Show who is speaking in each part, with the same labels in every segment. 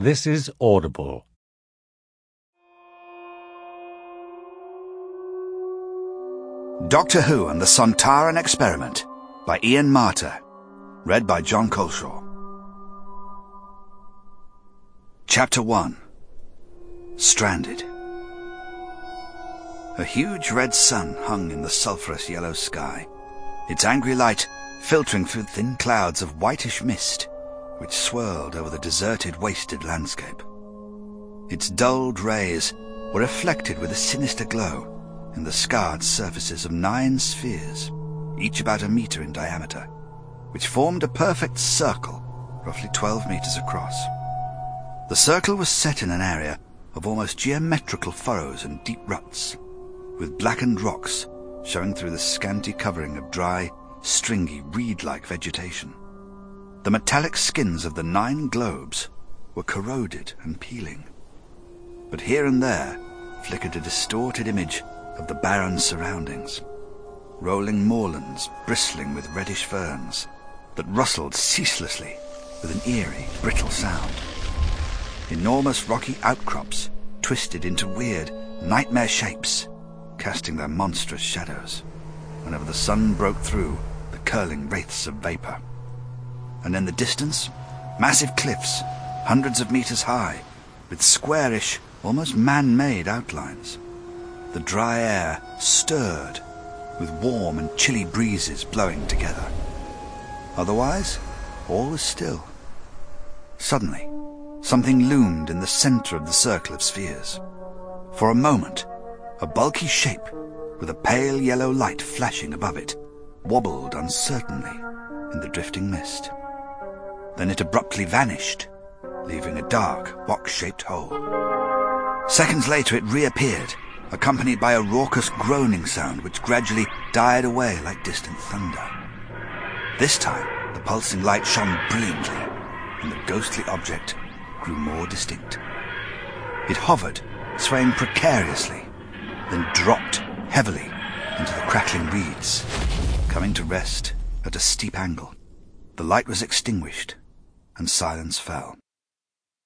Speaker 1: This is Audible.
Speaker 2: Doctor Who and the Sontaran Experiment by Ian Marter. Read by Jon Culshaw. Chapter 1 Stranded. A huge red sun hung in the sulphurous yellow sky, its angry light filtering through thin clouds of whitish mist which swirled over the deserted, wasted landscape. Its dulled rays were reflected with a sinister glow in the scarred surfaces of nine spheres, each about a meter in diameter, which formed a perfect circle, roughly 12 meters across. The circle was set in an area of almost geometrical furrows and deep ruts, with blackened rocks showing through the scanty covering of dry, stringy, reed-like vegetation. The metallic skins of the nine globes were corroded and peeling, but here and there flickered a distorted image of the barren surroundings. Rolling moorlands bristling with reddish ferns that rustled ceaselessly with an eerie, brittle sound. Enormous rocky outcrops twisted into weird, nightmare shapes, casting their monstrous shadows whenever the sun broke through the curling wraiths of vapor. And in the distance, massive cliffs, hundreds of meters high, with squarish, almost man-made outlines. The dry air stirred, with warm and chilly breezes blowing together. Otherwise, all was still. Suddenly, something loomed in the center of the circle of spheres. For a moment, a bulky shape, with a pale yellow light flashing above it, wobbled uncertainly in the drifting mist. Then it abruptly vanished, leaving a dark, box-shaped hole. Seconds later it reappeared, accompanied by a raucous groaning sound which gradually died away like distant thunder. This time, the pulsing light shone brilliantly, and the ghostly object grew more distinct. It hovered, swaying precariously, then dropped heavily into the crackling reeds, coming to rest at a steep angle. The light was extinguished, and silence fell.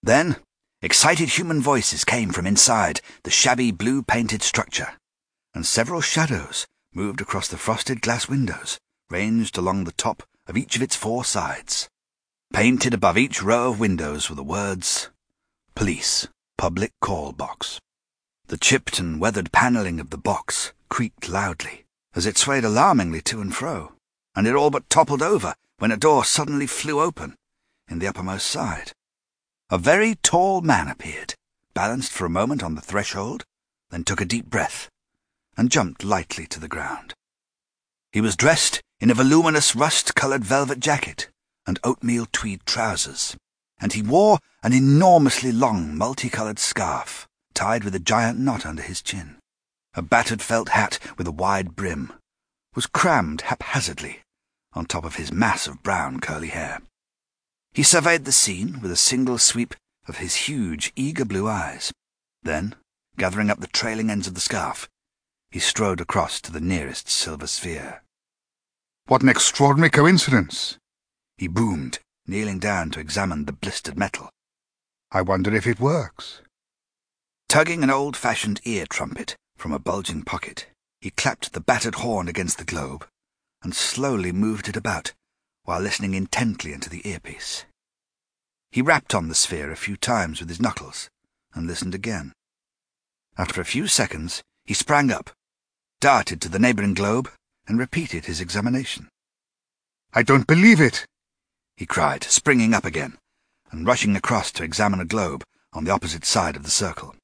Speaker 2: Then Excited human voices came from inside the shabby blue-painted structure, and several shadows moved across the frosted glass windows, ranged along the top of each of its four sides. Painted above each row of windows were the words, Police, Public Call Box. The chipped and weathered panelling of the box creaked loudly, as it swayed alarmingly to and fro, and it all but toppled over when a door suddenly flew open in the uppermost side. A very tall man appeared, balanced for a moment on the threshold, then took a deep breath, and jumped lightly to the ground. He was dressed in a voluminous rust-coloured velvet jacket and oatmeal tweed trousers, and he wore an enormously long multicoloured scarf tied with a giant knot under his chin. A battered felt hat with a wide brim was crammed haphazardly on top of his mass of brown curly hair. He surveyed the scene with a single sweep of his huge, eager blue eyes. Then, gathering up the trailing ends of the scarf, he strode across to the nearest silver sphere.
Speaker 3: What an extraordinary coincidence!
Speaker 2: He boomed, kneeling down to examine the blistered metal.
Speaker 3: I wonder if it works.
Speaker 2: Tugging an old-fashioned ear trumpet from a bulging pocket, he clapped the battered horn against the globe and slowly moved it about while listening intently into the earpiece. He rapped on the sphere a few times with his knuckles and listened again. After a few seconds, he sprang up, darted to the neighbouring globe, and repeated his examination.
Speaker 3: I don't believe it,
Speaker 2: he cried, springing up again and rushing across to examine a globe on the opposite side of the circle.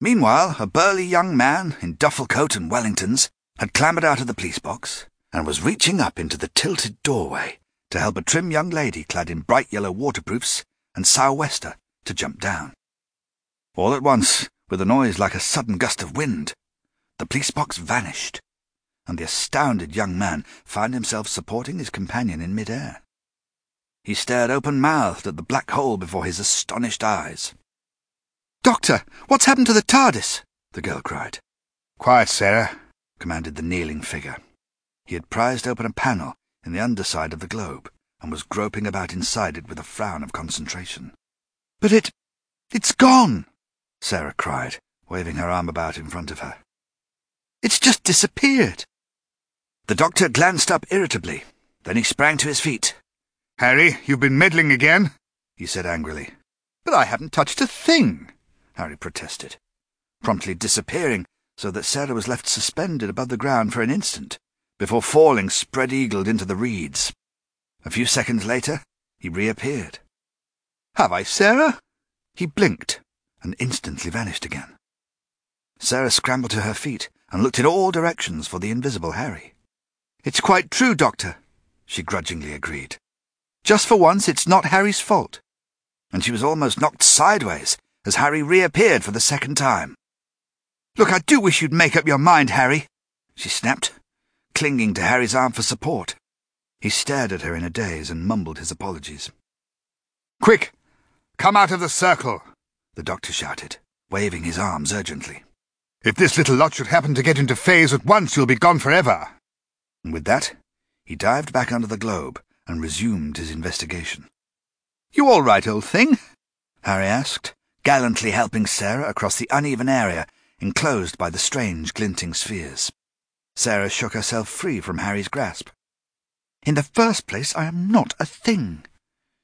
Speaker 2: Meanwhile, a burly young man in duffel coat and Wellingtons had clambered out of the police box and was reaching up into the tilted doorway to help a trim young lady clad in bright yellow waterproofs and sou'wester to jump down. All at once, with a noise like a sudden gust of wind, the police box vanished, and the astounded young man found himself supporting his companion in mid-air. He stared open-mouthed at the black hole before his astonished eyes. Doctor, what's happened to the TARDIS? the girl cried.
Speaker 3: Quiet, Sarah,
Speaker 2: commanded the kneeling figure. He had prized open a panel in the underside of the globe and was groping about inside it with a frown of concentration. But it... it's gone, Sarah cried, waving her arm about in front of her. It's just disappeared. The doctor glanced up irritably. Then he sprang to his feet.
Speaker 3: Harry, you've been meddling again,
Speaker 2: he said angrily. But I haven't touched a thing, Harry protested, promptly disappearing so that Sarah was left suspended above the ground for an instant, before falling spread-eagled into the reeds. A few seconds later, he reappeared. Have I, Sarah? He blinked and instantly vanished again. Sarah scrambled to her feet and looked in all directions for the invisible Harry. It's quite true, Doctor, she grudgingly agreed. Just for once, it's not Harry's fault. And she was almost knocked sideways as Harry reappeared for the second time. Look, I do wish you'd make up your mind, Harry, she snapped, clinging to Harry's arm for support. He stared at her in a daze and mumbled his apologies.
Speaker 3: Quick! Come out of the circle!
Speaker 2: the doctor shouted, waving his arms urgently.
Speaker 3: If this little lot should happen to get into phase at once, you'll be gone forever.
Speaker 2: And with that, he dived back under the globe and resumed his investigation. You all right, old thing? Harry asked, gallantly helping Sarah across the uneven area enclosed by the strange glinting spheres. Sarah shook herself free from Harry's grasp. In the first place, I am not a thing,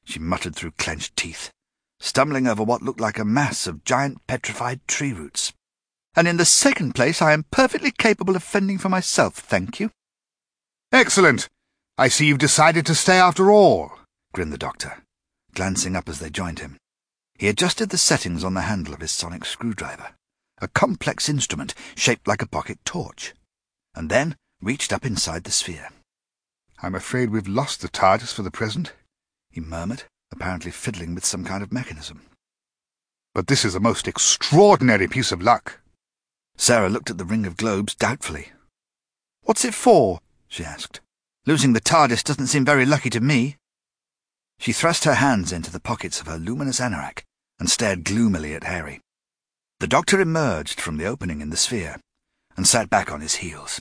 Speaker 2: she muttered through clenched teeth, stumbling over what looked like a mass of giant petrified tree roots. And in the second place, I am perfectly capable of fending for myself, thank you.
Speaker 3: Excellent. I see you've decided to stay after all, grinned the doctor, glancing up as they joined him. He adjusted the settings on the handle of his sonic screwdriver, a complex instrument shaped like a pocket torch, and then reached up inside the sphere. I'm afraid we've lost the TARDIS for the present,
Speaker 2: he murmured, apparently fiddling with some kind of mechanism.
Speaker 3: But this is a most extraordinary piece of luck.
Speaker 2: Sarah looked at the ring of globes doubtfully. What's it for? she asked. Losing the TARDIS doesn't seem very lucky to me. She thrust her hands into the pockets of her luminous anorak and stared gloomily at Harry. The doctor emerged from the opening in the sphere and sat back on his heels.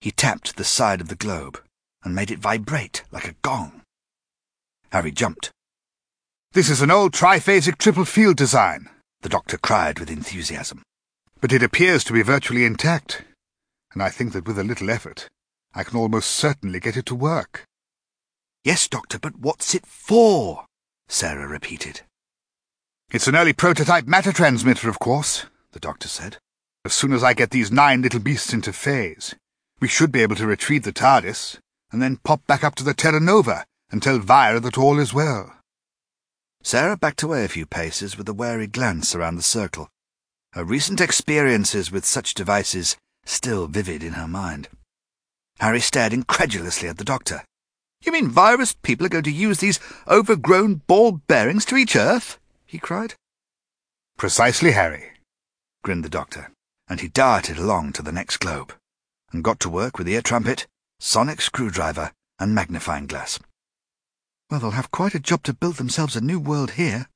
Speaker 2: He tapped the side of the globe and made it vibrate like a gong. Harry jumped.
Speaker 3: This is an old triphasic triple field design,
Speaker 2: the doctor cried with enthusiasm.
Speaker 3: But it appears to be virtually intact, and I think that with a little effort I can almost certainly get it to work.
Speaker 2: Yes, Doctor, but what's it for? Sarah repeated.
Speaker 3: It's an early prototype matter transmitter, of course, the doctor said. As soon as I get these nine little beasts into phase, we should be able to retrieve the TARDIS, and then pop back up to the Terra Nova and tell Vira that all is well.
Speaker 2: Sarah backed away a few paces with a wary glance around the circle, her recent experiences with such devices still vivid in her mind. Harry stared incredulously at the doctor. You mean Vira's people are going to use these overgrown ball bearings to reach Earth? he cried.
Speaker 3: Precisely, Harry,
Speaker 2: grinned the doctor, and he darted along to the next globe, and got to work with ear trumpet, sonic screwdriver, and magnifying glass. Well, they'll have quite a job to build themselves a new world here,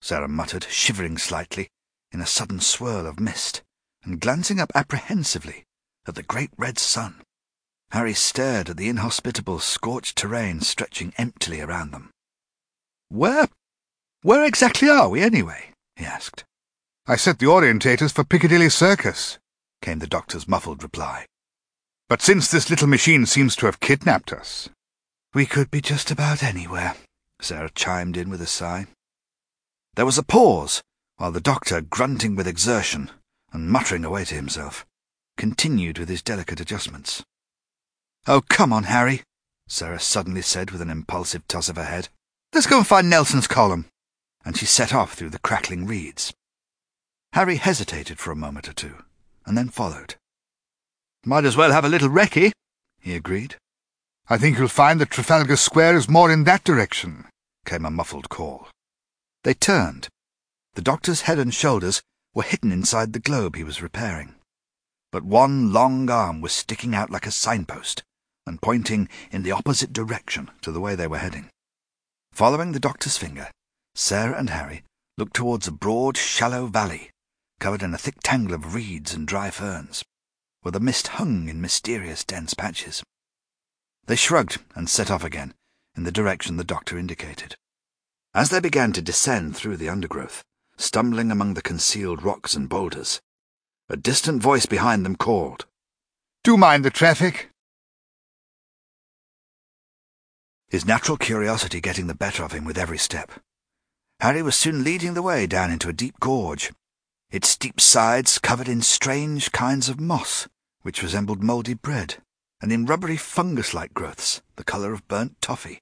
Speaker 2: Sarah muttered, shivering slightly, in a sudden swirl of mist, and glancing up apprehensively at the great red sun. Harry stared at the inhospitable, scorched terrain stretching emptily around them. Where... where exactly are we, anyway? he asked.
Speaker 3: I set the orientators for Piccadilly Circus,
Speaker 2: came the doctor's muffled reply.
Speaker 3: But since this little machine seems to have kidnapped us...
Speaker 2: We could be just about anywhere, Sarah chimed in with a sigh. There was a pause, while the doctor, grunting with exertion and muttering away to himself, continued with his delicate adjustments. Oh, come on, Harry, Sarah suddenly said with an impulsive toss of her head. Let's go and find Nelson's column. And she set off through the crackling reeds. Harry hesitated for a moment or two, and then followed. Might as well have a little recce, he agreed.
Speaker 3: I think you'll find that Trafalgar Square is more in that direction, came a muffled call.
Speaker 2: They turned. The doctor's head and shoulders were hidden inside the globe he was repairing. But one long arm was sticking out like a signpost, and pointing in the opposite direction to the way they were heading. Following the doctor's finger, Sarah and Harry looked towards a broad, shallow valley, covered in a thick tangle of reeds and dry ferns, where the mist hung in mysterious dense patches. They shrugged and set off again, in the direction the doctor indicated. As they began to descend through the undergrowth, stumbling among the concealed rocks and boulders, a distant voice behind them called,
Speaker 3: Do mind the traffic.
Speaker 2: His natural curiosity getting the better of him with every step. Harry was soon leading the way down into a deep gorge, its steep sides covered in strange kinds of moss, which resembled mouldy bread, and in rubbery fungus-like growths, the colour of burnt toffee.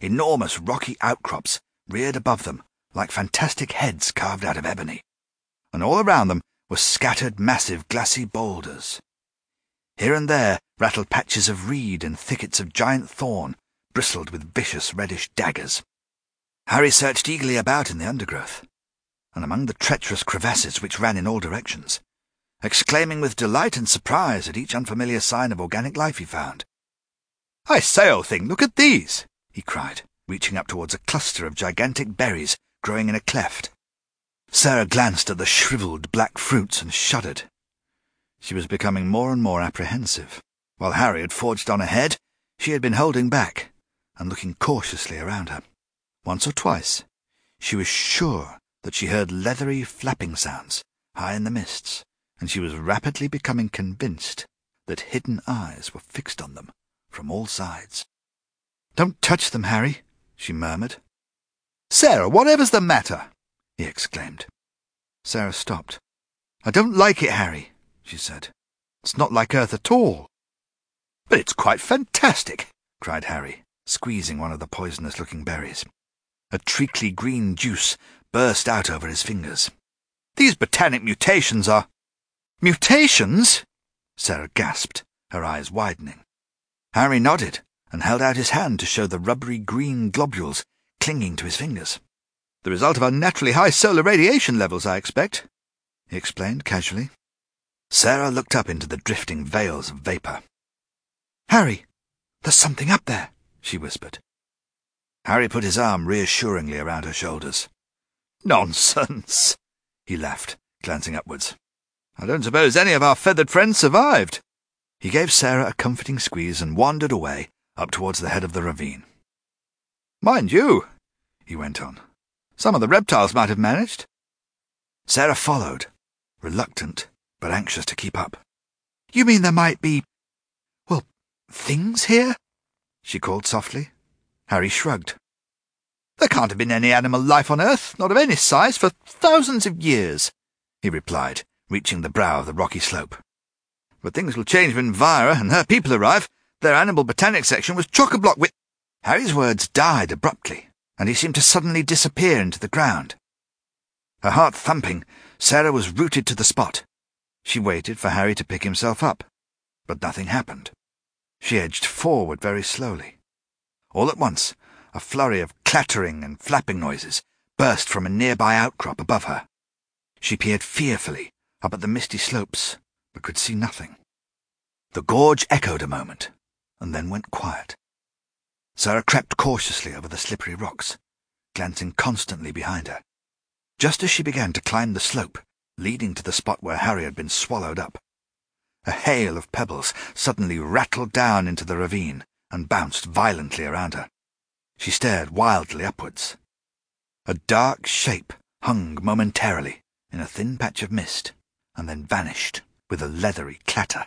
Speaker 2: Enormous rocky outcrops reared above them, like fantastic heads carved out of ebony, and all around them were scattered massive glassy boulders. Here and there rattled patches of reed and thickets of giant thorn, bristled with vicious reddish daggers. Harry searched eagerly about in the undergrowth, and among the treacherous crevasses which ran in all directions, exclaiming with delight and surprise at each unfamiliar sign of organic life he found. I say, old thing, look at these! he cried, reaching up towards a cluster of gigantic berries growing in a cleft. Sarah glanced at the shriveled black fruits and shuddered. She was becoming more and more apprehensive. While Harry had forged on ahead, she had been holding back and looking cautiously around her. Once or twice, she was sure that she heard leathery flapping sounds high in the mists, and she was rapidly becoming convinced that hidden eyes were fixed on them from all sides. Don't touch them, Harry, she murmured. Sarah, whatever's the matter? he exclaimed. Sarah stopped. I don't like it, Harry, she said. It's not like Earth at all. But it's quite fantastic, cried Harry, squeezing one of the poisonous-looking berries. A treacly green juice burst out over his fingers. These botanic mutations are... Mutations? Sarah gasped, her eyes widening. Harry nodded and held out his hand to show the rubbery green globules clinging to his fingers. The result of unnaturally high solar radiation levels, I expect, he explained casually. Sarah looked up into the drifting veils of vapour. Harry, there's something up there, she whispered. Harry put his arm reassuringly around her shoulders. Nonsense, he laughed, glancing upwards. I don't suppose any of our feathered friends survived. He gave Sarah a comforting squeeze and wandered away, up towards the head of the ravine. Mind you, he went on, some of the reptiles might have managed. Sarah followed, reluctant but anxious to keep up. You mean there might be, well, things here? she called softly. Harry shrugged. There can't have been any animal life on Earth, not of any size, for thousands of years, he replied, reaching the brow of the rocky slope. But things will change when Vira and her people arrive. Their animal botanic section was chock-a-block with... Harry's words died abruptly, and he seemed to suddenly disappear into the ground. Her heart thumping, Sarah was rooted to the spot. She waited for Harry to pick himself up, but nothing happened. She edged forward very slowly. All at once, a flurry of clattering and flapping noises burst from a nearby outcrop above her. She peered fearfully up at the misty slopes, but could see nothing. The gorge echoed a moment, and then went quiet. Sarah crept cautiously over the slippery rocks, glancing constantly behind her. Just as she began to climb the slope, leading to the spot where Harry had been swallowed up, a hail of pebbles suddenly rattled down into the ravine and bounced violently around her. She stared wildly upwards. A dark shape hung momentarily in a thin patch of mist, and then vanished with a leathery clatter.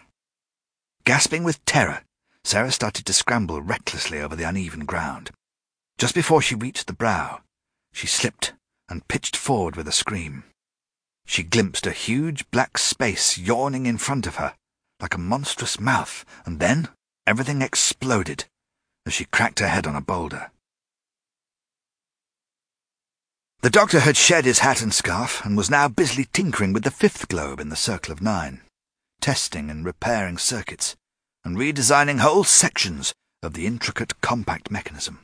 Speaker 2: Gasping with terror, Sarah started to scramble recklessly over the uneven ground. Just before she reached the brow, she slipped and pitched forward with a scream. She glimpsed a huge black space yawning in front of her, like a monstrous mouth, and then everything exploded as she cracked her head on a boulder. The doctor had shed his hat and scarf and was now busily tinkering with the fifth globe in the circle of nine, testing and repairing circuits, and redesigning whole sections of the intricate compact mechanism.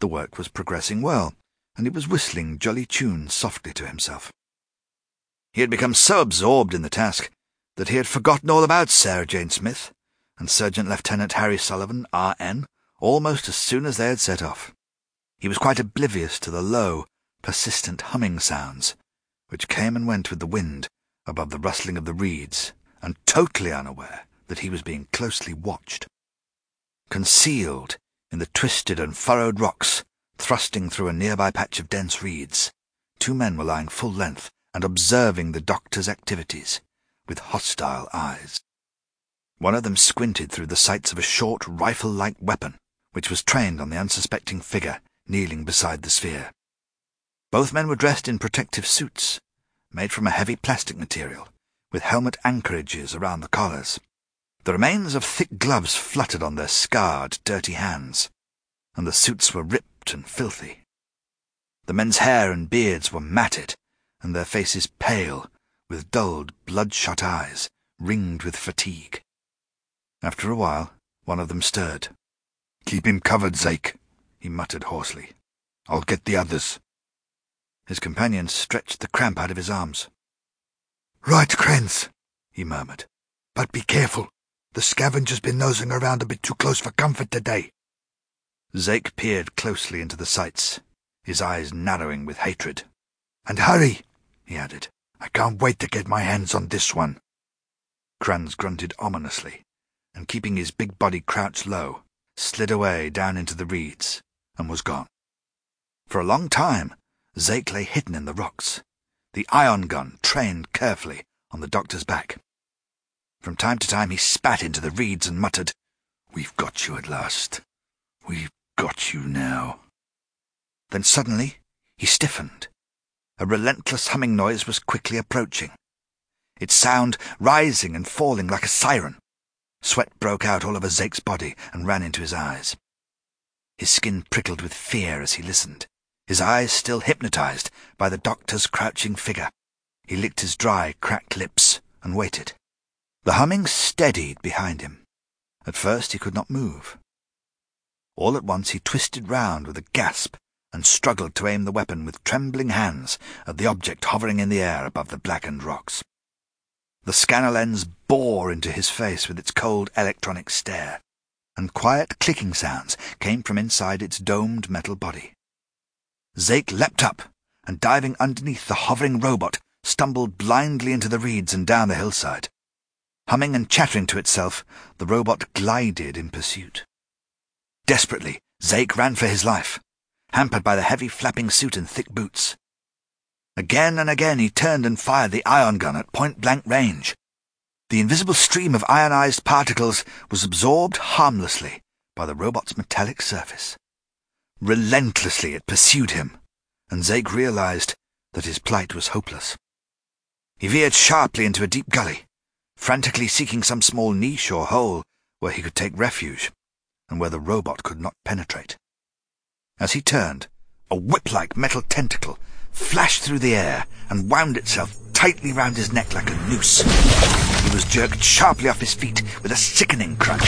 Speaker 2: The work was progressing well, and he was whistling jolly tunes softly to himself. He had become so absorbed in the task that he had forgotten all about Sarah Jane Smith and Surgeon Lieutenant Harry Sullivan, R.N., almost as soon as they had set off. He was quite oblivious to the low, persistent humming sounds, which came and went with the wind above the rustling of the reeds, and totally unaware that he was being closely watched. Concealed in the twisted and furrowed rocks Thrusting through a nearby patch of dense reeds, two men were lying full length and observing the doctor's activities with hostile eyes. One of them squinted through the sights of a short, rifle-like weapon, which was trained on the unsuspecting figure kneeling beside the sphere. Both men were dressed in protective suits, made from a heavy plastic material, with helmet anchorages around the collars. The remains of thick gloves fluttered on their scarred, dirty hands, and the suits were ripped and filthy. The men's hair and beards were matted, and their faces pale, with dulled, bloodshot eyes, ringed with fatigue. After a while, one of them stirred.
Speaker 3: Keep him covered, Zake, he muttered hoarsely. I'll get the others.
Speaker 2: His companion stretched the cramp out of his arms.
Speaker 3: Right, Krans, he murmured. But be careful. The scavenger's been nosing around a bit too close for comfort today.
Speaker 2: Zake peered closely into the sights, his eyes narrowing with hatred.
Speaker 3: And hurry, he added. I can't wait to get my hands on this one.
Speaker 2: Krans grunted ominously, and keeping his big body crouched low, slid away down into the reeds, and was gone. For a long time, Zake lay hidden in the rocks, the ion gun trained carefully on the doctor's back. From time to time he spat into the reeds and muttered,
Speaker 3: We've got you at last. We've got you now.
Speaker 2: Then suddenly he stiffened. A relentless humming noise was quickly approaching, its sound rising and falling like a siren. Sweat broke out all over Zake's body and ran into his eyes. His skin prickled with fear as he listened, his eyes still hypnotized by the doctor's crouching figure. He licked his dry, cracked lips and waited. The humming steadied behind him. At first he could not move. All at once he twisted round with a gasp and struggled to aim the weapon with trembling hands at the object hovering in the air above the blackened rocks. The scanner lens bore into his face with its cold electronic stare, and quiet clicking sounds came from inside its domed metal body. Zake leapt up, and diving underneath the hovering robot, stumbled blindly into the reeds and down the hillside. Humming and chattering to itself, the robot glided in pursuit. Desperately, Zake ran for his life, hampered by the heavy flapping suit and thick boots. Again and again he turned and fired the ion gun at point-blank range. The invisible stream of ionized particles was absorbed harmlessly by the robot's metallic surface. Relentlessly it pursued him, and Zake realized that his plight was hopeless. He veered sharply into a deep gully, frantically seeking some small niche or hole where he could take refuge, and where the robot could not penetrate. As he turned, a whip-like metal tentacle flashed through the air and wound itself tightly round his neck like a noose. He was jerked sharply off his feet with a sickening crunch.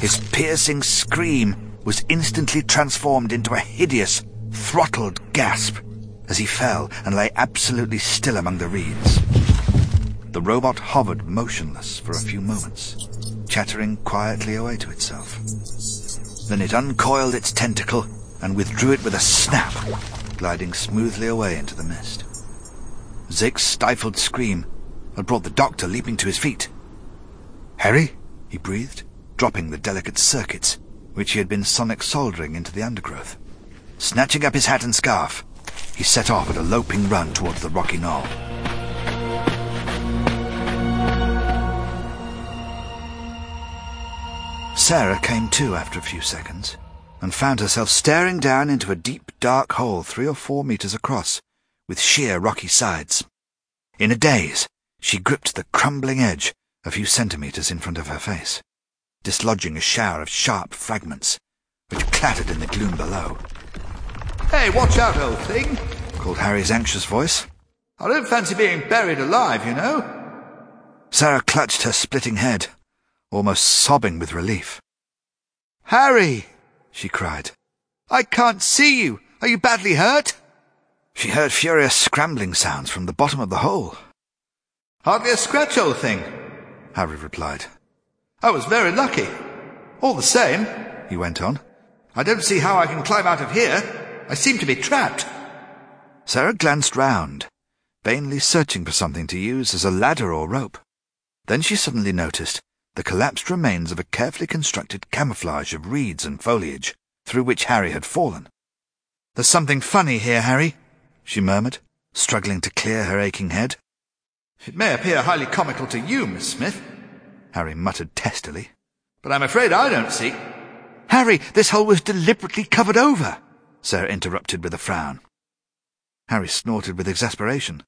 Speaker 2: His piercing scream was instantly transformed into a hideous, throttled gasp as he fell and lay absolutely still among the reeds. The robot hovered motionless for a few moments, chattering quietly away to itself. Then it uncoiled its tentacle and withdrew it with a snap, gliding smoothly away into the mist. Zake's stifled scream had brought the doctor leaping to his feet. Harry, he breathed, dropping the delicate circuits which he had been sonic soldering into the undergrowth. Snatching up his hat and scarf, he set off at a loping run towards the rocky knoll. Sarah came to after a few seconds and found herself staring down into a deep, dark hole three or four meters across, with sheer rocky sides. In a daze, she gripped the crumbling edge a few centimeters in front of her face, dislodging a shower of sharp fragments, which clattered in the gloom below.
Speaker 1: Hey, watch out, old thing,
Speaker 2: called Harry's anxious voice.
Speaker 1: I don't fancy being buried alive, you know.
Speaker 2: Sarah clutched her splitting head, almost sobbing with relief.
Speaker 1: Harry!
Speaker 2: she cried.
Speaker 1: I can't see you. Are you badly hurt?
Speaker 2: She heard furious scrambling sounds from the bottom of the hole.
Speaker 1: Hardly a scratch, old thing,
Speaker 2: Harry replied.
Speaker 1: I was very lucky. All the same,
Speaker 2: he went on,
Speaker 1: I don't see how I can climb out of here. I seem to be trapped.
Speaker 2: Sarah glanced round, vainly searching for something to use as a ladder or rope. Then she suddenly noticed the collapsed remains of a carefully constructed camouflage of reeds and foliage through which Harry had fallen. There's something funny here, Harry, she murmured, struggling to clear her aching head.
Speaker 1: It may appear highly comical to you, Miss Smith,
Speaker 2: Harry muttered testily.
Speaker 1: But I'm afraid I don't see.
Speaker 2: Harry, this hole was deliberately covered over, Sarah interrupted with a frown. Harry snorted with exasperation.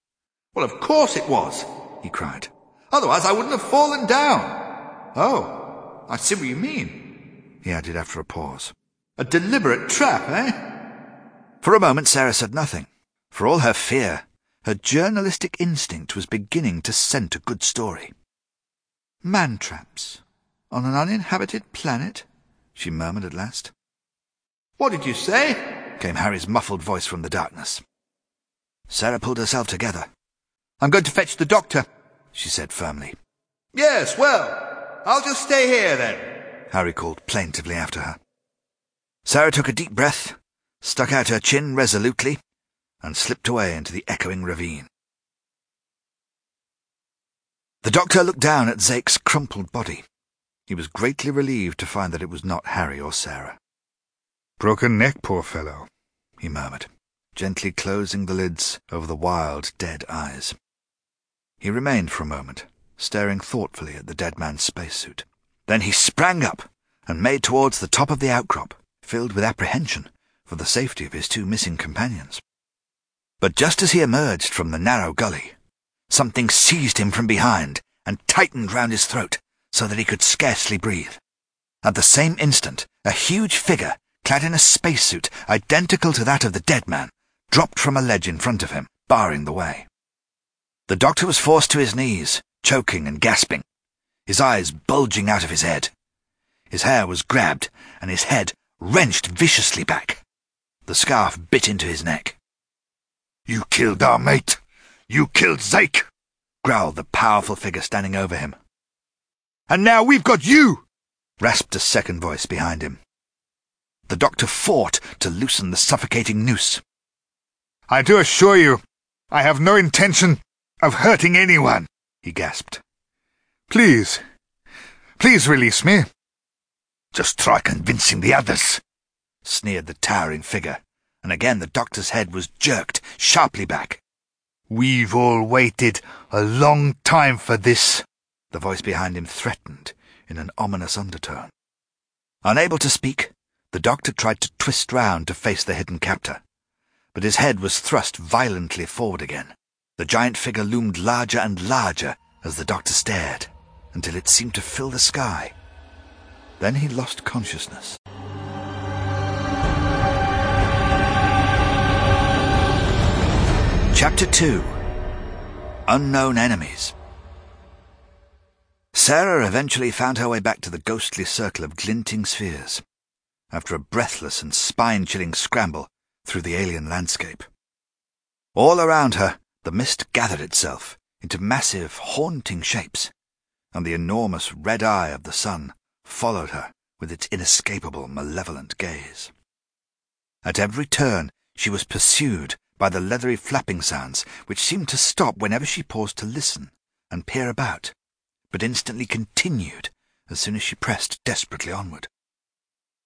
Speaker 1: Well, of course it was, he cried. Otherwise I wouldn't have fallen down. Oh, I see what you mean,
Speaker 2: he added after a pause.
Speaker 1: A deliberate trap, eh?
Speaker 2: For a moment Sarah said nothing. For all her fear, her journalistic instinct was beginning to scent a good story. Man traps? On an uninhabited planet? she murmured at last.
Speaker 1: What did you say?
Speaker 2: came Harry's muffled voice from the darkness. Sarah pulled herself together. I'm going to fetch the doctor, she said firmly.
Speaker 1: Yes, well, I'll just stay here then,
Speaker 2: Harry called plaintively after her. Sarah took a deep breath, stuck out her chin resolutely, and slipped away into the echoing ravine. The doctor looked down at Zake's crumpled body. He was greatly relieved to find that it was not Harry or Sarah.
Speaker 3: Broken neck, poor fellow,
Speaker 2: he murmured, gently closing the lids over the wild, dead eyes. He remained for a moment, staring thoughtfully at the dead man's spacesuit. Then he sprang up and made towards the top of the outcrop, filled with apprehension for the safety of his two missing companions. But just as he emerged from the narrow gully, something seized him from behind and tightened round his throat so that he could scarcely breathe. At the same instant, a huge figure, clad in a spacesuit identical to that of the dead man, dropped from a ledge in front of him, barring the way. The doctor was forced to his knees, choking and gasping, his eyes bulging out of his head. His hair was grabbed, and his head wrenched viciously back. The scarf bit into his neck.
Speaker 3: You killed our mate! You killed Zake!
Speaker 2: growled the powerful figure standing over him.
Speaker 3: And now we've got you!
Speaker 2: rasped a second voice behind him. The doctor fought to loosen the suffocating noose.
Speaker 3: I do assure you, I have no intention of hurting anyone, he gasped. Please, please release me.
Speaker 2: Just try convincing the others, sneered the towering figure, and again the doctor's head was jerked sharply back.
Speaker 3: We've all waited a long time for this,
Speaker 2: the voice behind him threatened in an ominous undertone. Unable to speak, the doctor tried to twist round to face the hidden captor, but his head was thrust violently forward again. The giant figure loomed larger and larger as the doctor stared, until it seemed to fill the sky. Then he lost consciousness. Chapter 2 Unknown Enemies Sarah eventually found her way back to the ghostly circle of glinting spheres, after a breathless and spine-chilling scramble through the alien landscape. All around her, the mist gathered itself into massive, haunting shapes, and the enormous red eye of the sun followed her with its inescapable, malevolent gaze. At every turn, she was pursued by the leathery flapping sounds which seemed to stop whenever she paused to listen and peer about, but instantly continued as soon as she pressed desperately onward.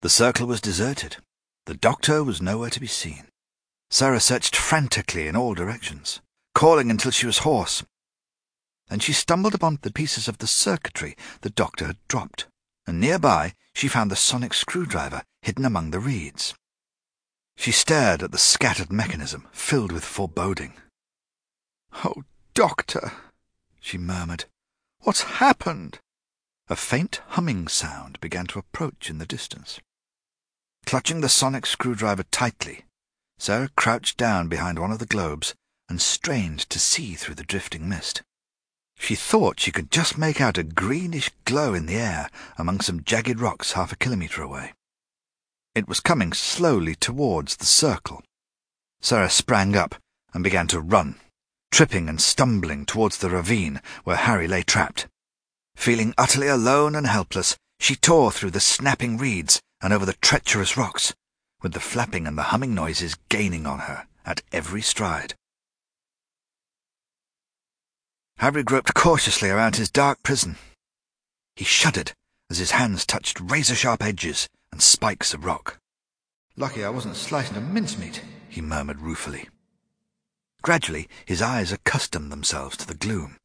Speaker 2: The circle was deserted. The doctor was nowhere to be seen. Sarah searched frantically in all directions, calling until she was hoarse. Then she stumbled upon the pieces of the circuitry the doctor had dropped, and nearby she found the sonic screwdriver hidden among the reeds. She stared at the scattered mechanism, filled with foreboding. Oh, Doctor, she murmured, what's happened? A faint humming sound began to approach in the distance. Clutching the sonic screwdriver tightly, Sarah crouched down behind one of the globes and strained to see through the drifting mist. She thought she could just make out a greenish glow in the air among some jagged rocks half a kilometre away. It was coming slowly towards the circle. Sarah sprang up and began to run, tripping and stumbling towards the ravine where Harry lay trapped. Feeling utterly alone and helpless, she tore through the snapping reeds and over the treacherous rocks, with the flapping and the humming noises gaining on her at every stride. Harry groped cautiously around his dark prison. He shuddered as his hands touched razor-sharp edges and spikes of rock.
Speaker 1: Lucky I wasn't slicing a mincemeat,
Speaker 2: he murmured ruefully. Gradually his eyes accustomed themselves to the gloom,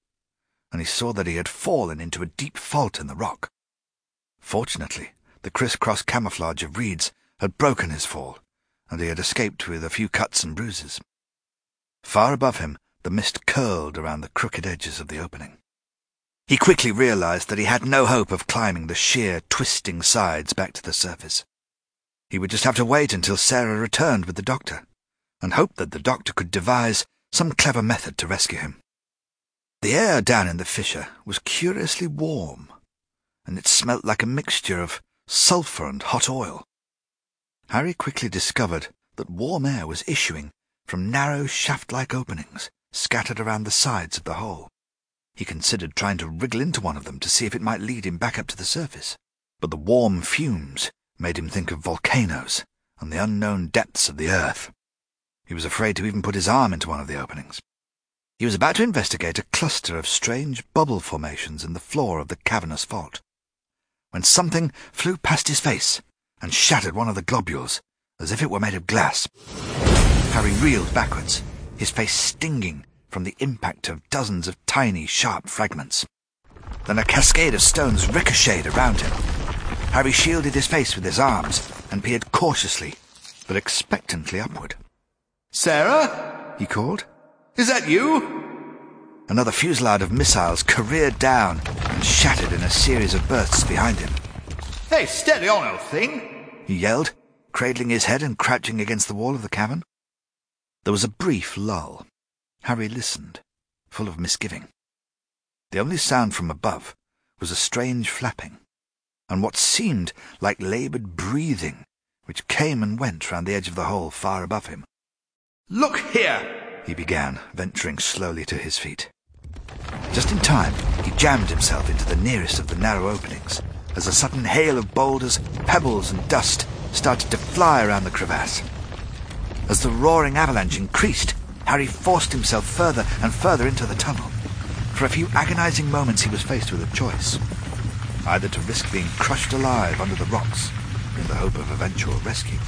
Speaker 2: and he saw that he had fallen into a deep fault in the rock. Fortunately, the criss-cross camouflage of reeds had broken his fall, and he had escaped with a few cuts and bruises. Far above him, the mist curled around the crooked edges of the opening. He quickly realized that he had no hope of climbing the sheer, twisting sides back to the surface. He would just have to wait until Sarah returned with the doctor, and hope that the doctor could devise some clever method to rescue him. The air down in the fissure was curiously warm, and it smelt like a mixture of sulphur and hot oil. Harry quickly discovered that warm air was issuing from narrow shaft-like openings scattered around the sides of the hole. He considered trying to wriggle into one of them to see if it might lead him back up to the surface, but the warm fumes made him think of volcanoes and the unknown depths of the earth. He was afraid to even put his arm into one of the openings. He was about to investigate a cluster of strange bubble formations in the floor of the cavernous vault, when something flew past his face and shattered one of the globules, as if it were made of glass. Harry reeled backwards, his face stinging from the impact of dozens of tiny, sharp fragments. Then a cascade of stones ricocheted around him. Harry shielded his face with his arms and peered cautiously, but expectantly upward.
Speaker 1: Sarah?
Speaker 2: he called.
Speaker 1: Is that you?
Speaker 2: Another fusillade of missiles careered down and shattered in a series of bursts behind him.
Speaker 1: Hey, steady on, old thing!
Speaker 2: he yelled, cradling his head and crouching against the wall of the cavern. There was a brief lull. Harry listened, full of misgiving. The only sound from above was a strange flapping, and what seemed like laboured breathing, which came and went round the edge of the hole far above him.
Speaker 1: Look here,
Speaker 2: he began, venturing slowly to his feet. Just in time, he jammed himself into the nearest of the narrow openings, as a sudden hail of boulders, pebbles, and dust started to fly around the crevasse. As the roaring avalanche increased, Harry forced himself further and further into the tunnel. For a few agonizing moments he was faced with a choice. Either to risk being crushed alive under the rocks in the hope of eventual rescue,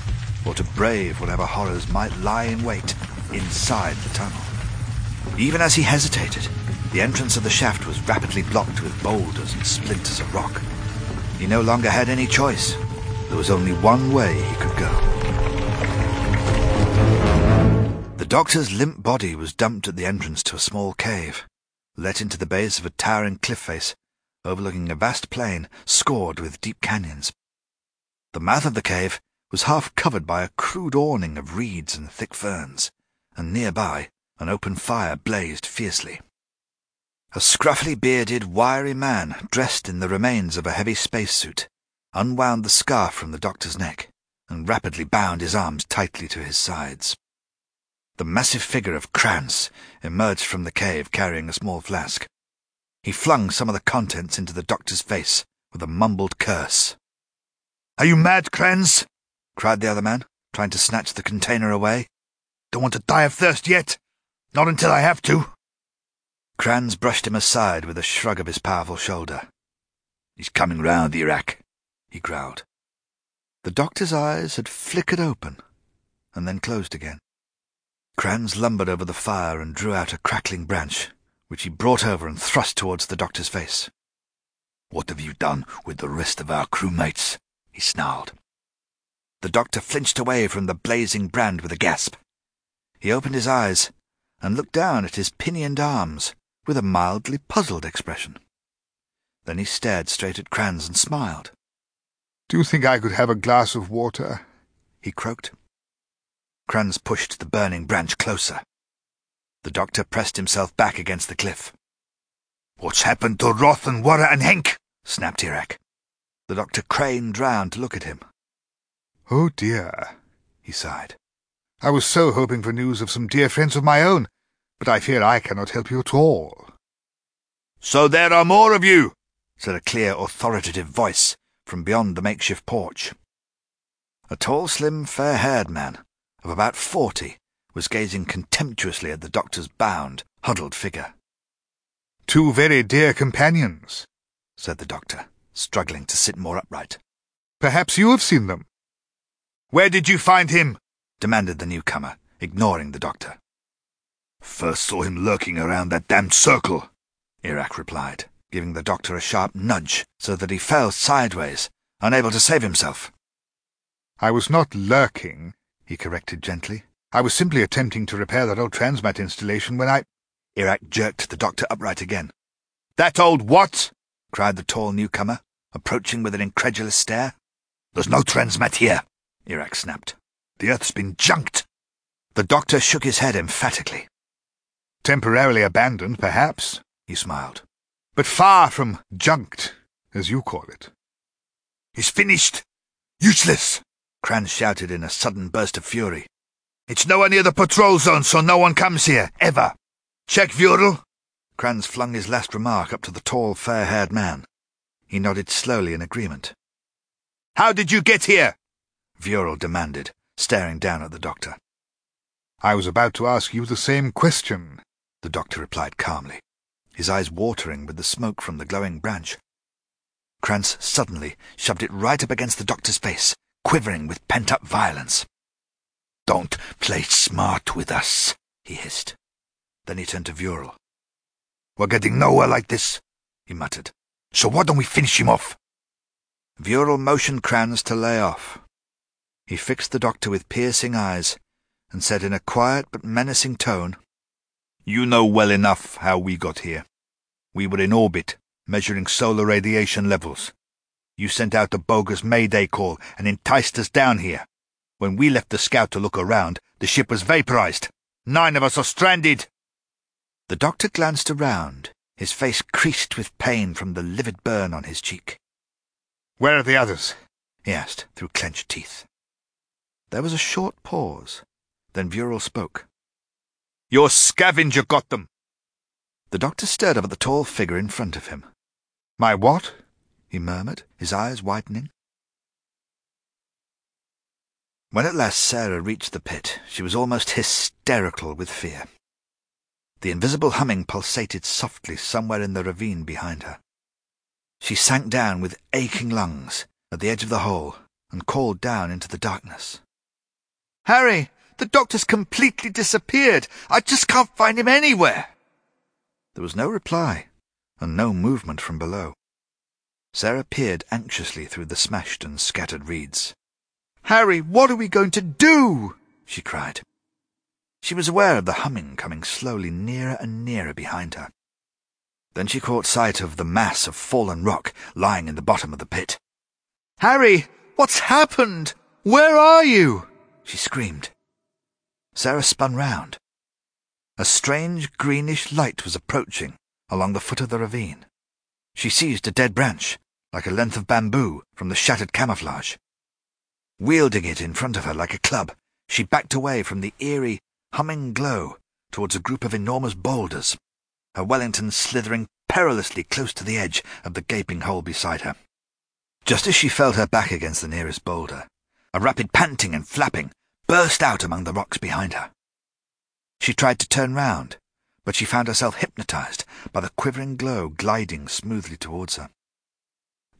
Speaker 2: or to brave whatever horrors might lie in wait inside the tunnel. Even as he hesitated, the entrance of the shaft was rapidly blocked with boulders and splinters of rock. He no longer had any choice. There was only one way he could go. The doctor's limp body was dumped at the entrance to a small cave, let into the base of a towering cliff face, overlooking a vast plain scored with deep canyons. The mouth of the cave was half covered by a crude awning of reeds and thick ferns, and nearby an open fire blazed fiercely. A scruffily bearded, wiry man, dressed in the remains of a heavy spacesuit, unwound the scarf from the doctor's neck and rapidly bound his arms tightly to his sides. The massive figure of Krans emerged from the cave carrying a small flask. He flung some of the contents into the doctor's face with a mumbled curse.
Speaker 3: Are you mad, Krans?
Speaker 2: cried the other man, trying to snatch the container away.
Speaker 3: Don't want to die of thirst yet. Not until I have to.
Speaker 2: Krans brushed him aside with a shrug of his powerful shoulder. He's coming round the Erak, he growled. The doctor's eyes had flickered open and then closed again. Krans lumbered over the fire and drew out a crackling branch, which he brought over and thrust towards the doctor's face. What have you done with the rest of our crewmates? he snarled. The doctor flinched away from the blazing brand with a gasp. He opened his eyes and looked down at his pinioned arms with a mildly puzzled expression. Then he stared straight at Krans and smiled.
Speaker 3: Do you think I could have a glass of water?
Speaker 2: he croaked. Krans pushed the burning branch closer. The doctor pressed himself back against the cliff.
Speaker 3: What's happened to Roth and Warra and Henk?
Speaker 2: snapped Erak. The doctor craned round to look at him.
Speaker 3: Oh dear,
Speaker 2: he sighed.
Speaker 3: I was so hoping for news of some dear friends of my own, but I fear I cannot help you at all.
Speaker 2: So there are more of you, said a clear, authoritative voice from beyond the makeshift porch. A tall, slim, fair-haired man of about forty, was gazing contemptuously at the doctor's bound, huddled figure.
Speaker 3: Two very dear companions,
Speaker 2: said the doctor, struggling to sit more upright.
Speaker 3: Perhaps you have seen them. Where did you find him? demanded the newcomer, ignoring the doctor.
Speaker 2: First saw him lurking around that damned circle, Erak replied, giving the doctor a sharp nudge so that he fell sideways, unable to save himself.
Speaker 3: I was not lurking, he corrected gently. I was simply attempting to repair that old transmat installation when I...
Speaker 2: Erak jerked the doctor upright again.
Speaker 3: That old what?
Speaker 2: cried the tall newcomer, approaching with an incredulous stare. There's no transmat here, Erak snapped. The Earth's been junked. The doctor shook his head emphatically.
Speaker 3: Temporarily abandoned, perhaps, he smiled. But far from junked, as you call it.
Speaker 2: He's finished. Useless, Krans shouted in a sudden burst of fury. It's nowhere near the patrol zone, so no one comes here, ever. Check Vural. Krans flung his last remark up to the tall, fair-haired man. He nodded slowly in agreement.
Speaker 3: How did you get here?
Speaker 2: Vural demanded, staring down at the doctor.
Speaker 3: I was about to ask you the same question,
Speaker 2: the doctor replied calmly, his eyes watering with the smoke from the glowing branch. Krans suddenly shoved it right up against the doctor's face, quivering with pent-up violence. Don't play smart with us, he hissed. Then he turned to Vural. We're getting nowhere like this, he muttered. So why don't we finish him off? Vural motioned Krans to lay off. He fixed the doctor with piercing eyes and said in a quiet but menacing tone, You know well enough how we got here. We were in orbit, measuring solar radiation levels. You sent out a bogus Mayday call and enticed us down here. When we left the scout to look around, the ship was vaporized. Nine of us are stranded. The doctor glanced around, his face creased with pain from the livid burn on his cheek.
Speaker 3: Where are the others?
Speaker 2: he asked through clenched teeth. There was a short pause. Then Vural spoke.
Speaker 3: Your scavenger got them.
Speaker 2: The doctor stared up at the tall figure in front of him.
Speaker 3: My what?
Speaker 2: He murmured, his eyes widening. When at last Sarah reached the pit, she was almost hysterical with fear. The invisible humming pulsated softly somewhere in the ravine behind her. She sank down with aching lungs at the edge of the hole and called down into the darkness.
Speaker 1: Harry, the doctor's completely disappeared. I just can't find him anywhere.
Speaker 2: There was no reply, and no movement from below. Sarah peered anxiously through the smashed and scattered reeds.
Speaker 1: Harry, what are we going to do? she cried.
Speaker 2: She was aware of the humming coming slowly nearer and nearer behind her. Then she caught sight of the mass of fallen rock lying in the bottom of the pit.
Speaker 1: Harry, what's happened? Where are you? she screamed.
Speaker 2: Sarah spun round. A strange greenish light was approaching along the foot of the ravine. She seized a dead branch, like a length of bamboo, from the shattered camouflage. Wielding it in front of her like a club, she backed away from the eerie, humming glow towards a group of enormous boulders, her Wellington slithering perilously close to the edge of the gaping hole beside her. Just as she felt her back against the nearest boulder, a rapid panting and flapping burst out among the rocks behind her. She tried to turn round, but she found herself hypnotized by the quivering glow gliding smoothly towards her.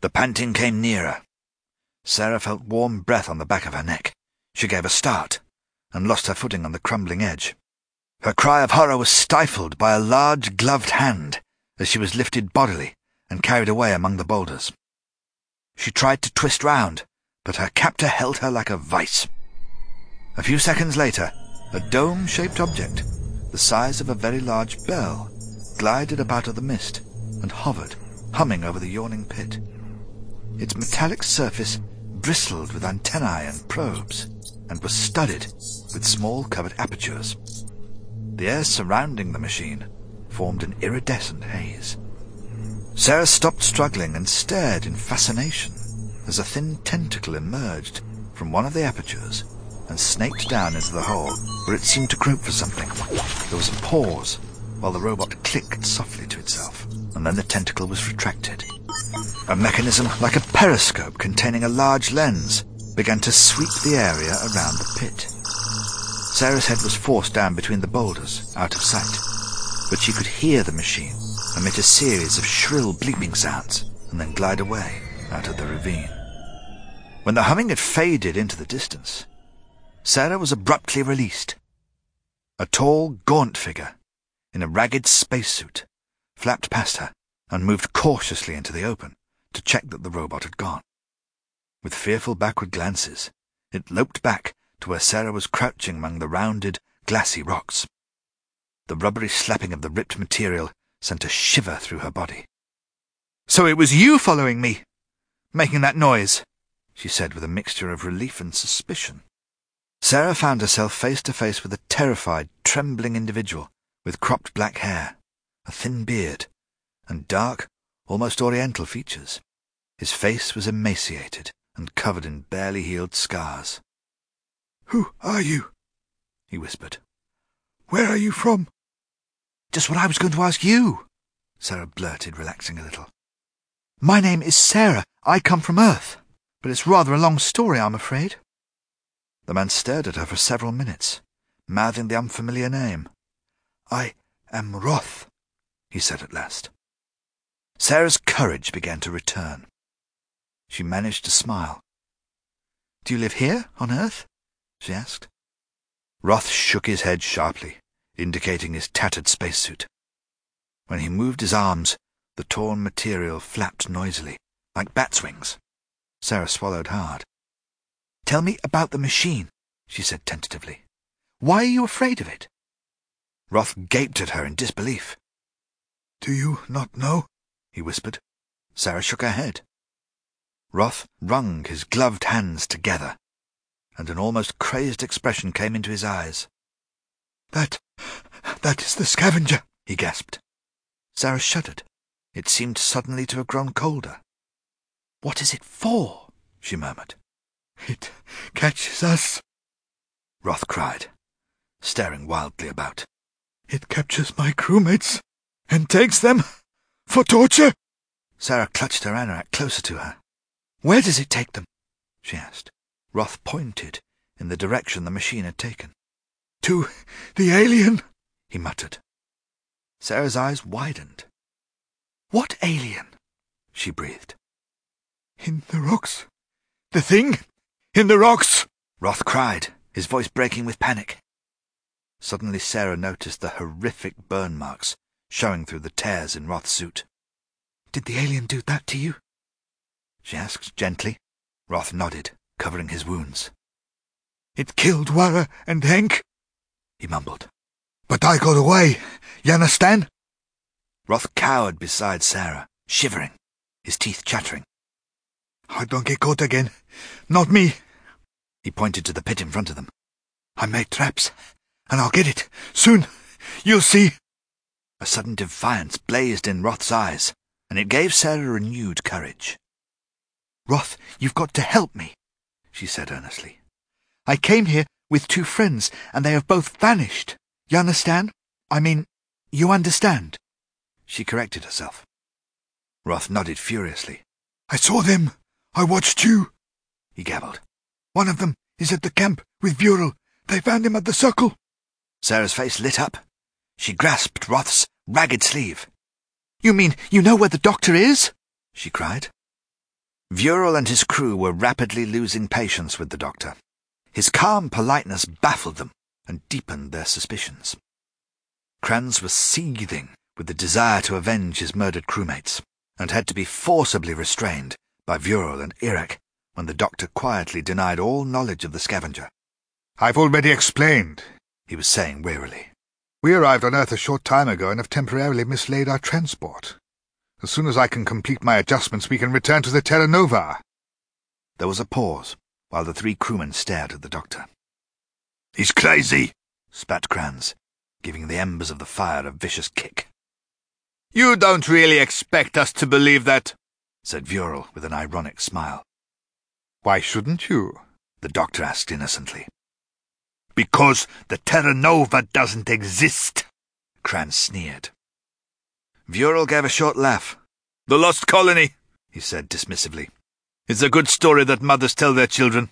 Speaker 2: The panting came nearer, Sarah felt warm breath on the back of her neck. She gave a start and lost her footing on the crumbling edge. Her cry of horror was stifled by a large gloved hand as she was lifted bodily and carried away among the boulders. She tried to twist round, but her captor held her like a vice. A few seconds later, a dome-shaped object, the size of a very large bell, glided up out of the mist and hovered, humming over the yawning pit. Its metallic surface bristled with antennae and probes, and was studded with small covered apertures. The air surrounding the machine formed an iridescent haze. Sarah stopped struggling and stared in fascination as a thin tentacle emerged from one of the apertures and snaked down into the hole where it seemed to grope for something. There was a pause while the robot clicked softly to itself, and then the tentacle was retracted. A mechanism like a periscope containing a large lens began to sweep the area around the pit. Sarah's head was forced down between the boulders, out of sight, but she could hear the machine emit a series of shrill bleeping sounds and then glide away out of the ravine. When the humming had faded into the distance, Sarah was abruptly released. A tall, gaunt figure, in a ragged spacesuit, flapped past her and moved cautiously into the open to check that the robot had gone. With fearful backward glances, it loped back to where Sarah was crouching among the rounded, glassy rocks. The rubbery slapping of the ripped material sent a shiver through her body.
Speaker 3: So it was you following me, making that noise, she said with a mixture of relief and suspicion.
Speaker 2: Sarah found herself face to face with a terrified, trembling individual with cropped black hair, a thin beard, and dark, almost oriental features. His face was emaciated and covered in barely healed scars.
Speaker 3: Who are you? he whispered. Where are you from?
Speaker 2: Just what I was going to ask you, Sarah blurted, relaxing a little.
Speaker 3: My name is Sarah. I come from Earth. But it's rather a long story, I'm afraid.
Speaker 2: The man stared at her for several minutes, mouthing the unfamiliar name.
Speaker 3: I am Roth, he said at last.
Speaker 2: Sarah's courage began to return. She managed to smile.
Speaker 3: Do you live here, on Earth? she asked.
Speaker 2: Roth shook his head sharply, indicating his tattered spacesuit. When he moved his arms, the torn material flapped noisily, like bat's wings. Sarah swallowed hard.
Speaker 3: Tell me about the machine, she said tentatively. Why are you afraid of it?
Speaker 2: Roth gaped at her in disbelief.
Speaker 3: Do you not know? he whispered.
Speaker 2: Sarah shook her head. Roth wrung his gloved hands together, and an almost crazed expression came into his eyes.
Speaker 3: That... that is the scavenger, he gasped.
Speaker 2: Sarah shuddered. It seemed suddenly to have grown colder.
Speaker 3: What is it for? she murmured. It catches us,
Speaker 2: Roth cried, staring wildly about.
Speaker 3: It captures my crewmates and takes them for torture.
Speaker 2: Sarah clutched her anorak closer to her.
Speaker 3: Where does it take them? she asked.
Speaker 2: Roth pointed in the direction the machine had taken.
Speaker 3: To the alien,
Speaker 2: he muttered. Sarah's eyes widened.
Speaker 3: What alien?
Speaker 2: she breathed.
Speaker 3: In the rocks. The thing in the rocks!
Speaker 2: Roth cried, his voice breaking with panic. Suddenly Sarah noticed the horrific burn marks showing through the tears in Roth's suit.
Speaker 3: Did the alien do that to you?
Speaker 2: she asked gently. Roth nodded, covering his wounds.
Speaker 3: It killed Wara and Henk,
Speaker 2: he mumbled.
Speaker 3: But I got away, you understand?
Speaker 2: Roth cowered beside Sarah, shivering, his teeth chattering.
Speaker 3: I don't get caught again. Not me.
Speaker 2: He pointed to the pit in front of them.
Speaker 3: I made traps, and I'll get it. Soon. You'll see.
Speaker 2: A sudden defiance blazed in Roth's eyes, and it gave Sarah renewed courage.
Speaker 3: Roth, you've got to help me, she said earnestly. I came here with two friends, and they have both vanished. You understand? I mean, you understand.
Speaker 2: She corrected herself. Roth nodded furiously.
Speaker 3: I saw them. I watched you,
Speaker 2: he gabbled.
Speaker 3: One of them is at the camp with Vural. They found him at the circle.
Speaker 2: Sarah's face lit up. She grasped Roth's ragged sleeve.
Speaker 3: You mean you know where the doctor is?
Speaker 2: she cried. Vural and his crew were rapidly losing patience with the doctor. His calm politeness baffled them and deepened their suspicions. Krans was seething with the desire to avenge his murdered crewmates, and had to be forcibly restrained by Vural and Erak when the doctor quietly denied all knowledge of the scavenger.
Speaker 3: I've already explained,
Speaker 2: he was saying wearily.
Speaker 3: We arrived on Earth a short time ago and have temporarily mislaid our transport. As soon as I can complete my adjustments, we can return to the Terra Nova.
Speaker 2: There was a pause, while the three crewmen stared at the doctor.
Speaker 1: He's crazy,
Speaker 2: spat Krans, giving the embers of the fire a vicious kick.
Speaker 1: You don't really expect us to believe that,
Speaker 2: said Vural with an ironic smile.
Speaker 3: Why shouldn't you?
Speaker 2: the doctor asked innocently.
Speaker 1: Because the Terra Nova doesn't exist,
Speaker 2: Krans sneered. Vural gave a short laugh.
Speaker 1: The lost colony,
Speaker 2: he said dismissively.
Speaker 1: It's a good story that mothers tell their children.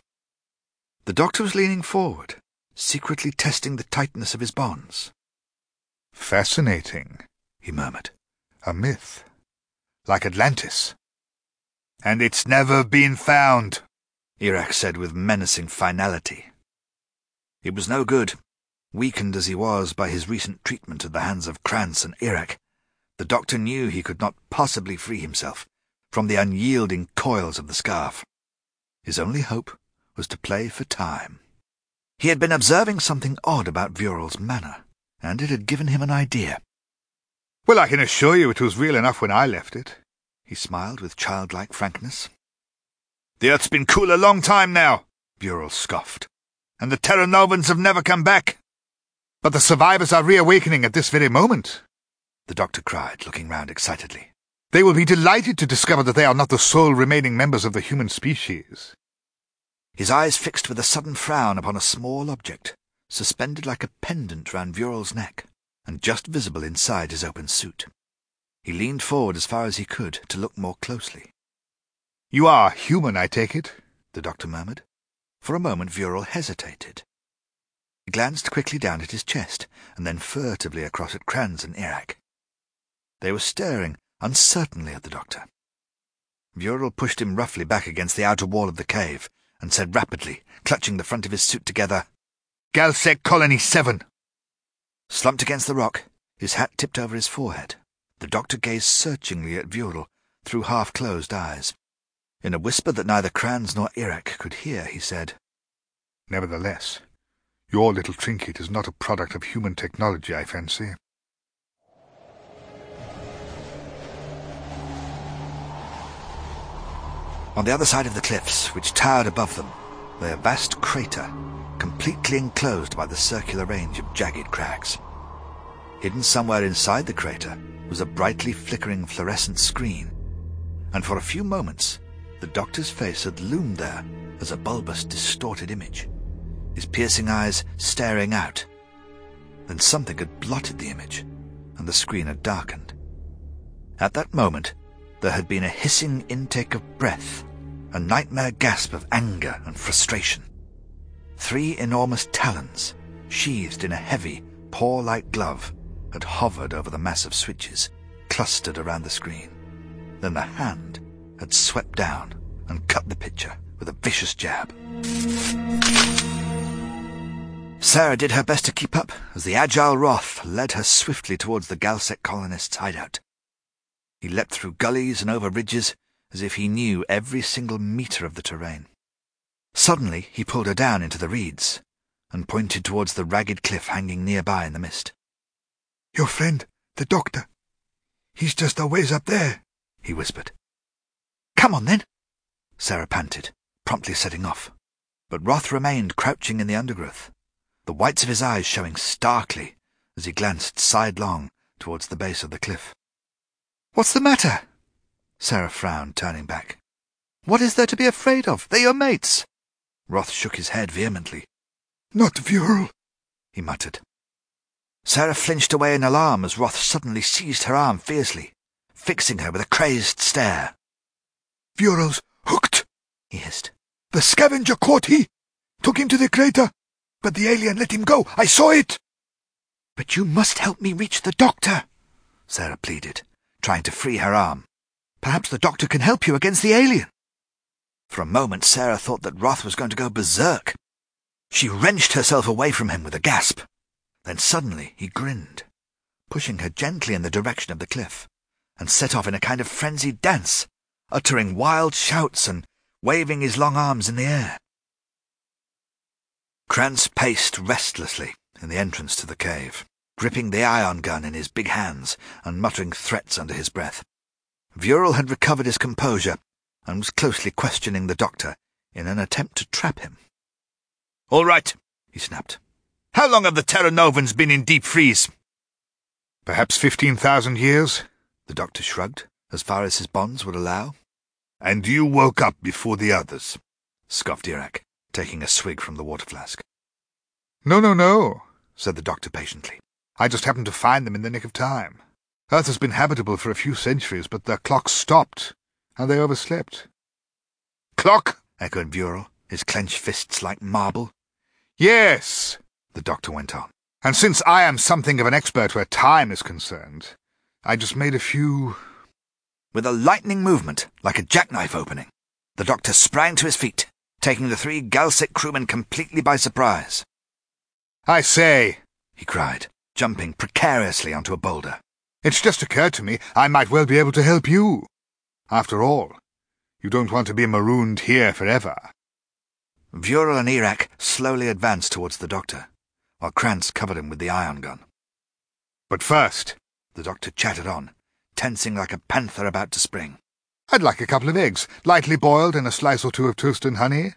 Speaker 2: The doctor was leaning forward, secretly testing the tightness of his bonds.
Speaker 3: Fascinating, he murmured. A myth. Like Atlantis.
Speaker 1: And it's never been found,
Speaker 2: Erak said with menacing finality. It was no good. Weakened as he was by his recent treatment at the hands of Krans and Erak, the doctor knew he could not possibly free himself from the unyielding coils of the scarf. His only hope was to play for time. He had been observing something odd about Vural's manner, and it had given him an idea.
Speaker 3: Well, I can assure you it was real enough when I left it.
Speaker 2: He smiled with childlike frankness.
Speaker 3: The Earth's been cool a long time now, Vural scoffed and the Terranovans have never come back. But the survivors are reawakening at this very moment,
Speaker 2: the doctor cried, looking round excitedly.
Speaker 3: They will be delighted to discover that they are not the sole remaining members of the human species.
Speaker 2: His eyes fixed with a sudden frown upon a small object, suspended like a pendant round Vural's neck, and just visible inside his open suit. He leaned forward as far as he could to look more closely.
Speaker 3: You are human, I take it, the doctor murmured.
Speaker 2: For a moment Vural hesitated. He glanced quickly down at his chest, and then furtively across at Krans and Erak. They were staring uncertainly at the doctor. Vural pushed him roughly back against the outer wall of the cave, and said rapidly, clutching the front of his suit together,
Speaker 3: Galsec Colony 7.
Speaker 2: Slumped against the rock, his hat tipped over his forehead, the doctor gazed searchingly at Vural through half-closed eyes. In a whisper that neither Krans nor Erak could hear, he said,
Speaker 3: Nevertheless, your little trinket is not a product of human technology, I fancy.
Speaker 2: On the other side of the cliffs, which towered above them, lay a vast crater, completely enclosed by the circular range of jagged crags. Hidden somewhere inside the crater was a brightly flickering fluorescent screen, and for a few moments the doctor's face had loomed there as a bulbous, distorted image, his piercing eyes staring out. Then something had blotted the image, and the screen had darkened. At that moment, there had been a hissing intake of breath, a nightmare gasp of anger and frustration. Three enormous talons, sheathed in a heavy, paw-like glove, had hovered over the mass of switches, clustered around the screen. Then the hand had swept down and cut the picture with a vicious jab. Sarah did her best to keep up as the agile Roth led her swiftly towards the Galsec colonists' hideout. He leapt through gullies and over ridges as if he knew every single metre of the terrain. Suddenly he pulled her down into the reeds and pointed towards the ragged cliff hanging nearby in the mist.
Speaker 3: Your friend, the doctor. He's just a ways up there, he whispered.
Speaker 2: Come on, then, Sarah panted, promptly setting off. But Roth remained crouching in the undergrowth, the whites of his eyes showing starkly as he glanced sidelong towards the base of the cliff.
Speaker 3: What's the matter?
Speaker 2: Sarah frowned, turning back.
Speaker 3: What is there to be afraid of? They're your mates.
Speaker 2: Roth shook his head vehemently.
Speaker 3: Not Vural,
Speaker 2: he muttered. Sarah flinched away in alarm as Roth suddenly seized her arm fiercely, fixing her with a crazed stare.
Speaker 3: Vural's hooked,
Speaker 2: he hissed.
Speaker 3: The scavenger caught he. Took him to the crater. But the alien let him go. I saw it.
Speaker 2: But you must help me reach the doctor, Sarah pleaded, trying to free her arm. Perhaps the doctor can help you against the alien. For a moment, Sarah thought that Roth was going to go berserk. She wrenched herself away from him with a gasp. Then suddenly he grinned, pushing her gently in the direction of the cliff, and set off in a kind of frenzied dance, uttering wild shouts and waving his long arms in the air. Krans paced restlessly in the entrance to the cave, gripping the ion gun in his big hands and muttering threats under his breath. Vural had recovered his composure and was closely questioning the doctor in an attempt to trap him.
Speaker 3: All right, he snapped. How long have the Terra Novans been in deep freeze? Perhaps fifteen thousand years, the doctor shrugged, as far as his bonds would allow. And you woke up before the others, scoffed Erak, taking a swig from the water flask. No, no, no, said the doctor patiently. I just happened to find them in the nick of time. Earth has been habitable for a few centuries, but the clock stopped, and they overslept.
Speaker 2: Clock? echoed Vural, his clenched fists like marble.
Speaker 3: Yes, the doctor went on. And since I am something of an expert where time is concerned, I just made a few
Speaker 2: with a lightning movement, like a jackknife opening, the doctor sprang to his feet, taking the three Galsec crewmen completely by surprise.
Speaker 3: I say,
Speaker 2: he cried, jumping precariously onto a boulder.
Speaker 3: It's just occurred to me I might well be able to help you. After all, you don't want to be marooned here forever.
Speaker 2: Vural and Erak slowly advanced towards the doctor, while Krans covered him with the ion gun.
Speaker 3: But first,
Speaker 2: the doctor chattered on, tensing like a panther about to spring.
Speaker 3: I'd like a couple of eggs, lightly boiled and a slice or two of toast and honey.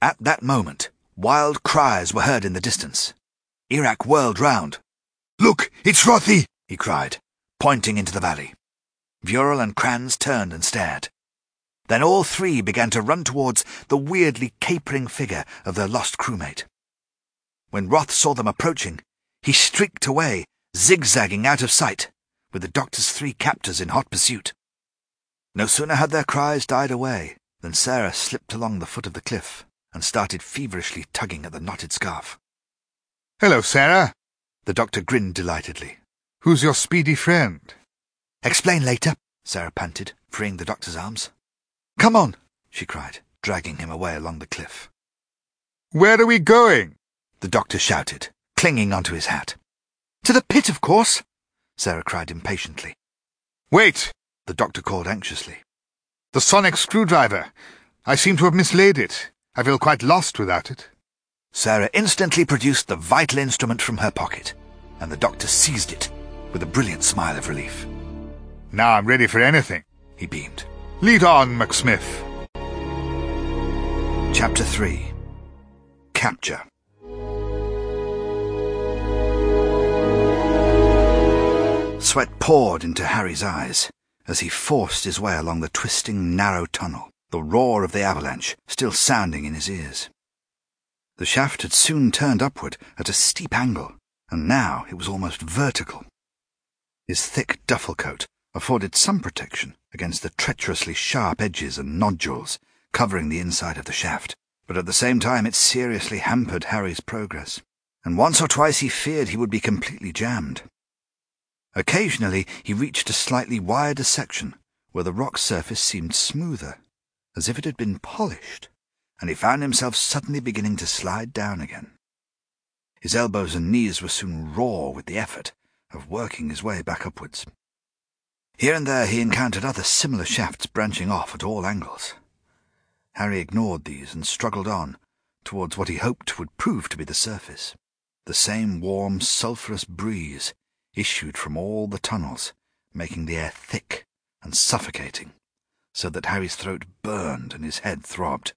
Speaker 2: At that moment, wild cries were heard in the distance. Erak whirled round.
Speaker 3: Look, it's Rothy!
Speaker 2: he cried, pointing into the valley. Vural and Krans turned and stared. Then all three began to run towards the weirdly capering figure of their lost crewmate. When Roth saw them approaching, he streaked away, zigzagging out of sight, with the doctor's three captors in hot pursuit. No sooner had their cries died away than Sarah slipped along the foot of the cliff and started feverishly tugging at the knotted scarf.
Speaker 3: Hello, Sarah.
Speaker 2: The doctor grinned delightedly.
Speaker 3: Who's your speedy friend?
Speaker 2: Explain later, Sarah panted, freeing the doctor's arms. Come on, she cried, dragging him away along the cliff.
Speaker 3: Where are we going?
Speaker 2: The doctor shouted, clinging onto his hat. To the pit, of course, Sarah cried impatiently.
Speaker 3: Wait,
Speaker 2: the doctor called anxiously.
Speaker 3: The sonic screwdriver. I seem to have mislaid it. I feel quite lost without it.
Speaker 2: Sarah instantly produced the vital instrument from her pocket, and the doctor seized it with a brilliant smile of relief.
Speaker 3: Now I'm ready for anything,
Speaker 2: he beamed.
Speaker 3: Lead on, McSmith.
Speaker 2: Chapter 3 Capture Sweat poured into Harry's eyes as he forced his way along the twisting, narrow tunnel, the roar of the avalanche still sounding in his ears. The shaft had soon turned upward at a steep angle, and now it was almost vertical. His thick duffel coat afforded some protection against the treacherously sharp edges and nodules covering the inside of the shaft, but at the same time it seriously hampered Harry's progress, and once or twice he feared he would be completely jammed. Occasionally he reached a slightly wider section where the rock surface seemed smoother, as if it had been polished, and he found himself suddenly beginning to slide down again. His elbows and knees were soon raw with the effort of working his way back upwards. Here and there he encountered other similar shafts branching off at all angles. Harry ignored these and struggled on towards what he hoped would prove to be the surface. The same warm, sulphurous breeze issued from all the tunnels, making the air thick and suffocating, so that Harry's throat burned and his head throbbed.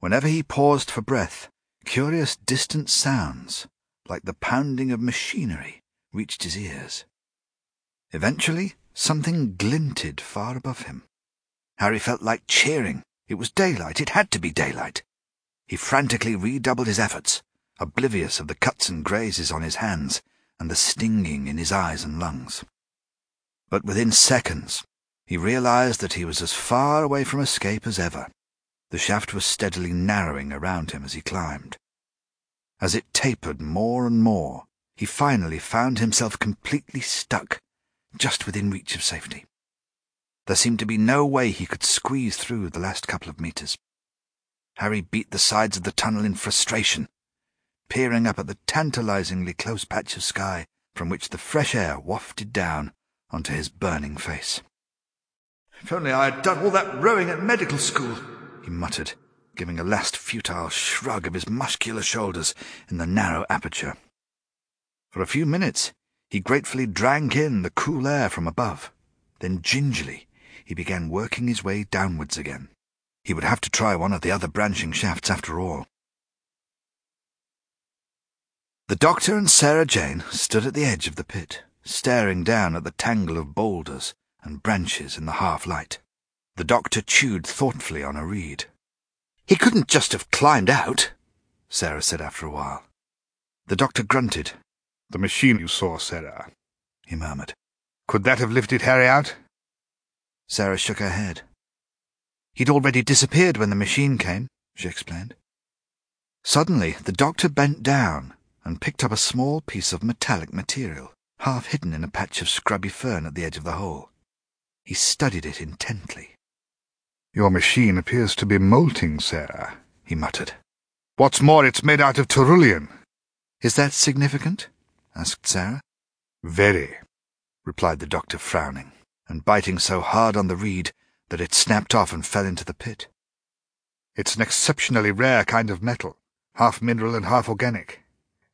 Speaker 2: Whenever he paused for breath, curious distant sounds, like the pounding of machinery, reached his ears. Eventually, something glinted far above him. Harry felt like cheering. It was daylight. It had to be daylight. He frantically redoubled his efforts, oblivious of the cuts and grazes on his hands and the stinging in his eyes and lungs. But within seconds, he realized that he was as far away from escape as ever. The shaft was steadily narrowing around him as he climbed. As it tapered more and more, he finally found himself completely stuck, just within reach of safety. There seemed to be no way he could squeeze through the last couple of meters. Harry beat the sides of the tunnel in frustration, peering up at the tantalizingly close patch of sky from which the fresh air wafted down onto his burning face.
Speaker 1: If only I had done all that rowing at medical school,
Speaker 2: he muttered, giving a last futile shrug of his muscular shoulders in the narrow aperture. For a few minutes he gratefully drank in the cool air from above. Then gingerly he began working his way downwards again. He would have to try one of the other branching shafts after all. The doctor and Sarah Jane stood at the edge of the pit, staring down at the tangle of boulders and branches in the half-light. The doctor chewed thoughtfully on a reed. He couldn't just have climbed out, Sarah said after a while. The doctor grunted.
Speaker 3: The machine you saw, Sarah,
Speaker 2: he murmured.
Speaker 3: Could that have lifted Harry out?
Speaker 2: Sarah shook her head. He'd already disappeared when the machine came, she explained. Suddenly, the doctor bent down and picked up a small piece of metallic material, half hidden in a patch of scrubby fern at the edge of the hole. He studied it intently.
Speaker 3: Your machine appears to be molting, Sarah, he muttered. What's more, it's made out of cerulean.
Speaker 2: Is that significant? asked Sarah.
Speaker 3: Very, replied the doctor, frowning, and biting so hard on the reed that it snapped off and fell into the pit. It's an exceptionally rare kind of metal, half mineral and half organic,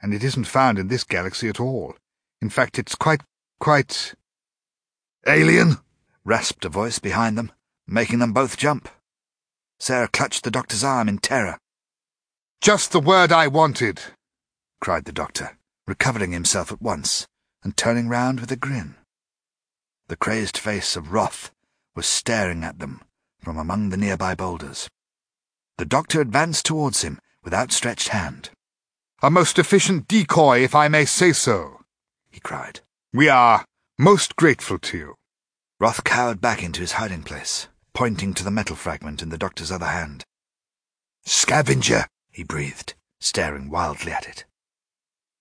Speaker 3: and it isn't found in this galaxy at all. In fact, it's quite, quite...
Speaker 2: Alien! rasped a voice behind them, making them both jump. Sarah clutched the doctor's arm in terror.
Speaker 3: Just the word I wanted,
Speaker 2: cried the doctor, recovering himself at once and turning round with a grin. The crazed face of Roth was staring at them from among the nearby boulders. The doctor advanced towards him with outstretched hand.
Speaker 3: A most efficient decoy, if I may say so, he cried. We are most grateful to you.
Speaker 2: Roth cowered back into his hiding place, pointing to the metal fragment in the doctor's other hand. Scavenger, he breathed, staring wildly at it.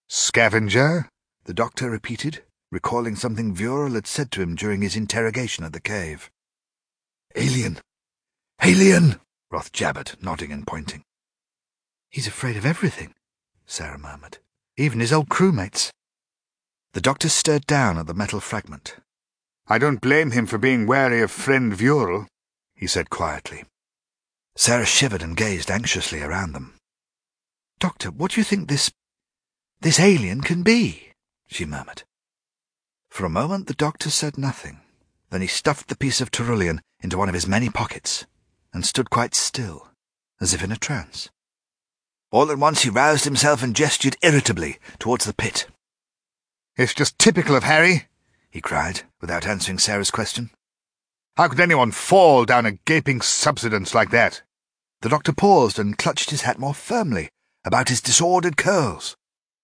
Speaker 3: Scavenger?
Speaker 2: The doctor repeated, recalling something Vural had said to him during his interrogation at the cave. Alien! Alien! Roth jabbered, nodding and pointing.
Speaker 4: He's afraid of everything, Sarah murmured. Even his old crewmates.
Speaker 2: The doctor stared down at the metal fragment.
Speaker 3: I don't blame him for being wary of friend Vural, he said quietly.
Speaker 2: Sarah shivered and gazed anxiously around them.
Speaker 4: Doctor, what do you think this... this alien can be? she murmured.
Speaker 2: For a moment the doctor said nothing. Then he stuffed the piece of cerulean into one of his many pockets and stood quite still, as if in a trance. All at once he roused himself and gestured irritably towards the pit.
Speaker 3: It's just typical of Harry, he cried, without answering Sarah's question. How could anyone fall down a gaping subsidence like that?
Speaker 2: The doctor paused and clutched his hat more firmly about his disordered curls.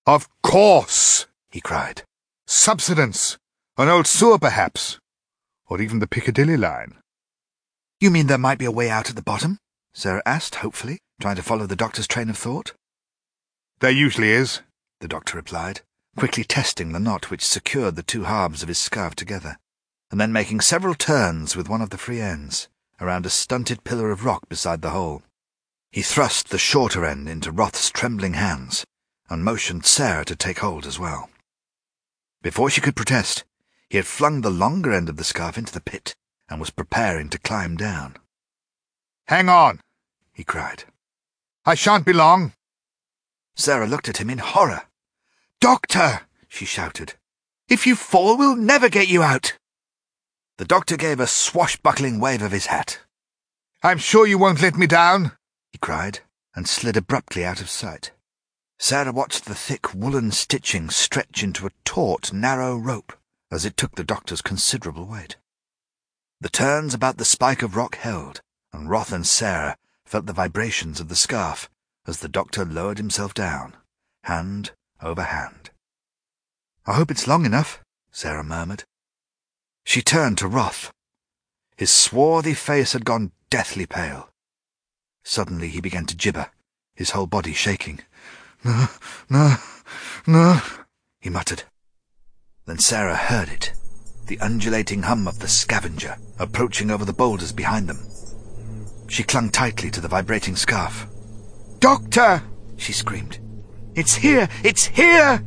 Speaker 3: Of course,
Speaker 2: he cried.
Speaker 3: Subsidence. An old sewer, perhaps. Or even the Piccadilly line.
Speaker 2: You mean there might be a way out at the bottom? Sarah asked, hopefully, trying to follow the doctor's train of thought.
Speaker 3: There usually is,
Speaker 2: the doctor replied, quickly testing the knot which secured the two halves of his scarf together, and then making several turns with one of the free ends around a stunted pillar of rock beside the hole. He thrust the shorter end into Roth's trembling hands and motioned Sarah to take hold as well. Before she could protest, he had flung the longer end of the scarf into the pit and was preparing to climb down.
Speaker 3: Hang on, he cried. I shan't be long.
Speaker 2: Sarah looked at him in horror. Doctor, she shouted. If you fall, we'll never get you out. The doctor gave a swashbuckling wave of his hat.
Speaker 3: I'm sure you won't let me down,
Speaker 2: he cried, and slid abruptly out of sight. Sarah watched the thick woolen stitching stretch into a taut, narrow rope as it took the doctor's considerable weight. The turns about the spike of rock held, and Roth and Sarah felt the vibrations of the scarf as the doctor lowered himself down, hand over hand.
Speaker 4: I hope it's long enough,
Speaker 2: Sarah murmured. She turned to Roth. His swarthy face had gone deathly pale. Suddenly he began to gibber, his whole body shaking.
Speaker 3: No, no, no,
Speaker 2: he muttered. Then Sarah heard it the undulating hum of the scavenger approaching over the boulders behind them. She clung tightly to the vibrating scarf.
Speaker 4: Doctor! she screamed. It's here! It's here!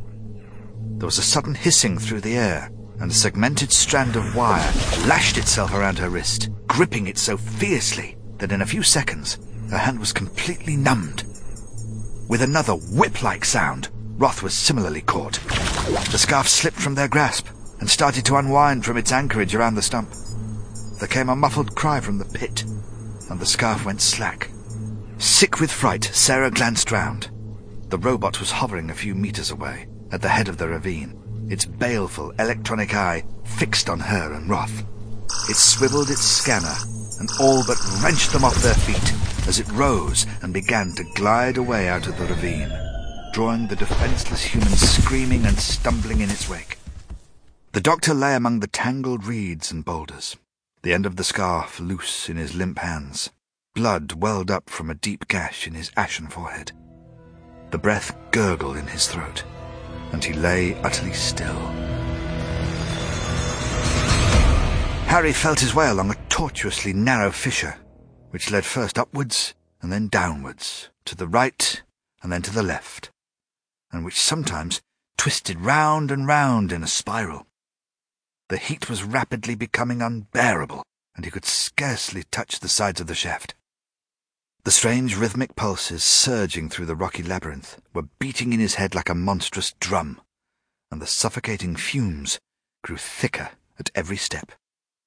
Speaker 2: There was a sudden hissing through the air, and a segmented strand of wire lashed itself around her wrist, gripping it so fiercely that in a few seconds her hand was completely numbed. With another whip-like sound, Roth was similarly caught. The scarf slipped from their grasp, and started to unwind from its anchorage around the stump. There came a muffled cry from the pit, and the scarf went slack. Sick with fright, Sarah glanced round. The robot was hovering a few meters away, at the head of the ravine, its baleful electronic eye fixed on her and Roth. It swiveled its scanner and all but wrenched them off their feet as it rose and began to glide away out of the ravine, drawing the defenseless humans screaming and stumbling in its wake. The doctor lay among the tangled reeds and boulders, the end of the scarf loose in his limp hands. Blood welled up from a deep gash in his ashen forehead. The breath gurgled in his throat, and he lay utterly still. Harry felt his way along a tortuously narrow fissure, which led first upwards and then downwards, to the right and then to the left, and which sometimes twisted round and round in a spiral. The heat was rapidly becoming unbearable, and he could scarcely touch the sides of the shaft. The strange rhythmic pulses surging through the rocky labyrinth were beating in his head like a monstrous drum, and the suffocating fumes grew thicker at every step.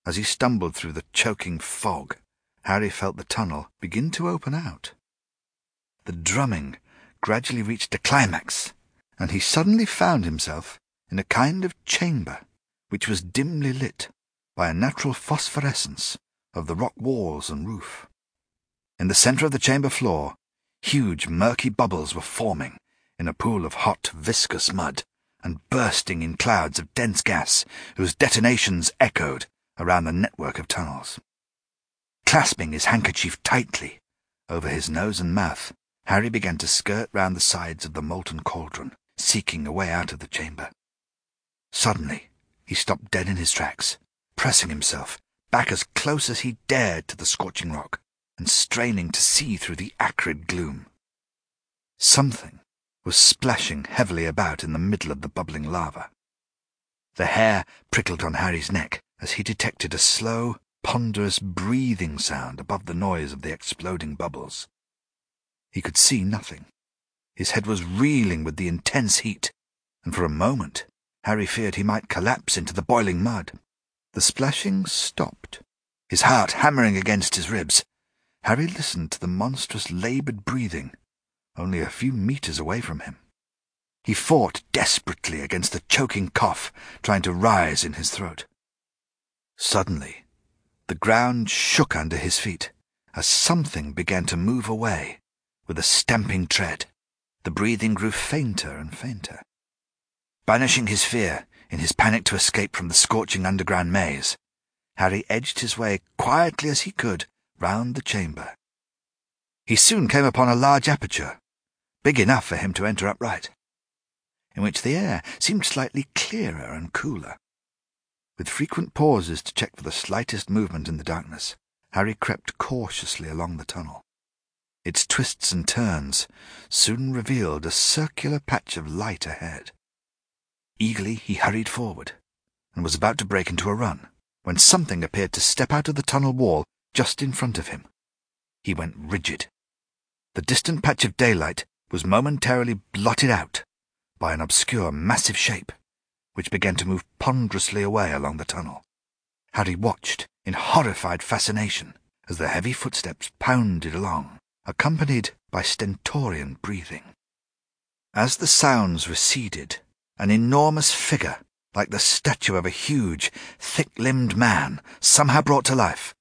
Speaker 2: As he stumbled through the choking fog, Harry felt the tunnel begin to open out. The drumming gradually reached a climax, and he suddenly found himself in a kind of chamber which was dimly lit by a natural phosphorescence of the rock walls and roof. In the centre of the chamber floor, huge murky bubbles were forming in a pool of hot, viscous mud and bursting in clouds of dense gas whose detonations echoed around the network of tunnels. Clasping his handkerchief tightly over his nose and mouth, Harry began to skirt round the sides of the molten cauldron, seeking a way out of the chamber. Suddenly, he stopped dead in his tracks, pressing himself back as close as he dared to the scorching rock and straining to see through the acrid gloom. Something was splashing heavily about in the middle of the bubbling lava. The hair prickled on Harry's neck as he detected a slow, ponderous breathing sound above the noise of the exploding bubbles. He could see nothing. His head was reeling with the intense heat, and for a moment Harry feared he might collapse into the boiling mud. The splashing stopped, his heart hammering against his ribs. Harry listened to the monstrous laboured breathing, only a few metres away from him. He fought desperately against the choking cough trying to rise in his throat. Suddenly, the ground shook under his feet as something began to move away with a stamping tread. The breathing grew fainter and fainter. Banishing his fear in his panic to escape from the scorching underground maze, Harry edged his way quietly as he could round the chamber. He soon came upon a large aperture, big enough for him to enter upright, in which the air seemed slightly clearer and cooler. With frequent pauses to check for the slightest movement in the darkness, Harry crept cautiously along the tunnel. Its twists and turns soon revealed a circular patch of light ahead. Eagerly he hurried forward, and was about to break into a run, when something appeared to step out of the tunnel wall just in front of him. He went rigid. The distant patch of daylight was momentarily blotted out by an obscure, massive shape, which began to move ponderously away along the tunnel. Harry watched in horrified fascination as the heavy footsteps pounded along, accompanied by stentorian breathing. As the sounds receded, an enormous figure, like the statue of a huge, thick-limbed man, somehow brought to life,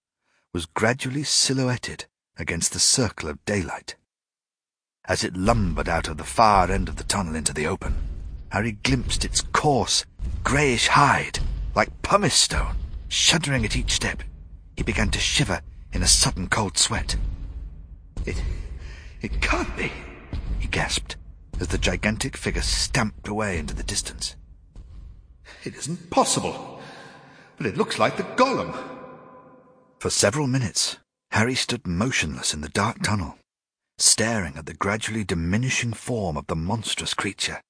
Speaker 2: was gradually silhouetted against the circle of daylight. As it lumbered out of the far end of the tunnel into the open, Harry glimpsed its coarse, greyish hide, like pumice stone, shuddering at each step. He began to shiver in a sudden cold sweat. It, it can't be, he gasped, as the gigantic figure stamped away into the distance.
Speaker 5: It isn't possible, but it looks like the golem.
Speaker 2: For several minutes, Harry stood motionless in the dark tunnel, staring at the gradually diminishing form of the monstrous creature.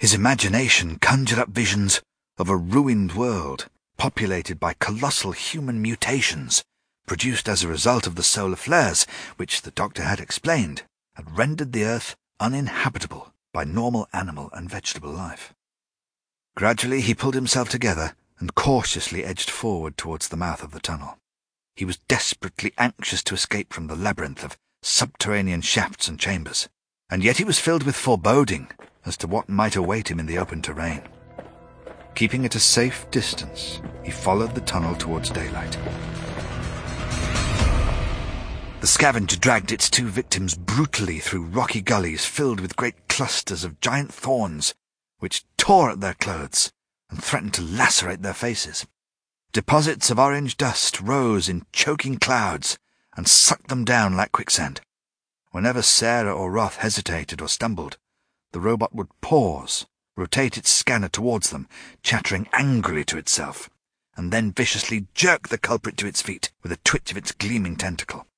Speaker 2: His imagination conjured up visions of a ruined world populated by colossal human mutations produced as a result of the solar flares which the doctor had explained had rendered the earth uninhabitable by normal animal and vegetable life. Gradually he pulled himself together and cautiously edged forward towards the mouth of the tunnel. He was desperately anxious to escape from the labyrinth of subterranean shafts and chambers, and yet he was filled with foreboding as to what might await him in the open terrain. Keeping at a safe distance, he followed the tunnel towards daylight. The scavenger dragged its two victims brutally through rocky gullies filled with great clusters of giant thorns, which tore at their clothes and threatened to lacerate their faces. Deposits of orange dust rose in choking clouds and sucked them down like quicksand. Whenever Sarah or Roth hesitated or stumbled, the robot would pause, rotate its scanner towards them, chattering angrily to itself, and then viciously jerk the culprit to its feet with a twitch of its gleaming tentacle.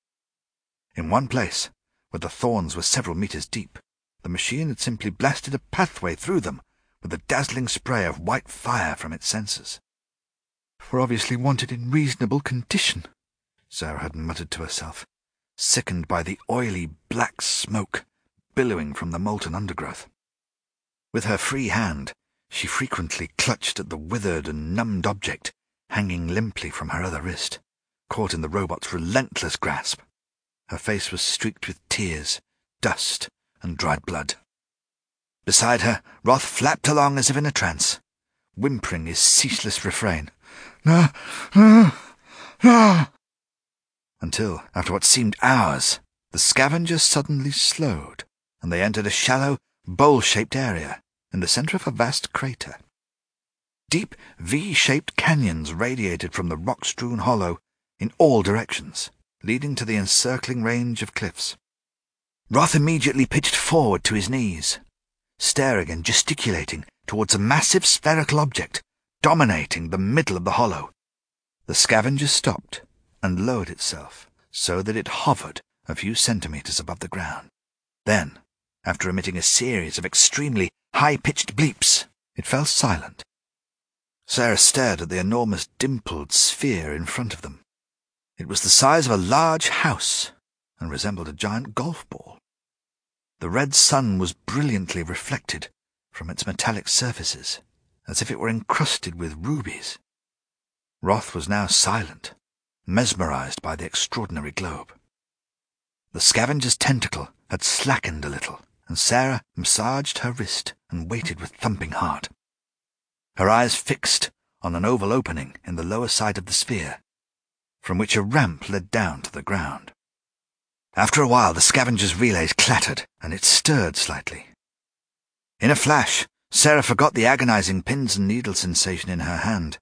Speaker 2: In one place, where the thorns were several meters deep. The machine had simply blasted a pathway through them with a dazzling spray of white fire from its sensors.
Speaker 3: We're obviously wanted in reasonable condition,
Speaker 2: Sarah had muttered to herself, sickened by the oily black smoke billowing from the molten undergrowth. With her free hand, she frequently clutched at the withered and numbed object hanging limply from her other wrist, caught in the robot's relentless grasp. Her face was streaked with tears, dust, and dried blood. Beside her, Roth flapped along as if in a trance, whimpering his ceaseless refrain. No, no, no. Until, after what seemed hours, the scavengers suddenly slowed, and they entered a shallow, bowl-shaped area in the center of a vast crater. Deep V-shaped canyons radiated from the rock-strewn hollow in all directions, leading to the encircling range of cliffs. Roth immediately pitched forward to his knees, staring and gesticulating towards a massive spherical object dominating the middle of the hollow. The scavenger stopped and lowered itself so that it hovered a few centimeters above the ground. Then, after emitting a series of extremely high-pitched bleeps, it fell silent. Sarah stared at the enormous dimpled sphere in front of them. It was the size of a large house and resembled a giant golf ball. The red sun was brilliantly reflected from its metallic surfaces, as if it were encrusted with rubies. Roth was now silent, mesmerized by the extraordinary globe. The scavenger's tentacle had slackened a little, and Sarah massaged her wrist and waited with thumping heart. Her eyes fixed on an oval opening in the lower side of the sphere, from which a ramp led down to the ground. After a while, the scavenger's relays clattered, and it stirred slightly. In a flash, Sarah forgot the agonizing pins and needle sensation in her hand,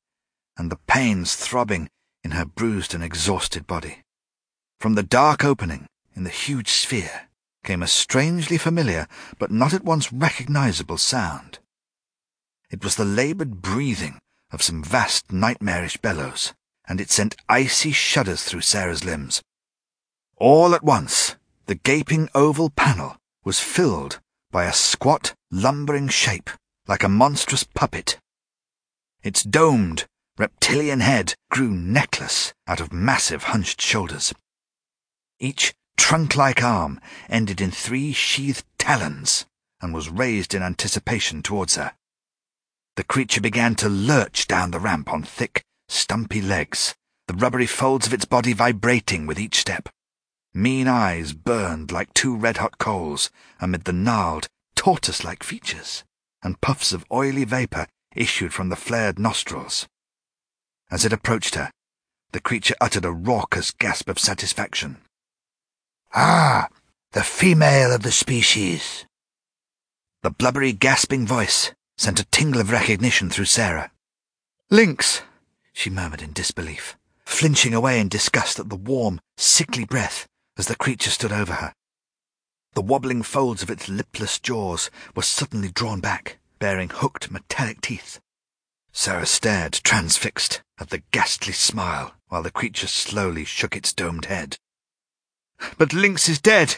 Speaker 2: and the pains throbbing in her bruised and exhausted body. From the dark opening in the huge sphere came a strangely familiar but not at once recognizable sound. It was the labored breathing of some vast nightmarish bellows, and it sent icy shudders through Sarah's limbs. All at once, the gaping oval panel was filled by a squat, lumbering shape like a monstrous puppet. Its domed, reptilian head grew necklace out of massive hunched shoulders. Each trunk-like arm ended in three sheathed talons and was raised in anticipation towards her. The creature began to lurch down the ramp on thick, stumpy legs, the rubbery folds of its body vibrating with each step. Mean eyes burned like two red-hot coals amid the gnarled, tortoise-like features, and puffs of oily vapour issued from the flared nostrils. As it approached her, the creature uttered a raucous gasp of satisfaction.
Speaker 3: Ah, the female of the species.
Speaker 2: The blubbery, gasping voice sent a tingle of recognition through Sarah.
Speaker 3: Linx,
Speaker 2: she murmured in disbelief, flinching away in disgust at the warm, sickly breath as the creature stood over her. The wobbling folds of its lipless jaws were suddenly drawn back, bearing hooked metallic teeth. Sarah stared, transfixed, at the ghastly smile while the creature slowly shook its domed head.
Speaker 3: But Linx is dead,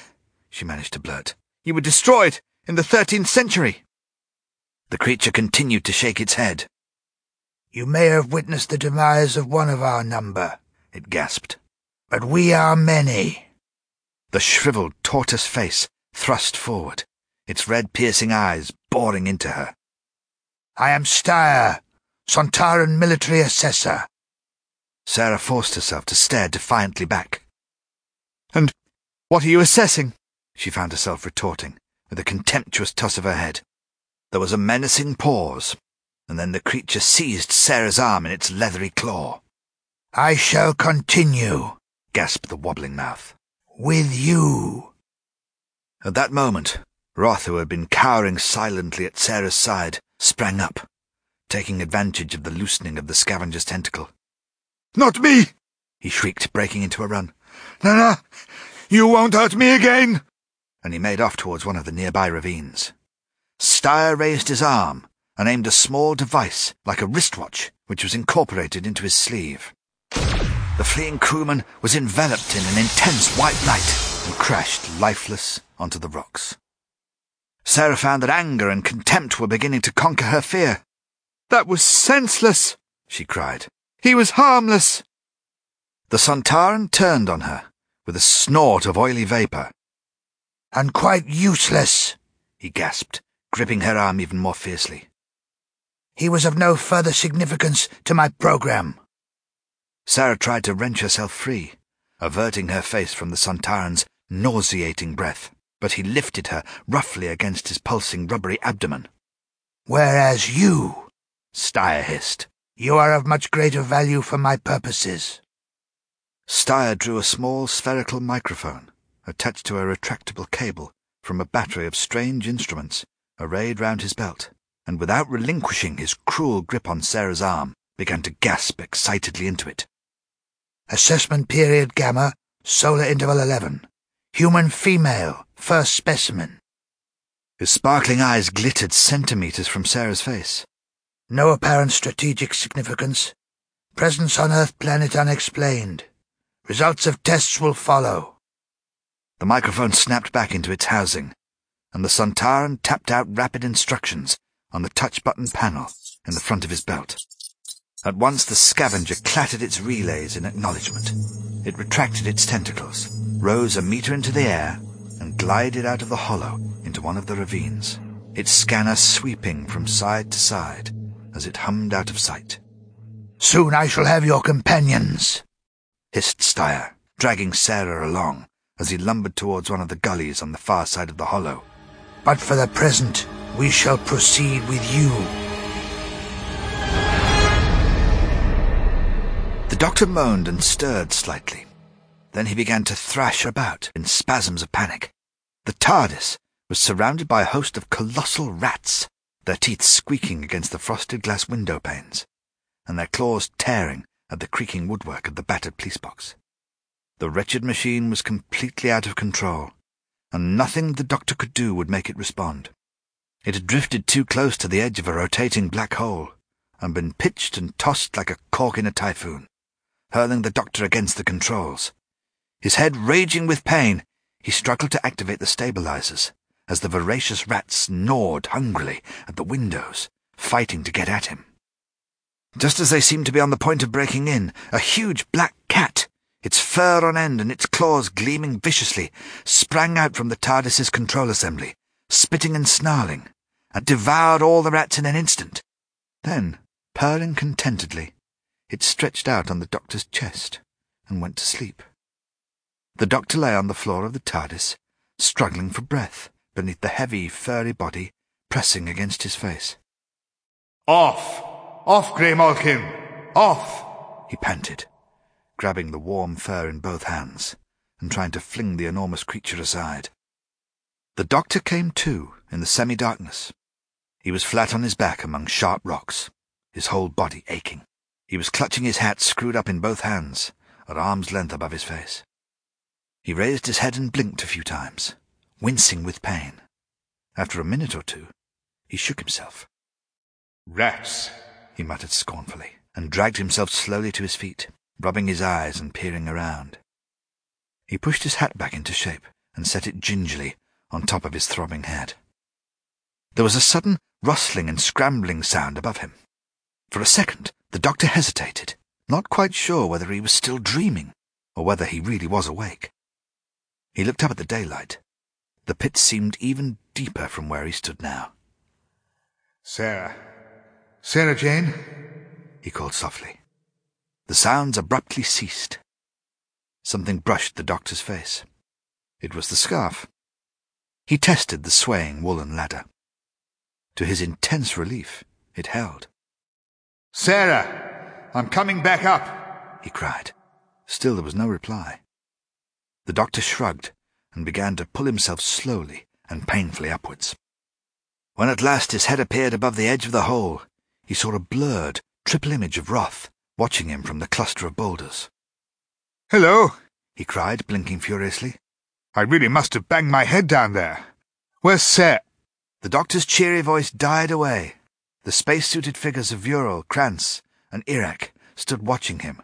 Speaker 3: she managed to blurt. You were destroyed in the thirteenth century.
Speaker 2: The creature continued to shake its head.
Speaker 6: You may have witnessed the demise of one of our number, it gasped. But we are many.
Speaker 2: The shriveled tortoise face thrust forward, its red piercing eyes boring into her.
Speaker 6: I am Styre, Sontaran military assessor.
Speaker 2: Sarah forced herself to stare defiantly back.
Speaker 3: And what are you assessing?
Speaker 2: She found herself retorting, with a contemptuous toss of her head. There was a menacing pause, and then the creature seized Sarah's arm in its leathery claw.
Speaker 6: I shall continue,
Speaker 2: gasped the wobbling mouth
Speaker 6: with you.
Speaker 2: At that moment, Roth, who had been cowering silently at Sarah's side, sprang up, taking advantage of the loosening of the scavenger's tentacle.
Speaker 3: Not me!
Speaker 2: he shrieked, breaking into a run.
Speaker 3: No, no, you won't hurt me again!
Speaker 2: And he made off towards one of the nearby ravines. Styre raised his arm and aimed a small device like a wristwatch, which was incorporated into his sleeve. The fleeing crewman was enveloped in an intense white light and crashed lifeless onto the rocks. Sarah found that anger and contempt were beginning to conquer her fear.
Speaker 4: That was senseless,
Speaker 2: she cried.
Speaker 4: He was harmless.
Speaker 2: The Sontaran turned on her with a snort of oily vapour.
Speaker 6: And quite useless,
Speaker 2: he gasped, gripping her arm even more fiercely.
Speaker 6: He was of no further significance to my program.
Speaker 2: Sarah tried to wrench herself free, averting her face from the Sontaran's nauseating breath, but he lifted her roughly against his pulsing rubbery abdomen.
Speaker 6: Whereas you,
Speaker 2: Styre hissed,
Speaker 6: you are of much greater value for my purposes.
Speaker 2: Styre drew a small spherical microphone attached to a retractable cable from a battery of strange instruments arrayed round his belt, and without relinquishing his cruel grip on Sarah's arm, began to gasp excitedly into it.
Speaker 6: Assessment period gamma, solar interval 11. Human female, first specimen.
Speaker 2: His sparkling eyes glittered centimeters from Sarah's face.
Speaker 6: No apparent strategic significance. Presence on Earth planet unexplained. Results of tests will follow.
Speaker 2: The microphone snapped back into its housing, and the Sontaran tapped out rapid instructions on the touch button panel in the front of his belt. At once the scavenger clattered its relays in acknowledgement. It retracted its tentacles, rose a meter into the air, and glided out of the hollow into one of the ravines, its scanner sweeping from side to side as it hummed out of sight.
Speaker 6: Soon I shall have your companions,
Speaker 2: hissed Styre, dragging Sarah along as he lumbered towards one of the gullies on the far side of the hollow.
Speaker 6: But for the present, we shall proceed with you.
Speaker 2: The doctor moaned and stirred slightly. Then he began to thrash about in spasms of panic. The TARDIS was surrounded by a host of colossal rats, their teeth squeaking against the frosted glass window panes, and their claws tearing at the creaking woodwork of the battered police box. The wretched machine was completely out of control, and nothing the doctor could do would make it respond. It had drifted too close to the edge of a rotating black hole, and been pitched and tossed like a cork in a typhoon hurling the doctor against the controls. His head raging with pain, he struggled to activate the stabilizers as the voracious rats gnawed hungrily at the windows, fighting to get at him. Just as they seemed to be on the point of breaking in, a huge black cat, its fur on end and its claws gleaming viciously, sprang out from the TARDIS's control assembly, spitting and snarling, and devoured all the rats in an instant. Then, purring contentedly, it stretched out on the doctor's chest and went to sleep. The doctor lay on the floor of the TARDIS, struggling for breath beneath the heavy, furry body pressing against his face.
Speaker 3: Off! Off, Grey Malkin! Off!
Speaker 2: He panted, grabbing the warm fur in both hands and trying to fling the enormous creature aside. The doctor came to in the semi-darkness. He was flat on his back among sharp rocks, his whole body aching. He was clutching his hat screwed up in both hands, at arm's length above his face. He raised his head and blinked a few times, wincing with pain. After a minute or two, he shook himself.
Speaker 3: Rats,
Speaker 2: he muttered scornfully, and dragged himself slowly to his feet, rubbing his eyes and peering around. He pushed his hat back into shape and set it gingerly on top of his throbbing head. There was a sudden rustling and scrambling sound above him. For a second, the doctor hesitated, not quite sure whether he was still dreaming or whether he really was awake. He looked up at the daylight. The pit seemed even deeper from where he stood now.
Speaker 3: Sarah. Sarah Jane?
Speaker 2: He called softly. The sounds abruptly ceased. Something brushed the doctor's face. It was the scarf. He tested the swaying woolen ladder. To his intense relief, it held.
Speaker 3: Sarah, I'm coming back up,
Speaker 2: he cried. Still there was no reply. The doctor shrugged and began to pull himself slowly and painfully upwards. When at last his head appeared above the edge of the hole, he saw a blurred, triple image of Roth watching him from the cluster of boulders.
Speaker 3: Hello,
Speaker 2: he cried, blinking furiously.
Speaker 3: I really must have banged my head down there. Where's Set?
Speaker 2: The doctor's cheery voice died away the space-suited figures of Vural, Krans, and Erak stood watching him,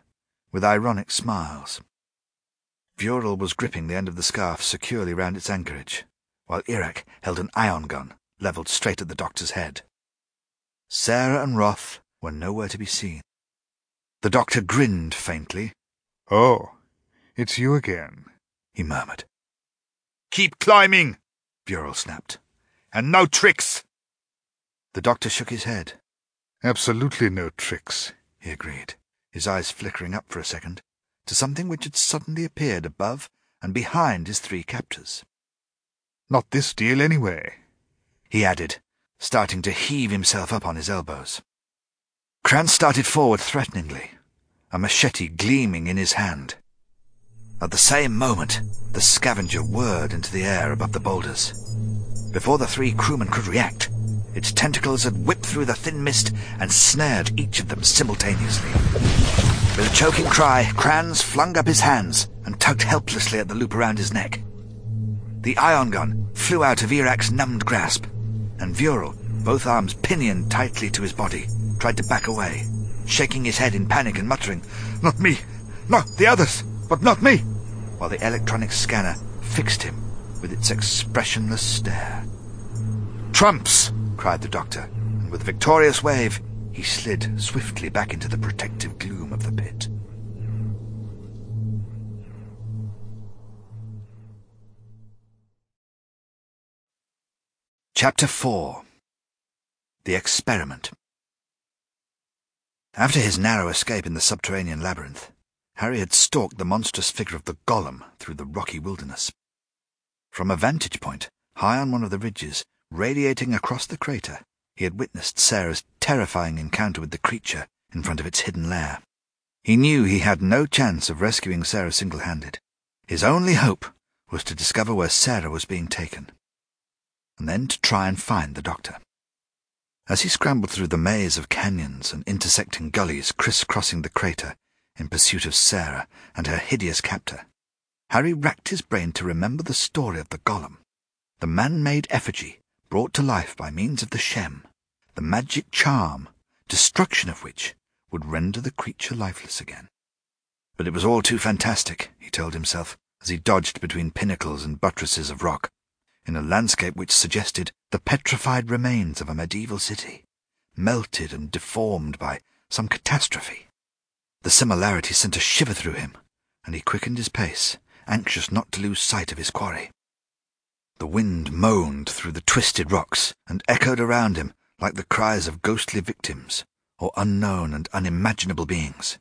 Speaker 2: with ironic smiles. Vural was gripping the end of the scarf securely round its anchorage, while Erak held an ion gun levelled straight at the doctor's head. Sarah and Roth were nowhere to be seen. The doctor grinned faintly.
Speaker 3: Oh, it's you again,
Speaker 2: he murmured.
Speaker 3: Keep climbing, Vural snapped. And no tricks.
Speaker 2: The doctor shook his head.
Speaker 3: Absolutely no tricks,
Speaker 2: he agreed, his eyes flickering up for a second to something which had suddenly appeared above and behind his three captors.
Speaker 3: Not this deal, anyway,
Speaker 2: he added, starting to heave himself up on his elbows. Krans started forward threateningly, a machete gleaming in his hand. At the same moment, the scavenger whirred into the air above the boulders. Before the three crewmen could react, its tentacles had whipped through the thin mist and snared each of them simultaneously. With a choking cry, Krans flung up his hands and tugged helplessly at the loop around his neck. The ion gun flew out of Erak's numbed grasp, and Vural, both arms pinioned tightly to his body, tried to back away, shaking his head in panic and muttering,
Speaker 3: Not me! Not the others! But not me!
Speaker 2: While the electronic scanner fixed him with its expressionless stare.
Speaker 3: Trumps!
Speaker 2: cried the doctor, and with a victorious wave, he slid swiftly back into the protective gloom of the pit. Chapter 4 The Experiment After his narrow escape in the subterranean labyrinth, Harry had stalked the monstrous figure of the golem through the rocky wilderness. From a vantage point, high on one of the ridges, radiating across the crater, he had witnessed Sarah's terrifying encounter with the creature in front of its hidden lair. He knew he had no chance of rescuing Sarah single-handed. His only hope was to discover where Sarah was being taken and then to try and find the doctor. As he scrambled through the maze of canyons and intersecting gullies crisscrossing the crater in pursuit of Sarah and her hideous captor, Harry racked his brain to remember the story of the golem, the man-made effigy brought to life by means of the Shem, the magic charm, destruction of which would render the creature lifeless again. But it was all too fantastic, he told himself, as he dodged between pinnacles and buttresses of rock in a landscape which suggested the petrified remains of a medieval city, melted and deformed by some catastrophe. The similarity sent a shiver through him, and he quickened his pace, anxious not to lose sight of his quarry. The wind moaned through the twisted rocks and echoed around him like the cries of ghostly victims or unknown and unimaginable beings.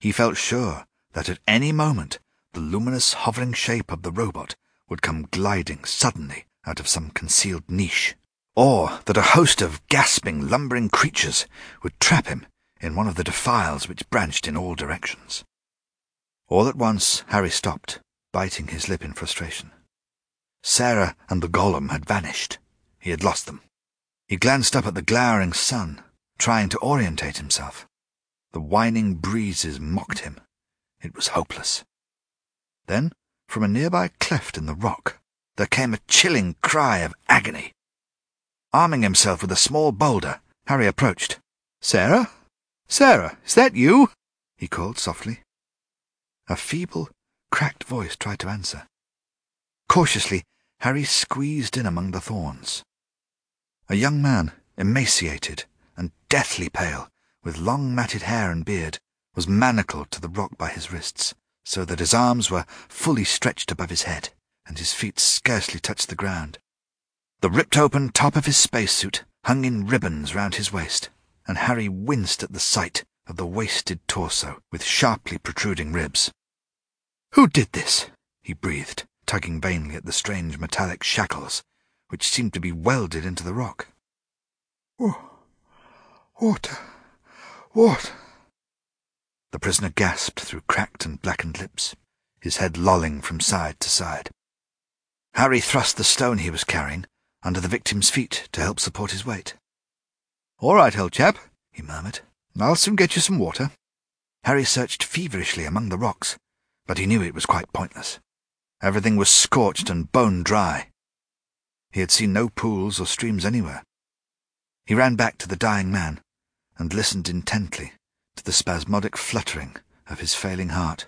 Speaker 2: He felt sure that at any moment the luminous hovering shape of the robot would come gliding suddenly out of some concealed niche, or that a host of gasping, lumbering creatures would trap him in one of the defiles which branched in all directions. All at once Harry stopped, biting his lip in frustration. Sarah and the golem had vanished. He had lost them. He glanced up at the glowering sun, trying to orientate himself. The whining breezes mocked him. It was hopeless. Then from a nearby cleft in the rock, there came a chilling cry of agony. Arming himself with a small boulder, Harry approached.
Speaker 3: Sarah? Sarah, is that you? he called softly.
Speaker 2: A feeble, cracked voice tried to answer. Cautiously, Harry squeezed in among the thorns. A young man, emaciated and deathly pale, with long matted hair and beard, was manacled to the rock by his wrists so that his arms were fully stretched above his head, and his feet scarcely touched the ground. The ripped open top of his spacesuit hung in ribbons round his waist, and Harry winced at the sight of the wasted torso with sharply protruding ribs.
Speaker 3: Who did this?
Speaker 2: he breathed, tugging vainly at the strange metallic shackles, which seemed to be welded into the rock.
Speaker 3: Water. Water.
Speaker 2: The prisoner gasped through cracked and blackened lips, his head lolling from side to side. Harry thrust the stone he was carrying under the victim's feet to help support his weight.
Speaker 3: All right, old chap, he murmured.
Speaker 2: I'll soon get you some water. Harry searched feverishly among the rocks, but he knew it was quite pointless. Everything was scorched and bone dry. He had seen no pools or streams anywhere. He ran back to the dying man and listened intently the spasmodic fluttering of his failing heart.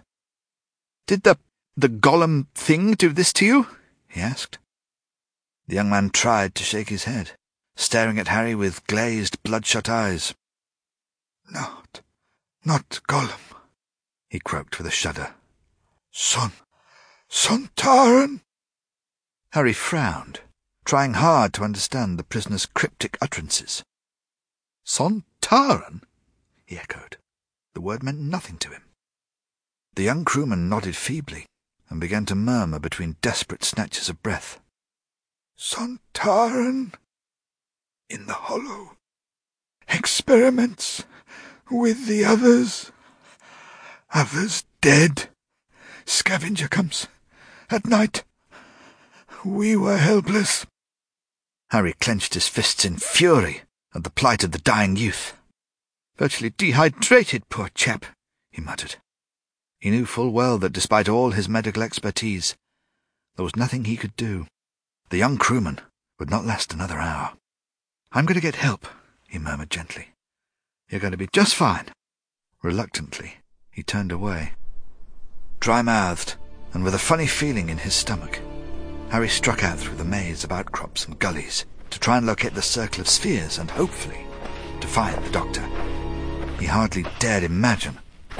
Speaker 3: Did the
Speaker 4: the golem thing do this to you? he asked.
Speaker 2: The young man tried to shake his head, staring at Harry with glazed, bloodshot eyes.
Speaker 3: Not, not Gollum, he croaked with a shudder. Son, Sontaran?
Speaker 2: Harry frowned, trying hard to understand the prisoner's cryptic utterances.
Speaker 3: Sontaran?
Speaker 2: he echoed. The word meant nothing to him. The young crewman nodded feebly and began to murmur between desperate snatches of breath.
Speaker 3: Sontaran? In the hollow. Experiments with the others. Others dead. Scavenger comes at night. We were helpless.
Speaker 2: Harry clenched his fists in fury at the plight of the dying youth.
Speaker 4: Virtually dehydrated, poor chap, he muttered.
Speaker 2: He knew full well that despite all his medical expertise, there was nothing he could do. The young crewman would not last another hour.
Speaker 4: I'm going to get help, he murmured gently. You're going to be just fine.
Speaker 2: Reluctantly, he turned away. Dry-mouthed, and with a funny feeling in his stomach, Harry struck out through the maze of outcrops and gullies to try and locate the circle of spheres and, hopefully, to find the doctor. He hardly dared imagine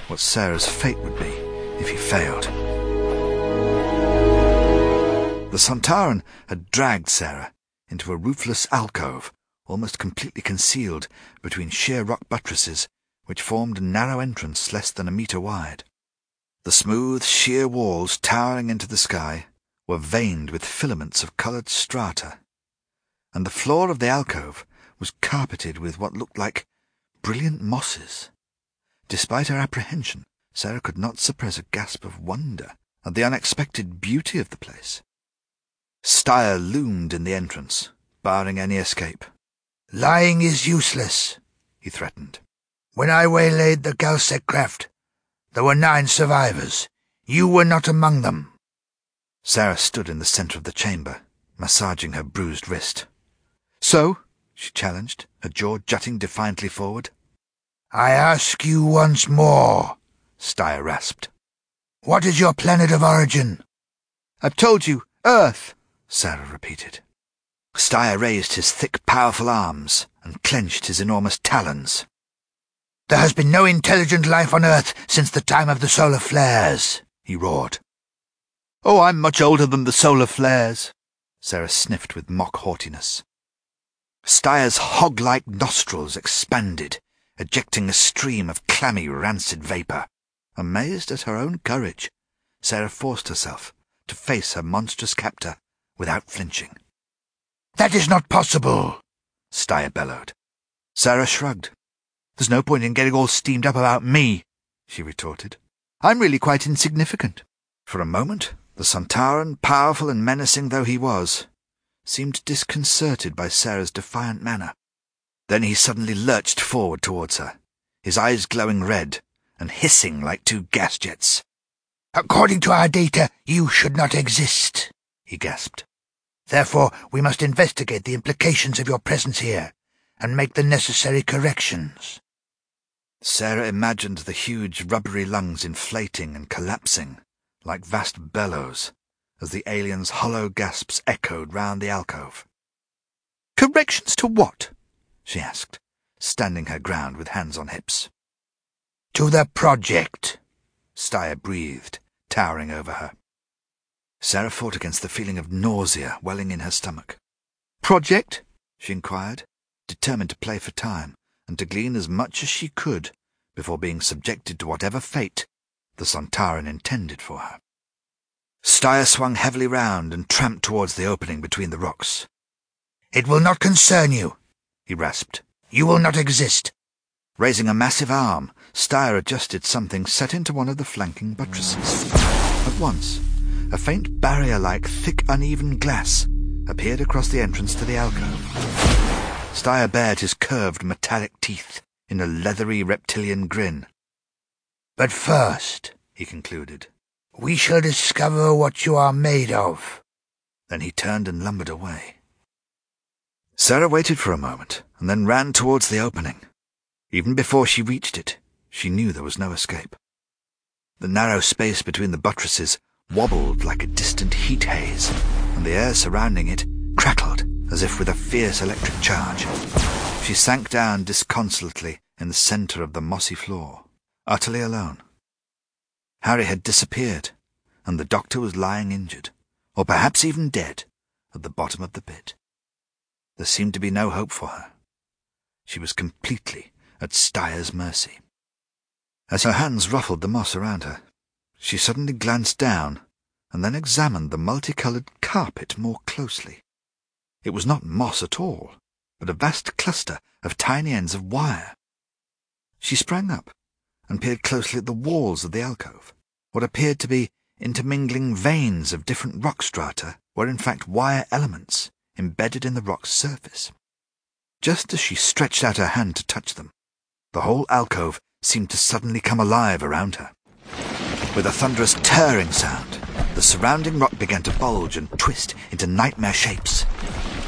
Speaker 2: what Sarah's fate would be if he failed. The Sontaran had dragged Sarah into a roofless alcove, almost completely concealed between sheer rock buttresses, which formed a narrow entrance less than a metre wide. The smooth, sheer walls towering into the sky were veined with filaments of coloured strata, and the floor of the alcove was carpeted with what looked like brilliant mosses. Despite her apprehension, Sarah could not suppress a gasp of wonder at the unexpected beauty of the place. Styre loomed in the entrance, barring any escape.
Speaker 6: Lying is useless, he threatened. When I waylaid the Galsec craft, there were nine survivors. You were not among them.
Speaker 2: Sarah stood in the centre of the chamber, massaging her bruised wrist.
Speaker 4: So?
Speaker 2: she challenged, her jaw jutting defiantly forward.
Speaker 6: I ask you once more, Styre rasped. What is your planet of origin?
Speaker 4: I've told you, Earth,
Speaker 2: Sarah repeated. Styre raised his thick, powerful arms and clenched his enormous talons.
Speaker 6: There has been no intelligent life on Earth since the time of the solar flares, he roared.
Speaker 4: Oh, I'm much older than the solar flares,
Speaker 2: Sarah sniffed with mock haughtiness. Styre's hog-like nostrils expanded, ejecting a stream of clammy, rancid vapour. Amazed at her own courage, Sarah forced herself to face her monstrous captor without flinching.
Speaker 6: That is not possible,
Speaker 2: Styre bellowed. Sarah shrugged. There's no point in getting all steamed up about me, she retorted.
Speaker 4: I'm really quite insignificant.
Speaker 2: For a moment, the Sontaran, powerful and menacing though he was, seemed disconcerted by Sarah's defiant manner. Then he suddenly lurched forward towards her, his eyes glowing red and hissing like two gas jets.
Speaker 6: According to our data, you should not exist, he gasped. Therefore, we must investigate the implications of your presence here and make the necessary corrections.
Speaker 2: Sarah imagined the huge rubbery lungs inflating and collapsing like vast bellows as the alien's hollow gasps echoed round the alcove.
Speaker 4: Corrections to what?
Speaker 2: She asked, standing her ground with hands on hips.
Speaker 6: To the project,
Speaker 2: Styre breathed, towering over her. Sarah fought against the feeling of nausea welling in her stomach.
Speaker 4: Project?
Speaker 2: she inquired, determined to play for time and to glean as much as she could before being subjected to whatever fate the Sontaran intended for her. Styre swung heavily round and tramped towards the opening between the rocks.
Speaker 6: It will not concern you,
Speaker 2: he rasped.
Speaker 6: You will not exist.
Speaker 2: Raising a massive arm, Styre adjusted something set into one of the flanking buttresses. At once, a faint barrier-like, thick, uneven glass appeared across the entrance to the alcove. Styre bared his curved metallic teeth in a leathery reptilian grin.
Speaker 6: But first, he concluded, we shall discover what you are made of.
Speaker 2: Then he turned and lumbered away. Sarah waited for a moment and then ran towards the opening. Even before she reached it, she knew there was no escape. The narrow space between the buttresses wobbled like a distant heat haze, and the air surrounding it crackled as if with a fierce electric charge. She sank down disconsolately in the centre of the mossy floor, utterly alone. Harry had disappeared, and the doctor was lying injured, or perhaps even dead, at the bottom of the pit. There seemed to be no hope for her. She was completely at Styre's mercy. As her hands ruffled the moss around her, she suddenly glanced down and then examined the multicoloured carpet more closely. It was not moss at all, but a vast cluster of tiny ends of wire. She sprang up and peered closely at the walls of the alcove. What appeared to be intermingling veins of different rock strata were in fact wire elements embedded in the rock's surface. Just as she stretched out her hand to touch them, the whole alcove seemed to suddenly come alive around her. With a thunderous tearing sound, the surrounding rock began to bulge and twist into nightmare shapes.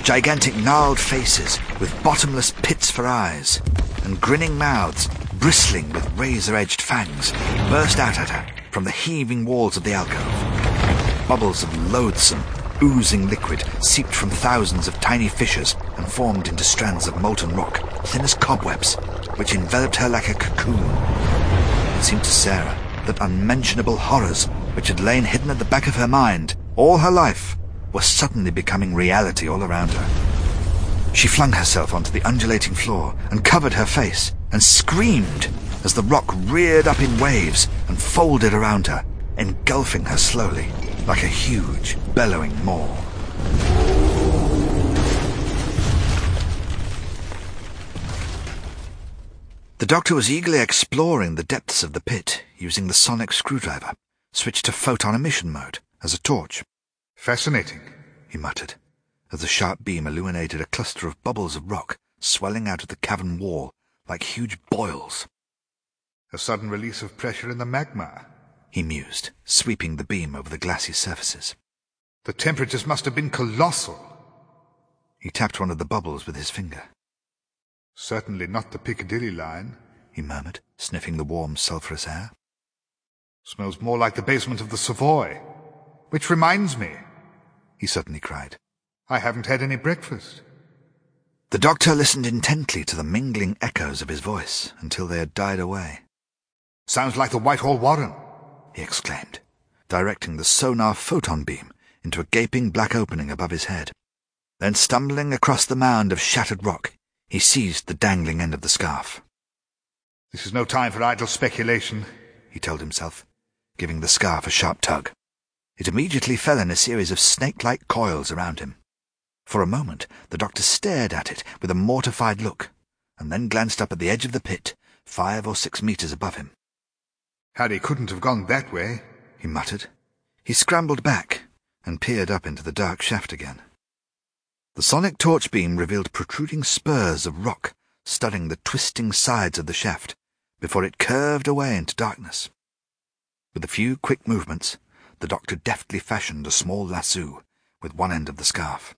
Speaker 2: Gigantic gnarled faces with bottomless pits for eyes, and grinning mouths bristling with razor-edged fangs burst out at her from the heaving walls of the alcove. Bubbles of loathsome, oozing liquid seeped from thousands of tiny fissures and formed into strands of molten rock, thin as cobwebs, which enveloped her like a cocoon. It seemed to Sarah that unmentionable horrors which had lain hidden at the back of her mind all her life were suddenly becoming reality all around her. She flung herself onto the undulating floor and covered her face and screamed as the rock reared up in waves and folded around her, engulfing her slowly like a huge, bellowing maw. The doctor was eagerly exploring the depths of the pit using the sonic screwdriver, switched to photon emission mode as a torch.
Speaker 3: Fascinating,
Speaker 2: he muttered, as the sharp beam illuminated a cluster of bubbles of rock swelling out of the cavern wall like huge boils.
Speaker 3: A sudden release of pressure in the magma,
Speaker 2: he mused, sweeping the beam over the glassy surfaces.
Speaker 3: The temperatures must have been colossal.
Speaker 2: He tapped one of the bubbles with his finger.
Speaker 3: Certainly not the Piccadilly line,
Speaker 2: he murmured, sniffing the warm, sulphurous air.
Speaker 3: Smells more like the basement of the Savoy. Which reminds me, he suddenly cried, I haven't had any breakfast.
Speaker 2: The doctor listened intently to the mingling echoes of his voice until they had died away.
Speaker 3: Sounds like the Whitehall Warren,
Speaker 2: he exclaimed, directing the sonar photon beam into a gaping black opening above his head. Then, stumbling across the mound of shattered rock, he seized the dangling end of the scarf.
Speaker 3: This is no time for idle speculation,
Speaker 2: he told himself, giving the scarf a sharp tug. It immediately fell in a series of snake-like coils around him. For a moment the doctor stared at it with a mortified look, and then glanced up at the edge of the pit, five or six metres above him.
Speaker 3: Harry couldn't have gone that way,
Speaker 2: he muttered. He scrambled back and peered up into the dark shaft again. The sonic torch beam revealed protruding spurs of rock studding the twisting sides of the shaft before it curved away into darkness. With a few quick movements, the doctor deftly fashioned a small lasso with one end of the scarf.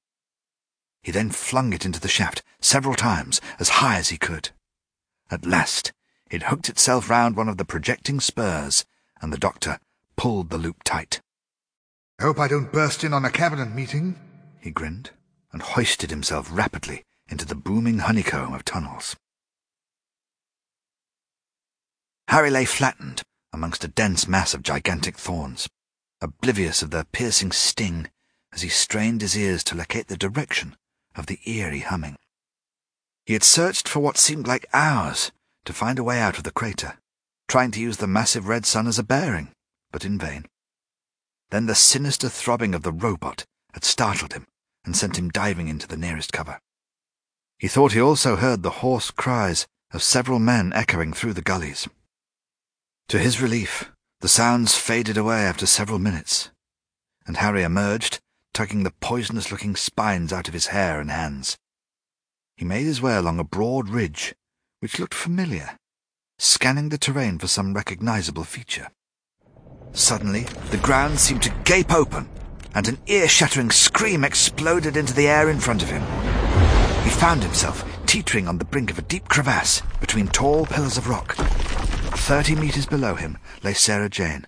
Speaker 2: He then flung it into the shaft several times, as high as he could. At last, it hooked itself round one of the projecting spurs, and the doctor pulled the loop tight.
Speaker 3: I hope I don't burst in on a cabinet meeting,
Speaker 2: he grinned, and hoisted himself rapidly into the booming honeycomb of tunnels. Harry lay flattened amongst a dense mass of gigantic thorns, oblivious of their piercing sting as he strained his ears to locate the direction of the eerie humming. He had searched for what seemed like hours to find a way out of the crater, trying to use the massive red sun as a bearing, but in vain. Then the sinister throbbing of the robot had startled him and sent him diving into the nearest cover. He thought he also heard the hoarse cries of several men echoing through the gullies. To his relief, the sounds faded away after several minutes, and Harry emerged tugging the poisonous-looking spines out of his hair and hands. He made his way along a broad ridge, which looked familiar, scanning the terrain for some recognizable feature. Suddenly, the ground seemed to gape open, and an ear-shattering scream exploded into the air in front of him. He found himself teetering on the brink of a deep crevasse between tall pillars of rock. Thirty meters below him lay Sarah Jane,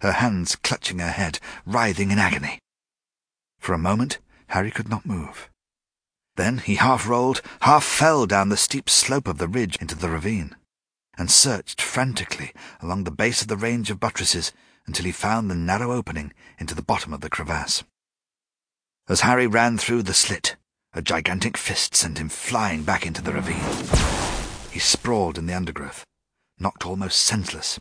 Speaker 2: her hands clutching her head, writhing in agony. For a moment, Harry could not move. Then he half rolled, half fell down the steep slope of the ridge into the ravine, and searched frantically along the base of the range of buttresses until he found the narrow opening into the bottom of the crevasse. As Harry ran through the slit, a gigantic fist sent him flying back into the ravine. He sprawled in the undergrowth, knocked almost senseless.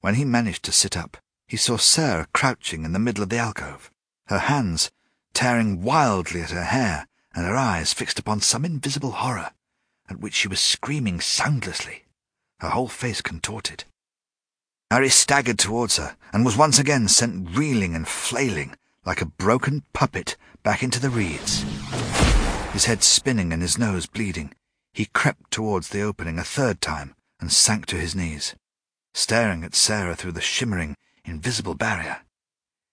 Speaker 2: When he managed to sit up, he saw Sarah crouching in the middle of the alcove, her hands tearing wildly at her hair and her eyes fixed upon some invisible horror, at which she was screaming soundlessly, her whole face contorted. Harry staggered towards her and was once again sent reeling and flailing like a broken puppet back into the reeds. His head spinning and his nose bleeding, he crept towards the opening a third time and sank to his knees, staring at Sarah through the shimmering, invisible barrier.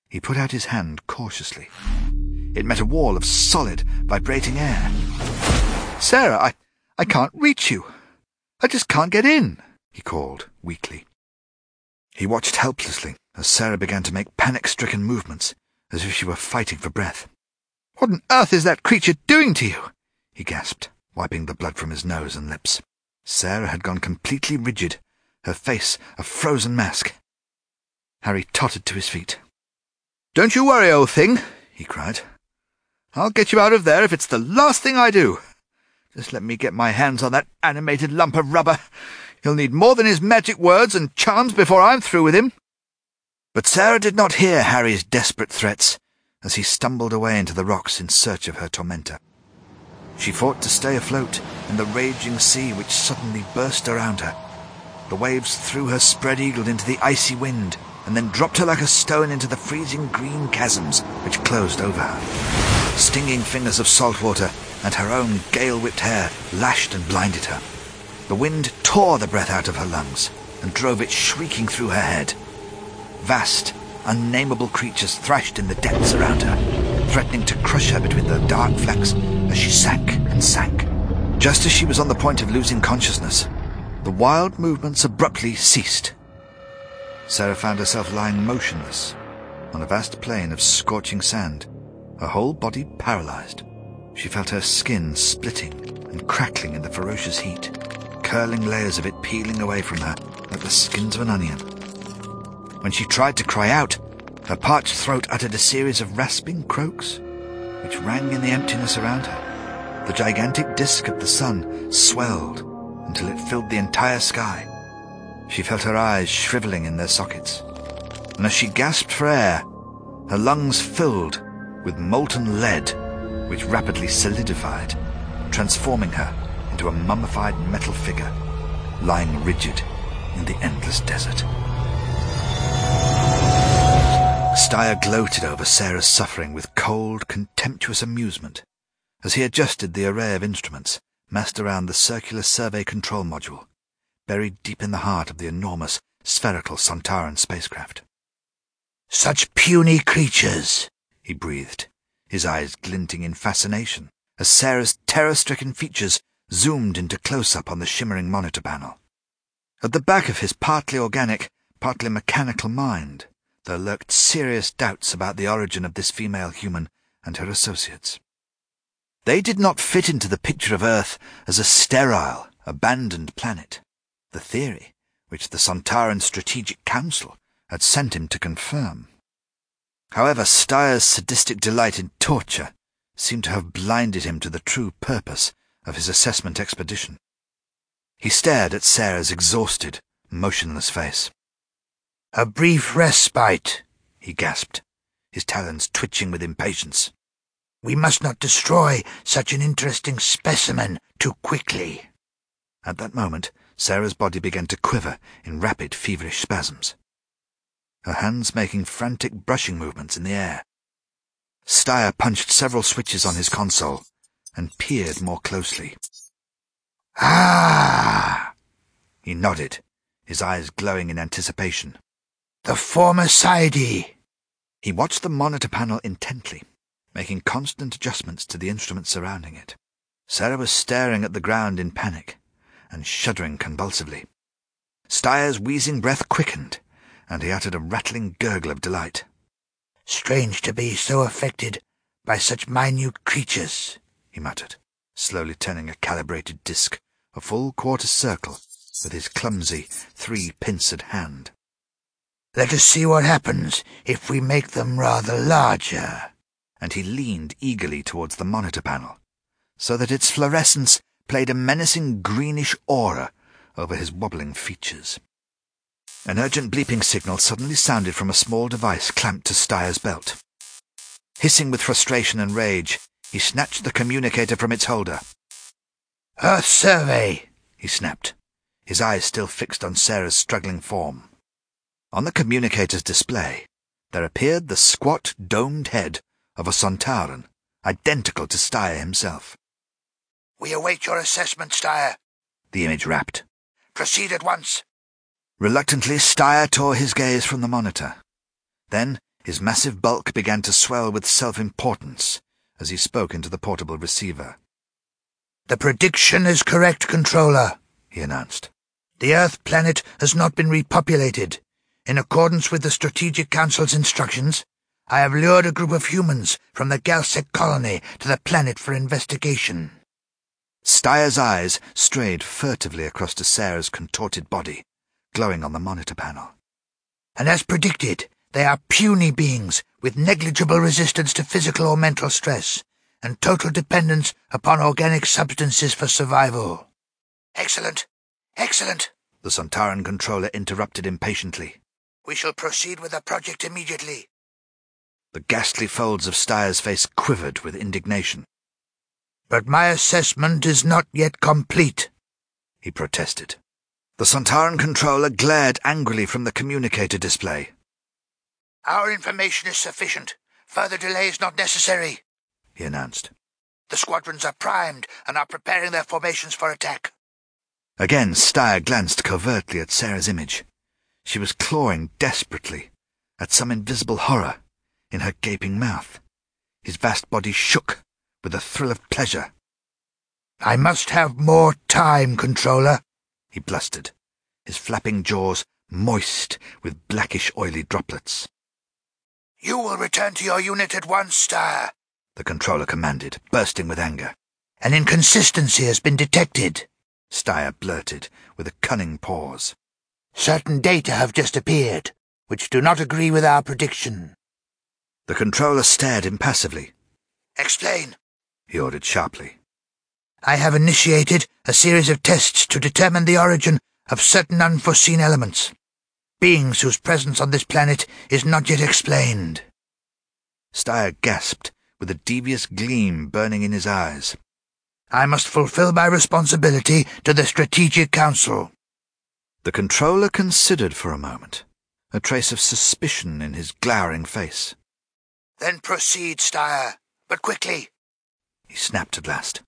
Speaker 2: He put out his hand cautiously. It met a wall of solid, vibrating air. Sarah, I, I can't reach you. I just can't get in, he called weakly. He watched helplessly as Sarah began to make panic-stricken movements, as if she were fighting for breath. What on earth is that creature doing to you? he gasped, wiping the blood from his nose and lips. Sarah had gone completely rigid, her face a frozen mask. Harry tottered to his feet. Don't you worry, old thing, he cried. I'll get you out of there if it's the last thing I do. Just let me get my hands on that animated lump of rubber. He'll need more than his magic words and charms before I'm through with him. But Sarah did not hear Harry's desperate threats as he stumbled away into the rocks in search of her tormentor. She fought to stay afloat in the raging sea which suddenly burst around her. The waves threw her spread-eagled into the icy wind and then dropped her like a stone into the freezing green chasms which closed over her. Stinging fingers of salt water and her own gale-whipped hair lashed and blinded her. The wind tore the breath out of her lungs and drove it shrieking through her head. Vast, unnameable creatures thrashed in the depths around her, threatening to crush her between the dark flecks as she sank and sank. Just as she was on the point of losing consciousness, the wild movements abruptly ceased. Sarah found herself lying motionless on a vast plain of scorching sand, her whole body paralyzed. She felt her skin splitting and crackling in the ferocious heat curling layers of it peeling away from her like the skins of an onion. When she tried to cry out, her parched throat uttered a series of rasping croaks, which rang in the emptiness around her. The gigantic disk of the sun swelled until it filled the entire sky. She felt her eyes shriveling in their sockets, and as she gasped for air, her lungs filled with molten lead, which rapidly solidified, transforming her into a mummified metal figure lying rigid in the endless desert. Styre gloated over Sarah's suffering with cold, contemptuous amusement as he adjusted the array of instruments massed around the circular survey control module, buried deep in the heart of the enormous spherical Sontaran spacecraft.
Speaker 6: Such puny creatures,
Speaker 2: he breathed, his eyes glinting in fascination as Sarah's terror-stricken features zoomed into close-up on the shimmering monitor panel. At the back of his partly organic, partly mechanical mind, there lurked serious doubts about the origin of this female human and her associates. They did not fit into the picture of Earth as a sterile, abandoned planet, the theory which the Sontaran Strategic Council had sent him to confirm. However, Styre's sadistic delight in torture seemed to have blinded him to the true purpose of his assessment expedition. He stared at Sarah's exhausted, motionless face.
Speaker 6: A brief respite,
Speaker 2: he gasped, his talons twitching with impatience.
Speaker 6: We must not destroy such an interesting specimen too quickly.
Speaker 2: At that moment, Sarah's body began to quiver in rapid, feverish spasms, her hands making frantic brushing movements in the air. Styre punched several switches on his console, and peered more closely.
Speaker 6: Ah!
Speaker 2: He nodded, his eyes glowing in anticipation.
Speaker 6: The Formicide!
Speaker 2: He watched the monitor panel intently, making constant adjustments to the instruments surrounding it. Sarah was staring at the ground in panic and shuddering convulsively. Styre's wheezing breath quickened, and he uttered a rattling gurgle of delight.
Speaker 6: Strange to be so affected by such minute creatures, he muttered,
Speaker 2: slowly turning a calibrated disc, a full quarter circle, with his clumsy, three-pincered hand.
Speaker 6: Let us see what happens if we make them rather larger.
Speaker 2: And he leaned eagerly towards the monitor panel, so that its fluorescence played a menacing greenish aura over his wobbling features. An urgent bleeping signal suddenly sounded from a small device clamped to Styre's belt. Hissing with frustration and rage, he snatched the communicator from its holder.
Speaker 6: Earth survey,
Speaker 2: he snapped, his eyes still fixed on Sarah's struggling form. On the communicator's display, there appeared the squat, domed head of a Sontaran, identical to Styre himself.
Speaker 6: We await your assessment, Styre,
Speaker 2: the image rapped.
Speaker 6: Proceed at once.
Speaker 2: Reluctantly, Styre tore his gaze from the monitor. Then his massive bulk began to swell with self-importance as he spoke into the portable receiver.
Speaker 6: The prediction is correct, Controller,
Speaker 2: he announced.
Speaker 6: The Earth planet has not been repopulated. In accordance with the Strategic Council's instructions, I have lured a group of humans from the Galsec colony to the planet for investigation.
Speaker 2: Styre's eyes strayed furtively across to Sarah's contorted body, glowing on the monitor panel.
Speaker 6: And as predicted, they are puny beings with negligible resistance to physical or mental stress, and total dependence upon organic substances for survival. Excellent. Excellent.
Speaker 2: The Sontaran controller interrupted impatiently.
Speaker 6: We shall proceed with the project immediately.
Speaker 2: The ghastly folds of Styre's face quivered with indignation.
Speaker 6: But my assessment is not yet complete,
Speaker 2: he protested. The Sontaran controller glared angrily from the communicator display.
Speaker 6: Our information is sufficient. Further delay is not necessary,
Speaker 2: he announced.
Speaker 6: The squadrons are primed and are preparing their formations for attack.
Speaker 2: Again, Styre glanced covertly at Sarah's image. She was clawing desperately at some invisible horror in her gaping mouth. His vast body shook with a thrill of pleasure.
Speaker 6: I must have more time, Controller,
Speaker 2: he blustered, his flapping jaws moist with blackish oily droplets.
Speaker 6: You will return to your unit at once, Styre,
Speaker 2: the controller commanded, bursting with anger.
Speaker 6: An inconsistency has been detected,
Speaker 2: Styre blurted, with a cunning pause.
Speaker 6: Certain data have just appeared, which do not agree with our prediction.
Speaker 2: The controller stared impassively.
Speaker 6: Explain,
Speaker 2: he ordered sharply.
Speaker 6: I have initiated a series of tests to determine the origin of certain unforeseen elements. Beings whose presence on this planet is not yet explained.
Speaker 2: Styre gasped, with a devious gleam burning in his eyes.
Speaker 6: I must fulfill my responsibility to the Strategic Council.
Speaker 2: The controller considered for a moment, a trace of suspicion in his glowering face.
Speaker 6: Then proceed, Styre, but quickly
Speaker 2: he snapped at last.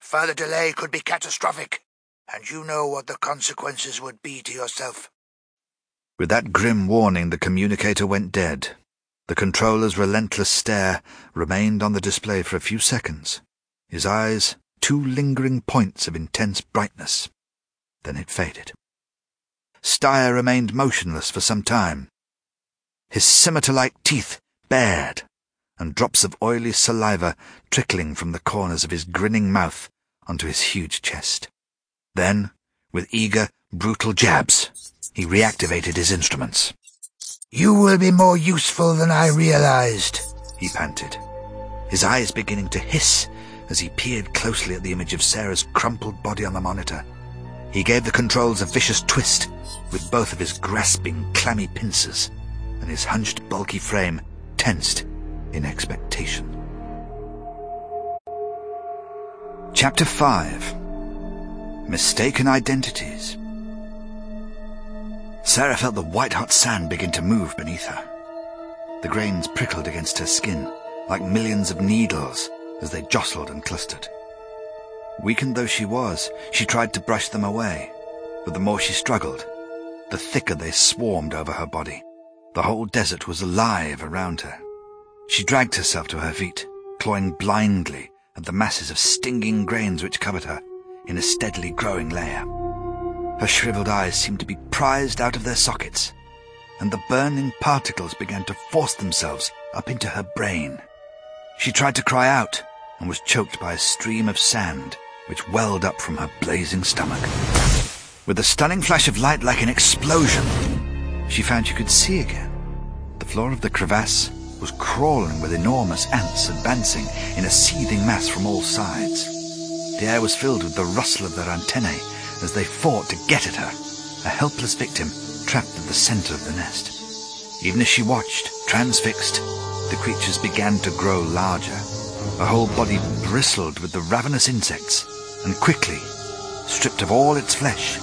Speaker 6: Further delay could be catastrophic, and you know what the consequences would be to yourself.
Speaker 2: With that grim warning, the communicator went dead. The controller's relentless stare remained on the display for a few seconds, his eyes two lingering points of intense brightness. Then it faded. Styre remained motionless for some time, his scimitar-like teeth bared and drops of oily saliva trickling from the corners of his grinning mouth onto his huge chest. Then, with eager, brutal jabs, he reactivated his instruments.
Speaker 6: You will be more useful than I realized,
Speaker 2: he panted, his eyes beginning to hiss as he peered closely at the image of Sarah's crumpled body on the monitor. He gave the controls a vicious twist with both of his grasping, clammy pincers, and his hunched, bulky frame tensed in expectation. Chapter 5 Mistaken Identities Sarah felt the white-hot sand begin to move beneath her. The grains prickled against her skin like millions of needles as they jostled and clustered. Weakened though she was, she tried to brush them away, but the more she struggled, the thicker they swarmed over her body. The whole desert was alive around her. She dragged herself to her feet, clawing blindly at the masses of stinging grains which covered her in a steadily growing layer. Her shriveled eyes seemed to be prized out of their sockets, and the burning particles began to force themselves up into her brain. She tried to cry out and was choked by a stream of sand which welled up from her blazing stomach. With a stunning flash of light like an explosion, she found she could see again. The floor of the crevasse was crawling with enormous ants advancing in a seething mass from all sides. The air was filled with the rustle of their antennae as they fought to get at her, a helpless victim trapped at the center of the nest. Even as she watched, transfixed, the creatures began to grow larger. Her whole body bristled with the ravenous insects, and quickly, stripped of all its flesh,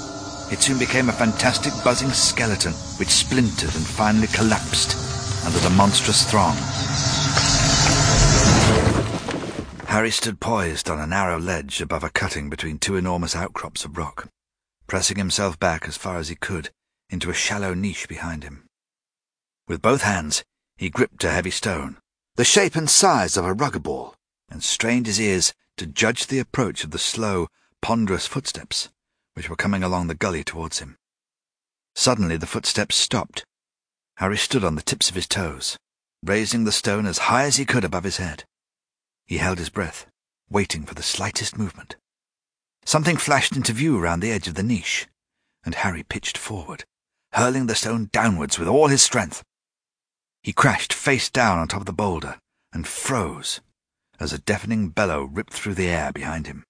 Speaker 2: it soon became a fantastic buzzing skeleton which splintered and finally collapsed under the monstrous throng. Harry stood poised on a narrow ledge above a cutting between two enormous outcrops of rock, pressing himself back as far as he could into a shallow niche behind him. With both hands, he gripped a heavy stone, the shape and size of a rugger ball, and strained his ears to judge the approach of the slow, ponderous footsteps which were coming along the gully towards him. Suddenly the footsteps stopped. Harry stood on the tips of his toes, raising the stone as high as he could above his head. He held his breath, waiting for the slightest movement. Something flashed into view round the edge of the niche, and Harry pitched forward, hurling the stone downwards with all his strength. He crashed face down on top of the boulder and froze as a deafening bellow ripped through the air behind him.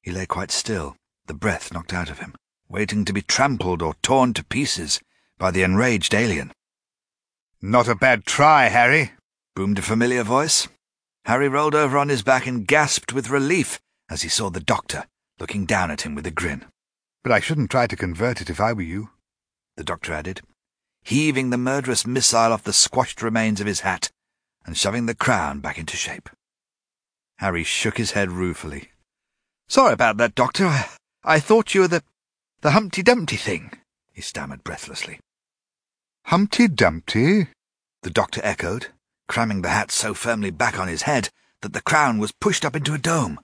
Speaker 2: He lay quite still, the breath knocked out of him, waiting to be trampled or torn to pieces by the enraged alien.
Speaker 3: Not a bad try, Harry,
Speaker 2: boomed a familiar voice. Harry rolled over on his back and gasped with relief as he saw the doctor looking down at him with a grin.
Speaker 3: But I shouldn't try to convert it if I were you,
Speaker 2: the doctor added, heaving the murderous missile off the squashed remains of his hat and shoving the crown back into shape. Harry shook his head ruefully.
Speaker 4: Sorry about that, Doctor. I, I thought you were the... the Humpty Dumpty thing, he stammered breathlessly.
Speaker 3: Humpty Dumpty?
Speaker 2: The doctor echoed, cramming the hat so firmly back on his head that the crown was pushed up into a dome,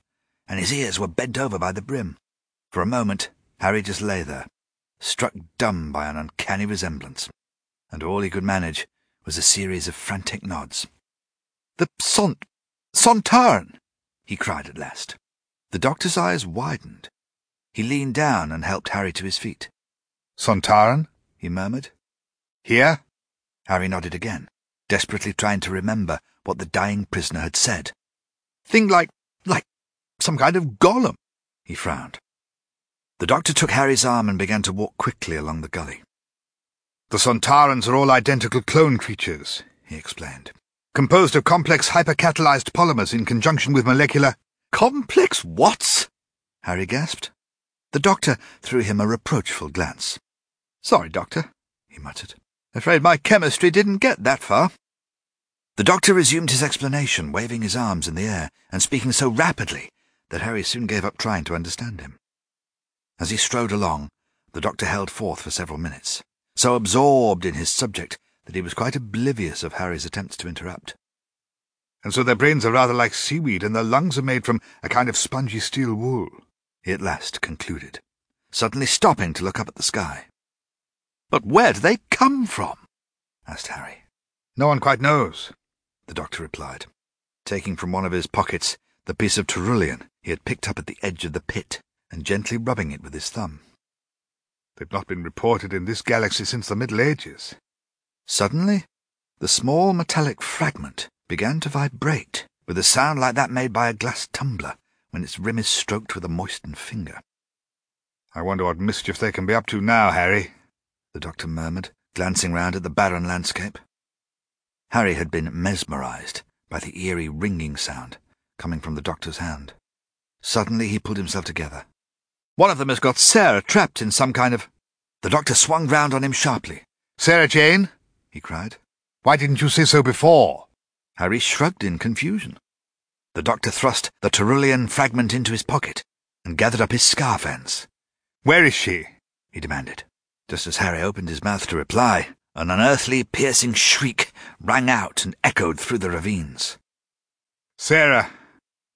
Speaker 2: and his ears were bent over by the brim. For a moment, Harry just lay there, struck dumb by an uncanny resemblance, and all he could manage was a series of frantic nods.
Speaker 4: The Sont... Sontaran!
Speaker 2: he cried at last. The doctor's eyes widened. He leaned down and helped Harry to his feet.
Speaker 3: Sontaran?
Speaker 2: he murmured.
Speaker 3: Here?
Speaker 2: Harry nodded again desperately trying to remember what the dying prisoner had said.
Speaker 4: Thing like, like some kind of golem,
Speaker 2: he frowned. The doctor took Harry's arm and began to walk quickly along the gully.
Speaker 3: The Sontarans are all identical clone creatures, he explained, composed of complex hypercatalyzed polymers in conjunction with molecular...
Speaker 4: Complex what?
Speaker 2: Harry gasped. The doctor threw him a reproachful glance.
Speaker 4: Sorry, doctor, he muttered. Afraid my chemistry didn't get that far.
Speaker 2: The doctor resumed his explanation, waving his arms in the air and speaking so rapidly that Harry soon gave up trying to understand him. As he strode along, the doctor held forth for several minutes, so absorbed in his subject that he was quite oblivious of Harry's attempts to interrupt.
Speaker 3: And so their brains are rather like seaweed, and their lungs are made from a kind of spongy steel wool,
Speaker 2: he at last concluded, suddenly stopping to look up at the sky.
Speaker 4: But where do they come from? asked Harry.
Speaker 3: No one quite knows,
Speaker 2: the doctor replied, taking from one of his pockets the piece of Terulian he had picked up at the edge of the pit and gently rubbing it with his thumb.
Speaker 3: They've not been reported in this galaxy since the Middle Ages.
Speaker 2: Suddenly, the small metallic fragment began to vibrate with a sound like that made by a glass tumbler when its rim is stroked with a moistened finger.
Speaker 3: I wonder what mischief they can be up to now, Harry,
Speaker 2: the doctor murmured, glancing round at the barren landscape. Harry had been mesmerized by the eerie ringing sound coming from the doctor's hand. Suddenly he pulled himself together.
Speaker 4: One of them has got Sarah trapped in some kind of...
Speaker 2: The doctor swung round on him sharply.
Speaker 3: Sarah Jane?
Speaker 2: he cried.
Speaker 3: Why didn't you say so before?
Speaker 2: Harry shrugged in confusion. The doctor thrust the Terulian fragment into his pocket and gathered up his scarf ends.
Speaker 3: Where is she?
Speaker 2: he demanded. Just as Harry opened his mouth to reply, an unearthly, piercing shriek rang out and echoed through the ravines.
Speaker 3: Sarah!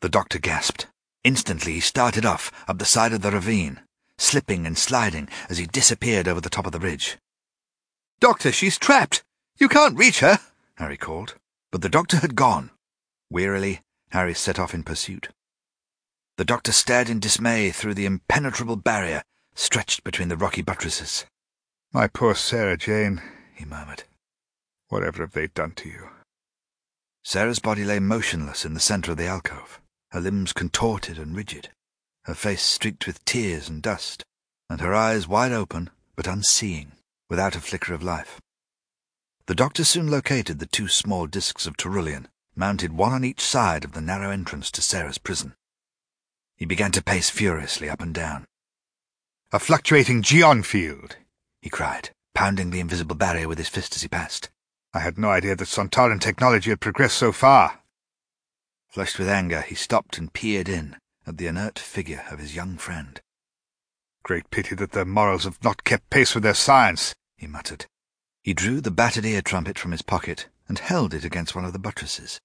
Speaker 2: The doctor gasped. Instantly he started off up the side of the ravine, slipping and sliding as he disappeared over the top of the ridge.
Speaker 4: Doctor, she's trapped. You can't reach her,
Speaker 2: Harry called. But the doctor had gone. Wearily, Harry set off in pursuit. The doctor stared in dismay through the impenetrable barrier stretched between the rocky buttresses.
Speaker 3: My poor Sarah Jane,
Speaker 2: he murmured.
Speaker 3: Whatever have they done to you?
Speaker 2: Sarah's body lay motionless in the centre of the alcove, her limbs contorted and rigid, her face streaked with tears and dust, and her eyes wide open but unseeing, without a flicker of life. The doctor soon located the two small discs of Terulian, mounted one on each side of the narrow entrance to Sarah's prison. He began to pace furiously up and down.
Speaker 3: A fluctuating geon field,
Speaker 2: he cried, pounding the invisible barrier with his fist as he passed.
Speaker 3: I had no idea that Sontaran technology had progressed so far.
Speaker 2: Flushed with anger, he stopped and peered in at the inert figure of his young friend.
Speaker 3: Great pity that their morals have not kept pace with their science, he muttered.
Speaker 2: He drew the battered ear trumpet from his pocket and held it against one of the buttresses.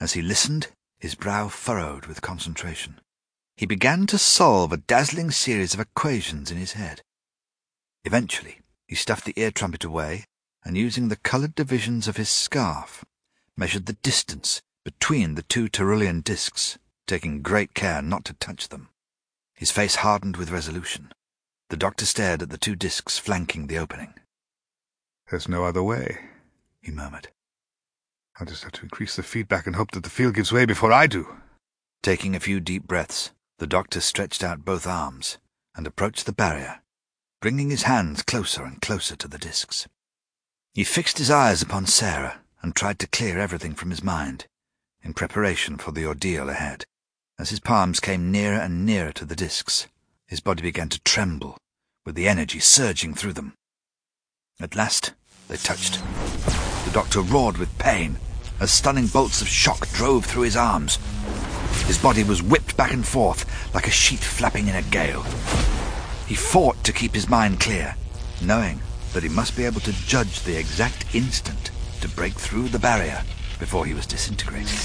Speaker 2: As he listened, his brow furrowed with concentration he began to solve a dazzling series of equations in his head. Eventually, he stuffed the ear trumpet away and, using the coloured divisions of his scarf, measured the distance between the two Terulian discs, taking great care not to touch them. His face hardened with resolution. The doctor stared at the two discs flanking the opening.
Speaker 3: There's no other way, he murmured. I'll just have to increase the feedback and hope that the field gives way before I do.
Speaker 2: Taking a few deep breaths, the doctor stretched out both arms and approached the barrier, bringing his hands closer and closer to the discs. He fixed his eyes upon Sarah and tried to clear everything from his mind, in preparation for the ordeal ahead. As his palms came nearer and nearer to the discs, his body began to tremble, with the energy surging through them. At last, they touched. The doctor roared with pain as stunning bolts of shock drove through his arms, his body was whipped back and forth like a sheet flapping in a gale. He fought to keep his mind clear, knowing that he must be able to judge the exact instant to break through the barrier before he was disintegrated.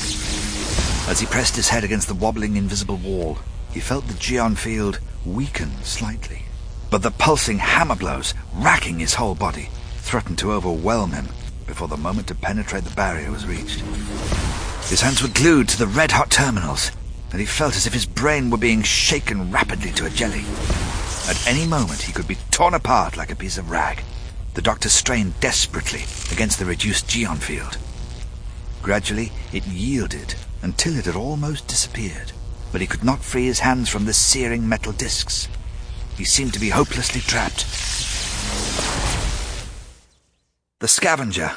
Speaker 2: As he pressed his head against the wobbling invisible wall, he felt the geon field weaken slightly. But the pulsing hammer blows, racking his whole body, threatened to overwhelm him before the moment to penetrate the barrier was reached. His hands were glued to the red-hot terminals, and he felt as if his brain were being shaken rapidly to a jelly. At any moment he could be torn apart like a piece of rag. The doctor strained desperately against the reduced geon field. Gradually it yielded until it had almost disappeared, but he could not free his hands from the searing metal discs. He seemed to be hopelessly trapped. The scavenger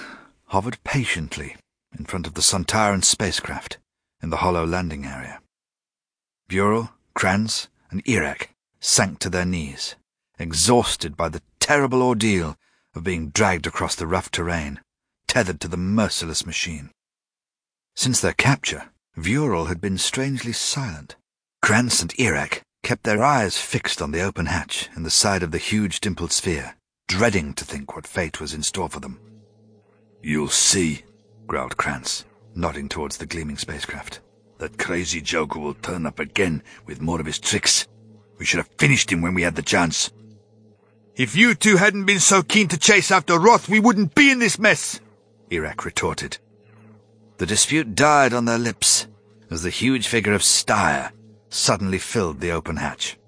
Speaker 2: hovered patiently in front of the Sontaran spacecraft in the hollow landing area. Vural, Krans, and Erak sank to their knees, exhausted by the terrible ordeal of being dragged across the rough terrain, tethered to the merciless machine. Since their capture, Vural had been strangely silent. Krans and Erak kept their eyes fixed on the open hatch in the side of the huge dimpled sphere, dreading to think what fate was in store for them.
Speaker 7: You'll see,
Speaker 2: growled Krans, nodding towards the gleaming spacecraft.
Speaker 7: That crazy joker will turn up again with more of his tricks. We should have finished him when we had the chance.
Speaker 4: If you two hadn't been so keen to chase after Roth, we wouldn't be in this mess, Erak retorted.
Speaker 2: The dispute died on their lips as the huge figure of Styre suddenly filled the open hatch.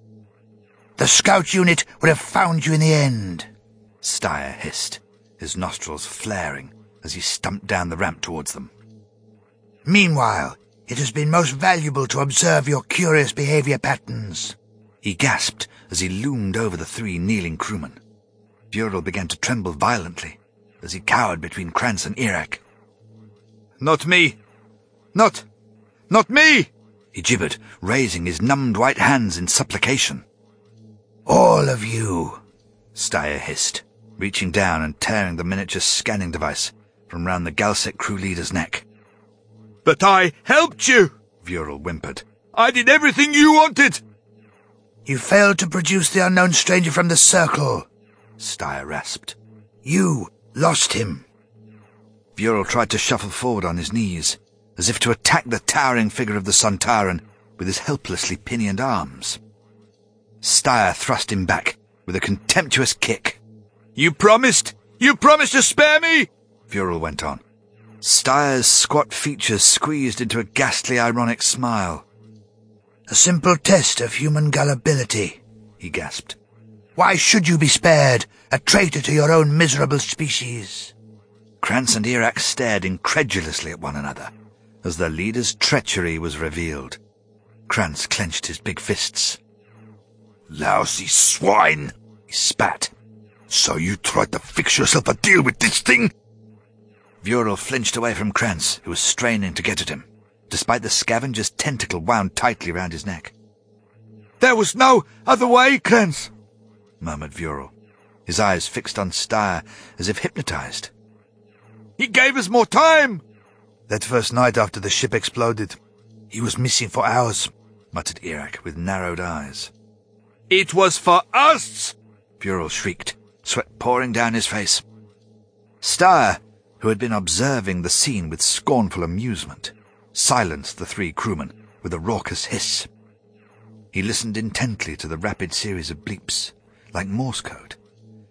Speaker 6: The scout unit would have found you in the end,
Speaker 2: Styre hissed, his nostrils flaring as he stumped down the ramp towards them.
Speaker 6: Meanwhile, it has been most valuable to observe your curious behavior patterns.
Speaker 2: He gasped as he loomed over the three kneeling crewmen. Vural began to tremble violently as he cowered between Krans and Erak.
Speaker 4: Not me! Not... not me!
Speaker 2: He gibbered, raising his numbed white hands in supplication.
Speaker 6: All of you,
Speaker 2: Styre hissed, reaching down and tearing the miniature scanning device from round the Galsec crew leader's neck.
Speaker 4: But I helped you,
Speaker 2: Vural whimpered.
Speaker 4: I did everything you wanted.
Speaker 6: You failed to produce the unknown stranger from the circle,
Speaker 2: Styre rasped.
Speaker 6: You lost him.
Speaker 2: Vural tried to shuffle forward on his knees, as if to attack the towering figure of the Sontaran with his helplessly pinioned arms. Styre thrust him back with a contemptuous kick.
Speaker 4: You promised You promised to spare me?
Speaker 2: Vural went on. Styre's squat features squeezed into a ghastly ironic smile.
Speaker 6: A simple test of human gullibility, he gasped. Why should you be spared, a traitor to your own miserable species?
Speaker 2: Krans and Erak stared incredulously at one another as their leader's treachery was revealed. Krans clenched his big fists.
Speaker 7: Lousy swine, he spat. So you tried to fix yourself a deal with this thing?
Speaker 2: Vural flinched away from Krans, who was straining to get at him, despite the scavenger's tentacle wound tightly round his neck.
Speaker 4: There was no other way, Krans,
Speaker 2: murmured Vural, his eyes fixed on Styre as if hypnotized.
Speaker 4: He gave us more time.
Speaker 6: That first night after the ship exploded, he was missing for hours, muttered Erak with narrowed eyes.
Speaker 4: It was for us!
Speaker 2: Vural shrieked, sweat pouring down his face. Styre, who had been observing the scene with scornful amusement, silenced the three crewmen with a raucous hiss. He listened intently to the rapid series of bleeps, like Morse code,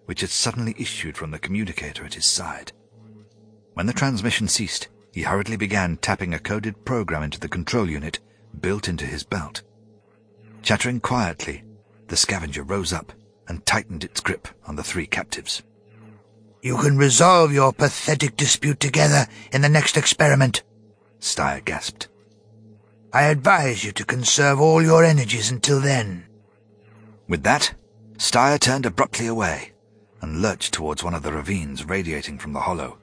Speaker 2: which had suddenly issued from the communicator at his side. When the transmission ceased, he hurriedly began tapping a coded program into the control unit built into his belt. Chattering quietly, the scavenger rose up and tightened its grip on the three captives.
Speaker 6: You can resolve your pathetic dispute together in the next experiment, Styre gasped. I advise you to conserve all your energies until then.
Speaker 2: With that, Styre turned abruptly away and lurched towards one of the ravines radiating from the hollow,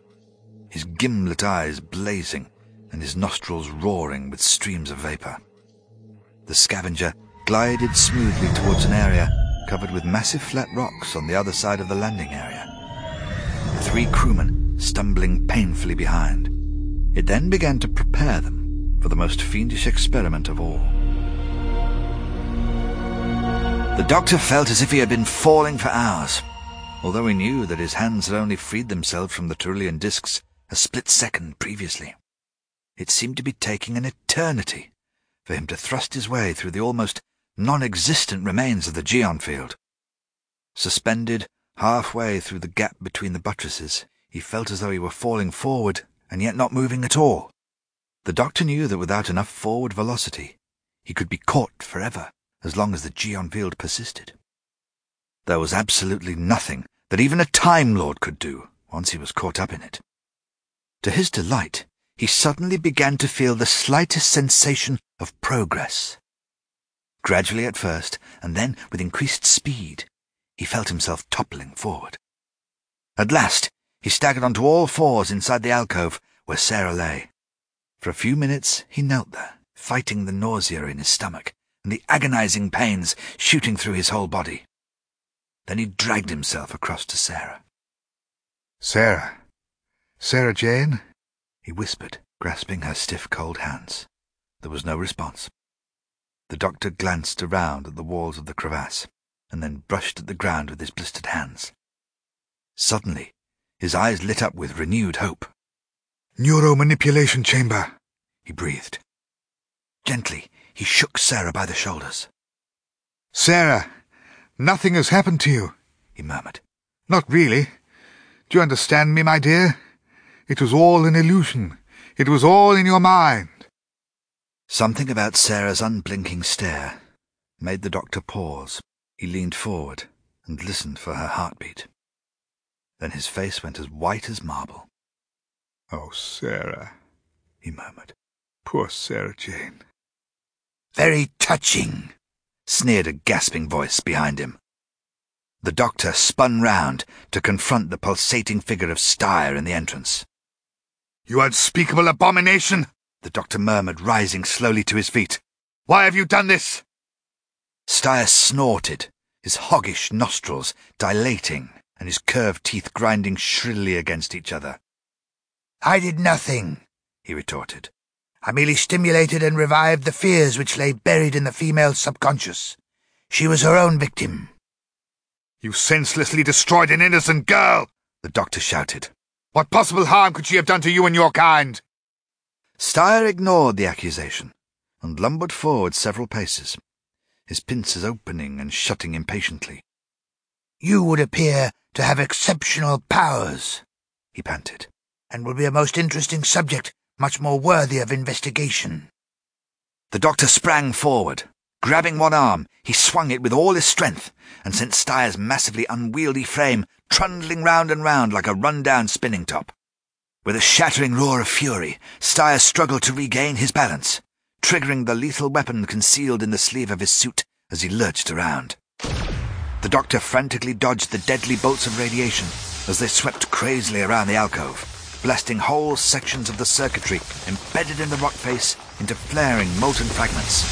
Speaker 2: his gimlet eyes blazing and his nostrils roaring with streams of vapor. The scavenger glided smoothly towards an area covered with massive flat rocks on the other side of the landing area. The three crewmen stumbling painfully behind. It then began to prepare them for the most fiendish experiment of all. The doctor felt as if he had been falling for hours, although he knew that his hands had only freed themselves from the Terulian discs a split second previously. It seemed to be taking an eternity for him to thrust his way through the almost non-existent remains of the Geon field. Suspended halfway through the gap between the buttresses, he felt as though he were falling forward and yet not moving at all. The doctor knew that without enough forward velocity, he could be caught forever as long as the Geon field persisted. There was absolutely nothing that even a Time Lord could do once he was caught up in it. To his delight, he suddenly began to feel the slightest sensation of progress. Gradually at first, and then with increased speed, he felt himself toppling forward. At last, he staggered onto all fours inside the alcove where Sarah lay. For a few minutes he knelt there, fighting the nausea in his stomach and the agonizing pains shooting through his whole body. Then he dragged himself across to Sarah.
Speaker 3: Sarah. Sarah Jane?
Speaker 2: He whispered, grasping her stiff cold hands. There was no response. The doctor glanced around at the walls of the crevasse, and then brushed at the ground with his blistered hands. Suddenly, his eyes lit up with renewed hope.
Speaker 3: Neuromanipulation chamber,
Speaker 2: he breathed. Gently, he shook Sarah by the shoulders.
Speaker 3: Sarah, nothing has happened to you,
Speaker 2: he murmured.
Speaker 3: Not really. Do you understand me, my dear? It was all an illusion. It was all in your mind.
Speaker 2: Something about Sarah's unblinking stare made the doctor pause. He leaned forward and listened for her heartbeat. Then his face went as white as marble.
Speaker 3: Oh, Sarah,
Speaker 2: he murmured.
Speaker 3: Poor Sarah Jane.
Speaker 6: Very touching,
Speaker 2: sneered a gasping voice behind him. The doctor spun round to confront the pulsating figure of Styre in the entrance.
Speaker 3: You unspeakable abomination!
Speaker 2: the doctor murmured, rising slowly to his feet.
Speaker 3: Why have you done this?
Speaker 2: Styre snorted, his hoggish nostrils dilating and his curved teeth grinding shrilly against each other.
Speaker 6: I did nothing, he retorted. I merely stimulated and revived the fears which lay buried in the female's subconscious. She was her own victim.
Speaker 3: You senselessly destroyed an innocent girl,
Speaker 2: the doctor shouted.
Speaker 3: What possible harm could she have done to you and your kind?
Speaker 2: Styre ignored the accusation and lumbered forward several paces, his pincers opening and shutting impatiently.
Speaker 6: You would appear to have exceptional powers, he panted, and will be a most interesting subject, much more worthy of investigation.
Speaker 2: The doctor sprang forward. Grabbing one arm, he swung it with all his strength and sent Styre's massively unwieldy frame trundling round and round like a run-down spinning top. With a shattering roar of fury, Styre struggled to regain his balance, triggering the lethal weapon concealed in the sleeve of his suit as he lurched around. The doctor frantically dodged the deadly bolts of radiation as they swept crazily around the alcove, blasting whole sections of the circuitry embedded in the rock face into flaring molten fragments.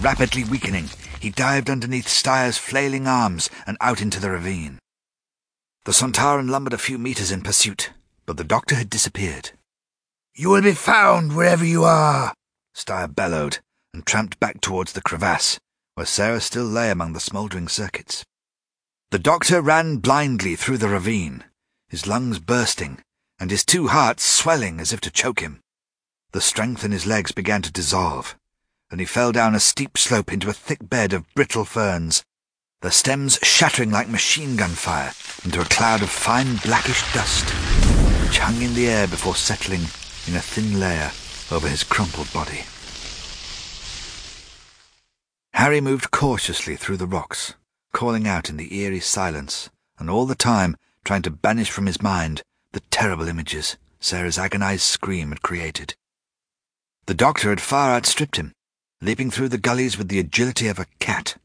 Speaker 2: Rapidly weakening, he dived underneath Styre's flailing arms and out into the ravine. The Sontaran lumbered a few meters in pursuit, but the doctor had disappeared.
Speaker 6: You will be found wherever you are,
Speaker 2: Styre bellowed and tramped back towards the crevasse, where Sarah still lay among the smouldering circuits. The doctor ran blindly through the ravine, his lungs bursting and his two hearts swelling as if to choke him. The strength in his legs began to dissolve, and he fell down a steep slope into a thick bed of brittle ferns, the stems shattering like machine gun fire into a cloud of fine blackish dust, which hung in the air before settling in a thin layer over his crumpled body. Harry moved cautiously through the rocks, calling out in the eerie silence, and all the time trying to banish from his mind the terrible images Sarah's agonized scream had created. The doctor had far outstripped him, leaping through the gullies with the agility of a cat.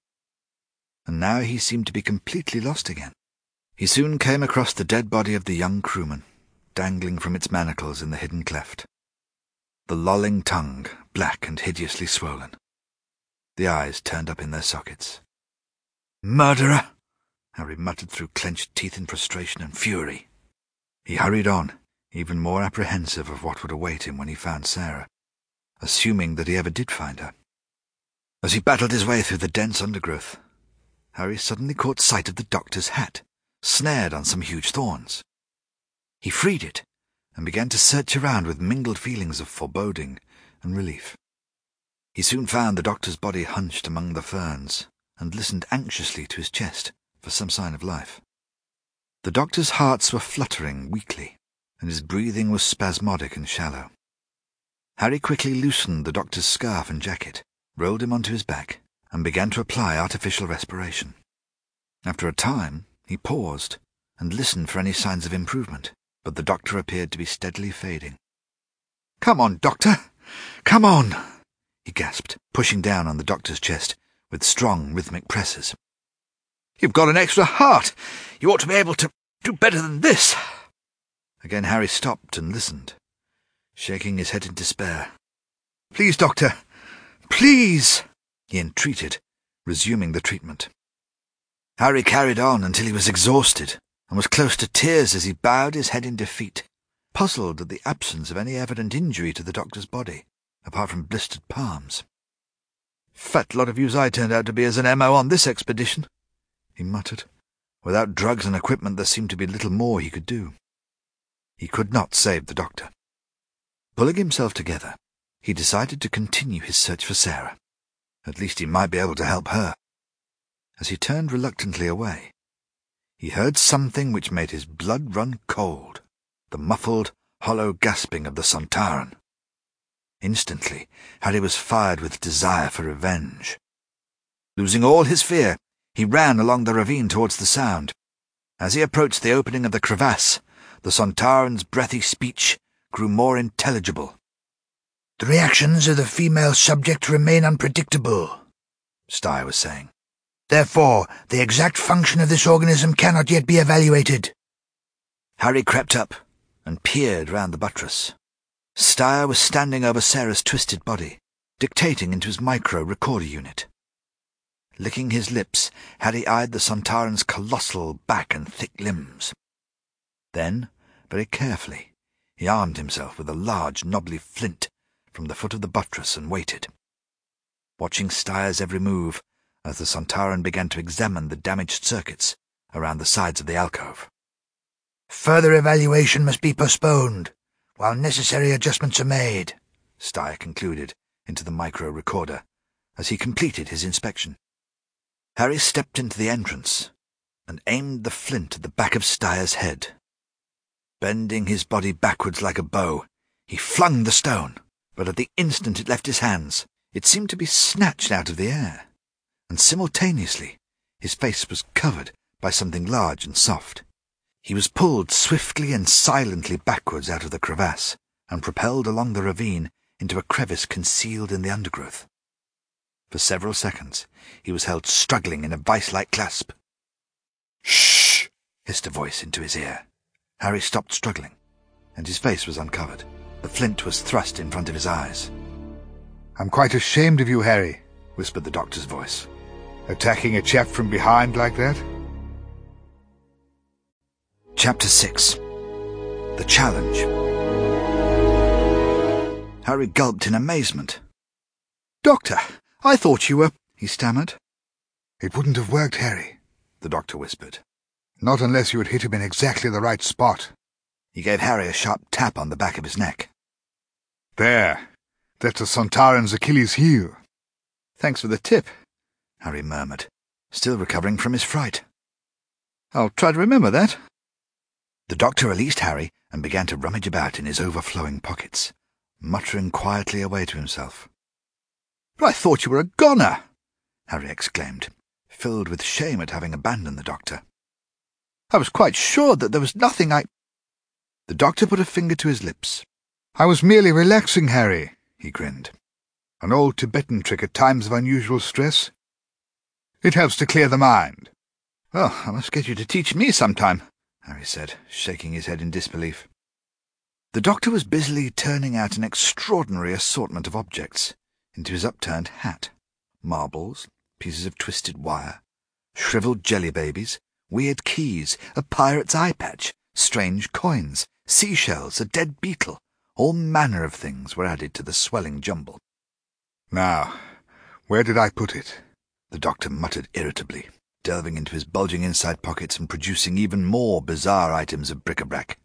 Speaker 2: And now he seemed to be completely lost again. He soon came across the dead body of the young crewman, dangling from its manacles in the hidden cleft. The lolling tongue, black and hideously swollen. The eyes turned up in their sockets. Murderer! Harry muttered through clenched teeth in frustration and fury. He hurried on, even more apprehensive of what would await him when he found Sarah, assuming that he ever did find her. As he battled his way through the dense undergrowth, Harry suddenly caught sight of the doctor's hat, snared on some huge thorns. He freed it and began to search around with mingled feelings of foreboding and relief. He soon found the doctor's body hunched among the ferns and listened anxiously to his chest for some sign of life. The doctor's hearts were fluttering weakly, and his breathing was spasmodic and shallow. Harry quickly loosened the doctor's scarf and jacket rolled him onto his back, and began to apply artificial respiration. After a time, he paused and listened for any signs of improvement, but the doctor appeared to be steadily fading. Come on, doctor! Come on! He gasped, pushing down on the doctor's chest with strong rhythmic presses. You've got an extra heart. You ought to be able to do better than this. Again Harry stopped and listened, shaking his head in despair. Please, doctor, Please, he entreated, resuming the treatment. Harry carried on until he was exhausted and was close to tears as he bowed his head in defeat, puzzled at the absence of any evident injury to the doctor's body, apart from blistered palms. Fat lot of use I turned out to be as an MO on this expedition, he muttered. Without drugs and equipment there seemed to be little more he could do. He could not save the doctor. Pulling himself together, he decided to continue his search for Sarah. At least he might be able to help her. As he turned reluctantly away, he heard something which made his blood run cold, the muffled, hollow gasping of the Sontaran. Instantly, Harry was fired with desire for revenge. Losing all his fear, he ran along the ravine towards the sound. As he approached the opening of the crevasse, the Sontaran's breathy speech grew more intelligible.
Speaker 6: The reactions of the female subject remain unpredictable, Styre was saying. Therefore, the exact function of this organism cannot yet be evaluated.
Speaker 2: Harry crept up and peered round the buttress. Styre was standing over Sarah's twisted body, dictating into his micro recorder unit. Licking his lips, Harry eyed the Sontaran's colossal back and thick limbs. Then, very carefully, he armed himself with a large, knobbly flint from the foot of the buttress and waited, watching Styre's every move as the Sontaran began to examine the damaged circuits around the sides of the alcove.
Speaker 6: Further evaluation must be postponed while necessary adjustments are made, Styre concluded into the micro recorder as he completed his inspection. Harry stepped into the entrance
Speaker 2: and aimed the flint at the back of Styre's head. Bending his body backwards like a bow, he flung the stone, but at the instant it left his hands, it seemed to be snatched out of the air, and simultaneously his face was covered by something large and soft. He was pulled swiftly and silently backwards out of the crevasse, and propelled along the ravine into a crevice concealed in the undergrowth. For several seconds he was held struggling in a vice-like clasp. Shh! hissed a voice into his ear. Harry stopped struggling, and his face was uncovered. The flint was thrust in front of his eyes.
Speaker 3: I'm quite ashamed of you, Harry,
Speaker 2: whispered the doctor's voice.
Speaker 3: Attacking a chap from behind like that?
Speaker 2: Chapter 6 The Challenge Harry gulped in amazement.
Speaker 4: Doctor, I thought you were... he stammered.
Speaker 3: It wouldn't have worked, Harry, the doctor whispered. Not unless you had hit him in exactly the right spot.
Speaker 2: He gave Harry a sharp tap on the back of his neck.
Speaker 3: There. That's a Sontaran's Achilles heel.
Speaker 4: Thanks for the tip,
Speaker 2: Harry murmured, still recovering from his fright.
Speaker 4: I'll try to remember that.
Speaker 2: The doctor released Harry and began to rummage about in his overflowing pockets, muttering quietly away to himself.
Speaker 4: But I thought you were a goner,
Speaker 2: Harry exclaimed, filled with shame at having abandoned the doctor.
Speaker 4: I was quite sure that there was nothing I...
Speaker 2: The doctor put a finger to his lips.
Speaker 3: I was merely relaxing, Harry, he grinned. An old Tibetan trick at times of unusual stress. It helps to clear the mind.
Speaker 4: Well, I must get you to teach me sometime,
Speaker 2: Harry said, shaking his head in disbelief. The doctor was busily turning out an extraordinary assortment of objects into his upturned hat. Marbles, pieces of twisted wire, shriveled jelly babies, weird keys, a pirate's eye patch, strange coins, seashells, a dead beetle. All manner of things were added to the swelling jumble.
Speaker 3: Now, where did I put it?
Speaker 2: The doctor muttered irritably, delving into his bulging inside pockets and producing even more bizarre items of bric-a-brac.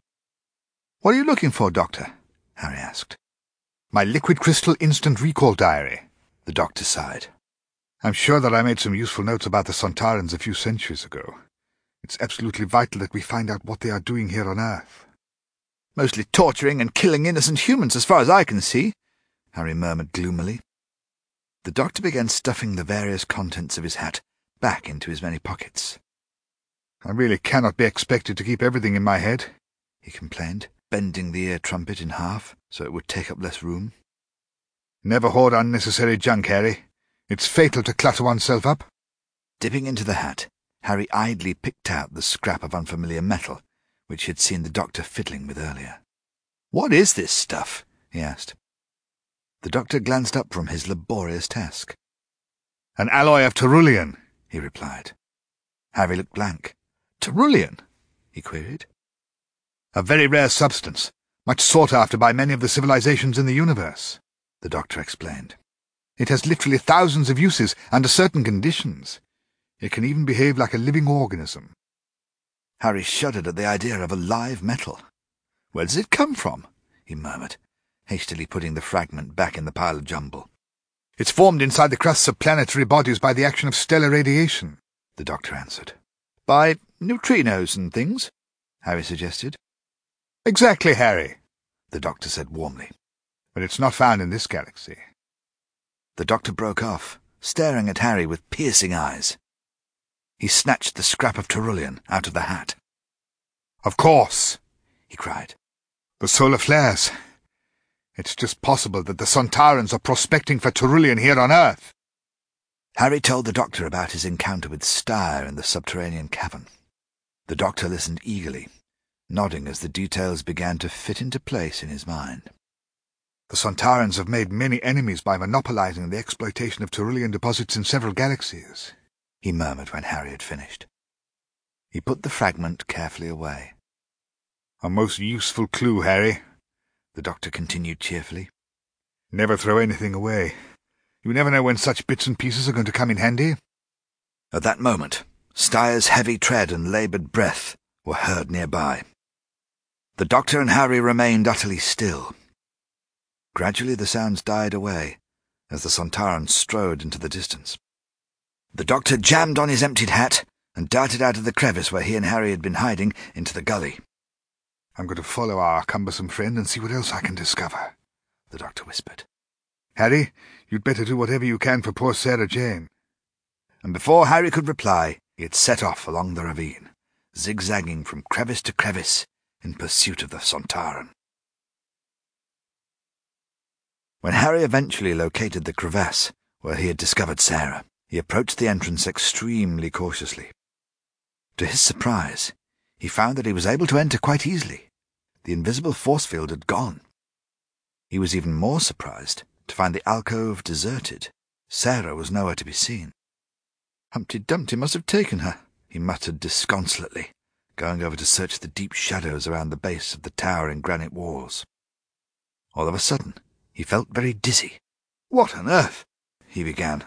Speaker 4: What are you looking for, Doctor?
Speaker 2: Harry asked.
Speaker 3: My liquid crystal instant recall diary,
Speaker 2: the doctor sighed.
Speaker 3: I'm sure that I made some useful notes about the Sontarans a few centuries ago. It's absolutely vital that we find out what they are doing here on Earth.
Speaker 4: Mostly torturing and killing innocent humans, as far as I can see, Harry murmured gloomily.
Speaker 2: The doctor began stuffing the various contents of his hat back into his many pockets.
Speaker 3: I really cannot be expected to keep everything in my head,
Speaker 2: he complained, bending the ear trumpet in half so it would take up less room.
Speaker 3: Never hoard unnecessary junk, Harry. It's fatal to clutter oneself up.
Speaker 2: Dipping into the hat, Harry idly picked out the scrap of unfamiliar metal which he had seen the doctor fiddling with earlier.
Speaker 4: What is this stuff? he asked.
Speaker 2: The doctor glanced up from his laborious task.
Speaker 3: An alloy of Terulian,
Speaker 2: he replied. Harry looked blank.
Speaker 4: Terulian?
Speaker 2: he queried.
Speaker 3: A very rare substance, much sought after by many of the civilizations in the universe, the doctor explained. It has literally thousands of uses under certain conditions. It can even behave like a living organism.
Speaker 2: Harry shuddered at the idea of a live metal.
Speaker 4: Where does it come from?
Speaker 2: he murmured, hastily putting the fragment back in the pile of jumble.
Speaker 3: It's formed inside the crusts of planetary bodies by the action of stellar radiation, the doctor answered.
Speaker 4: By neutrinos and things? Harry suggested.
Speaker 3: Exactly, Harry,
Speaker 2: the doctor said warmly.
Speaker 3: But it's not found in this galaxy.
Speaker 2: The doctor broke off, staring at Harry with piercing eyes. He snatched the scrap of Terulian out of the hat.
Speaker 3: Of course,
Speaker 2: he cried.
Speaker 3: The solar flares. It's just possible that the Sontarans are prospecting for Terulian here on Earth.
Speaker 2: Harry told the doctor about his encounter with Styre in the subterranean cavern. The doctor listened eagerly, nodding as the details began to fit into place in his mind.
Speaker 3: The Sontarans have made many enemies by monopolizing the exploitation of Terulian deposits in several galaxies
Speaker 2: he murmured when Harry had finished. He put the fragment carefully away.
Speaker 3: A most useful clue, Harry,
Speaker 2: the doctor continued cheerfully.
Speaker 3: Never throw anything away. You never know when such bits and pieces are going to come in handy.
Speaker 2: At that moment, Styre's heavy tread and laboured breath were heard nearby. The doctor and Harry remained utterly still. Gradually the sounds died away as the Sontaran strode into the distance. The doctor jammed on his emptied hat and darted out of the crevice where he and Harry had been hiding into the gully.
Speaker 3: I'm going to follow our cumbersome friend and see what else I can discover, the doctor whispered. Harry, you'd better do whatever you can for poor Sarah Jane.
Speaker 2: And before Harry could reply, he had set off along the ravine, zigzagging from crevice to crevice in pursuit of the Sontaran. When Harry eventually located the crevasse where he had discovered Sarah, he approached the entrance extremely cautiously. To his surprise, he found that he was able to enter quite easily. The invisible force field had gone. He was even more surprised to find the alcove deserted. Sarah was nowhere to be seen. Humpty Dumpty must have taken her, he muttered disconsolately, going over to search the deep shadows around the base of the towering granite walls. All of a sudden, he felt very dizzy. What on earth? he began,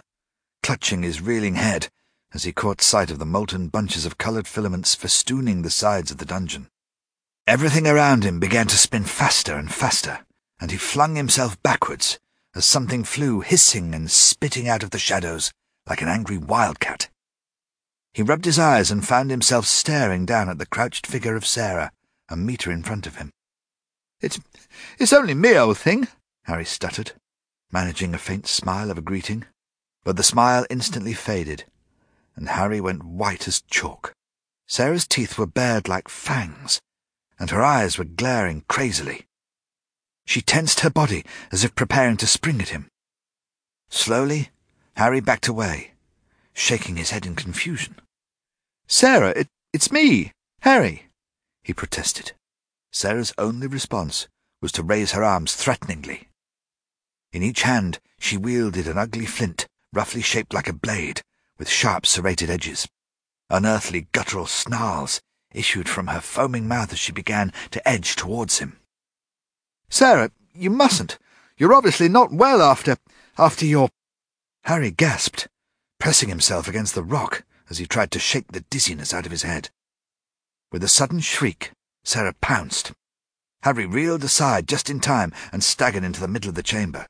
Speaker 2: clutching his reeling head as he caught sight of the molten bunches of coloured filaments festooning the sides of the dungeon. Everything around him began to spin faster and faster, and he flung himself backwards as something flew hissing and spitting out of the shadows like an angry wildcat. He rubbed his eyes and found himself staring down at the crouched figure of Sarah, a metre in front of him. It's, it's only me, old thing, Harry stuttered, managing a faint smile of a greeting. But the smile instantly faded, and Harry went white as chalk. Sarah's teeth were bared like fangs, and her eyes were glaring crazily. She tensed her body as if preparing to spring at him. Slowly, Harry backed away, shaking his head in confusion. Sarah, it, it's me, Harry, he protested. Sarah's only response was to raise her arms threateningly. In each hand she wielded an ugly flint, roughly shaped like a blade, with sharp serrated edges. Unearthly guttural snarls issued from her foaming mouth as she began to edge towards him. Sarah, you mustn't. You're obviously not well after... after your... Harry gasped, pressing himself against the rock as he tried to shake the dizziness out of his head. With a sudden shriek, Sarah pounced. Harry reeled aside just in time and staggered into the middle of the chamber.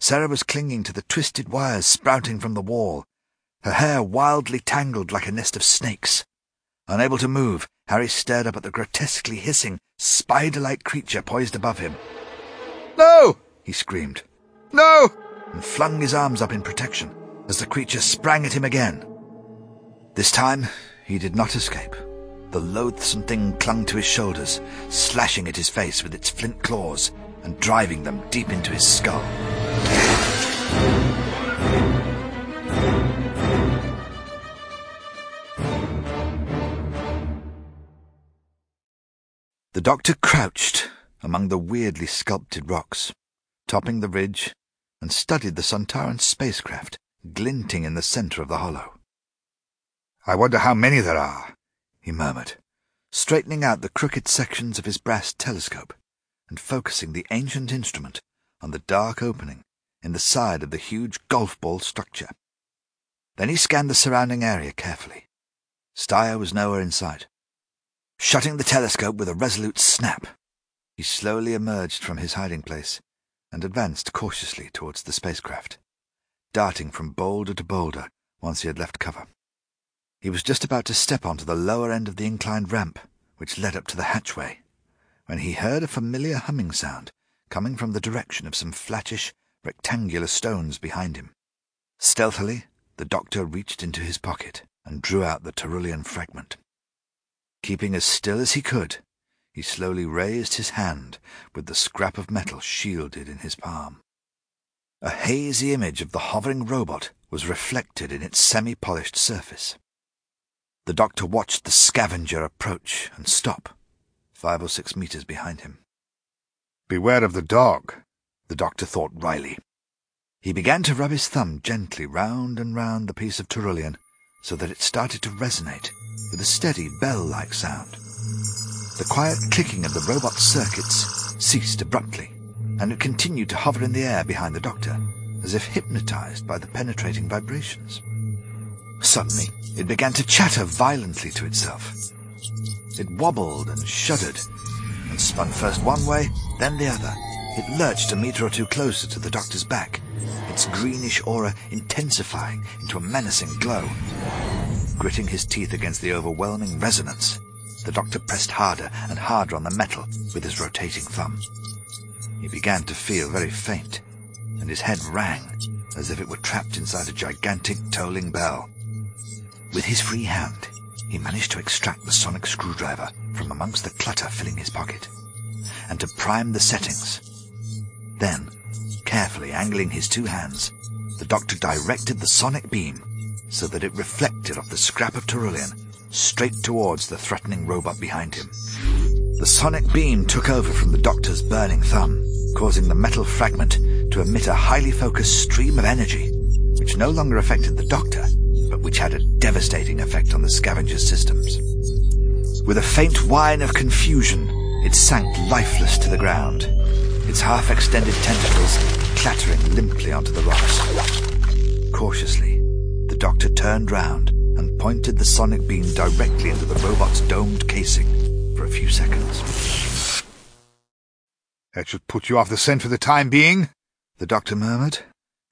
Speaker 2: Sarah was clinging to the twisted wires sprouting from the wall, her hair wildly tangled like a nest of snakes. Unable to move, Harry stared up at the grotesquely hissing, spider-like creature poised above him. No! he screamed. No! and flung his arms up in protection as the creature sprang at him again. This time, he did not escape. The loathsome thing clung to his shoulders, slashing at his face with its flint claws and driving them deep into his skull. The doctor crouched among the weirdly sculpted rocks, topping the ridge, and studied the Sontaran spacecraft glinting in the center of the hollow.
Speaker 3: I wonder how many there are, he murmured,
Speaker 2: straightening out the crooked sections of his brass telescope and focusing the ancient instrument on the dark opening in the side of the huge golf ball structure. Then he scanned the surrounding area carefully. Styre was nowhere in sight. Shutting the telescope with a resolute snap, he slowly emerged from his hiding place and advanced cautiously towards the spacecraft, darting from boulder to boulder once he had left cover. He was just about to step onto the lower end of the inclined ramp which led up to the hatchway, when he heard a familiar humming sound coming from the direction of some flattish, rectangular stones behind him. Stealthily, the doctor reached into his pocket and drew out the Terulian fragment. Keeping as still as he could, he slowly raised his hand with the scrap of metal shielded in his palm. A hazy image of the hovering robot was reflected in its semi-polished surface. The doctor watched the scavenger approach and stop, five or six meters behind him.
Speaker 3: Beware of the dog,
Speaker 2: the doctor thought wryly. He began to rub his thumb gently round and round the piece of Terulian so that it started to resonate with a steady bell-like sound. The quiet clicking of the robot's circuits ceased abruptly, and it continued to hover in the air behind the doctor, as if hypnotized by the penetrating vibrations. Suddenly, it began to chatter violently to itself. It wobbled and shuddered, and spun first one way, then the other. It lurched a meter or two closer to the doctor's back, its greenish aura intensifying into a menacing glow. Gritting his teeth against the overwhelming resonance, the doctor pressed harder and harder on the metal with his rotating thumb. He began to feel very faint, and his head rang as if it were trapped inside a gigantic tolling bell. With his free hand, he managed to extract the sonic screwdriver from amongst the clutter filling his pocket, and to prime the settings. Then, carefully angling his two hands, the doctor directed the sonic beam so that it reflected off the scrap of Terulian straight towards the threatening robot behind him. The sonic beam took over from the doctor's burning thumb, causing the metal fragment to emit a highly focused stream of energy, which no longer affected the doctor, but which had a devastating effect on the scavenger's systems. With a faint whine of confusion, it sank lifeless to the ground, its half-extended tentacles clattering limply onto the rocks. Cautiously, the doctor turned round and pointed the sonic beam directly into the robot's domed casing for a few seconds.
Speaker 3: That should put you off the scent for the time being,
Speaker 2: the doctor murmured.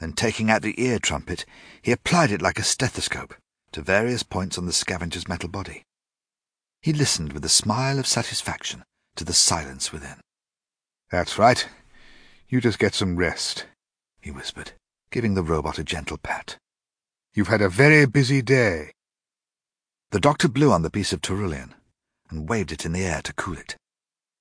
Speaker 2: Then taking out the ear trumpet, he applied it like a stethoscope to various points on the scavenger's metal body. He listened with a smile of satisfaction to the silence within.
Speaker 3: That's right. You just get some rest,
Speaker 2: he whispered, giving the robot a gentle pat.
Speaker 3: You've had a very busy day.
Speaker 2: The doctor blew on the piece of Terulian and waved it in the air to cool it,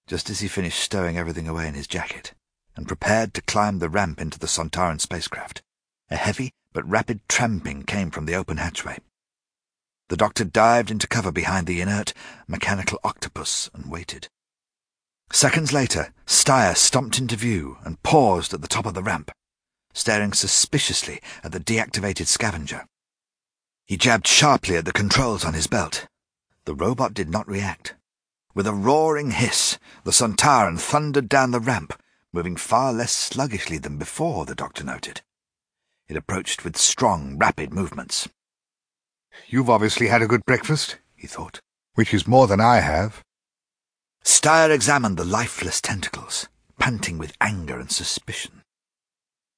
Speaker 2: just as he finished stowing everything away in his jacket and prepared to climb the ramp into the Sontaran spacecraft. A heavy but rapid tramping came from the open hatchway. The doctor dived into cover behind the inert, mechanical octopus and waited. Seconds later, Styre stomped into view and paused at the top of the ramp staring suspiciously at the deactivated scavenger. He jabbed sharply at the controls on his belt. The robot did not react. With a roaring hiss, the Sontaran thundered down the ramp, moving far less sluggishly than before, the doctor noted. It approached with strong, rapid movements.
Speaker 3: You've obviously had a good breakfast, he thought, which is more than I have.
Speaker 2: Styre examined the lifeless tentacles, panting with anger and suspicion.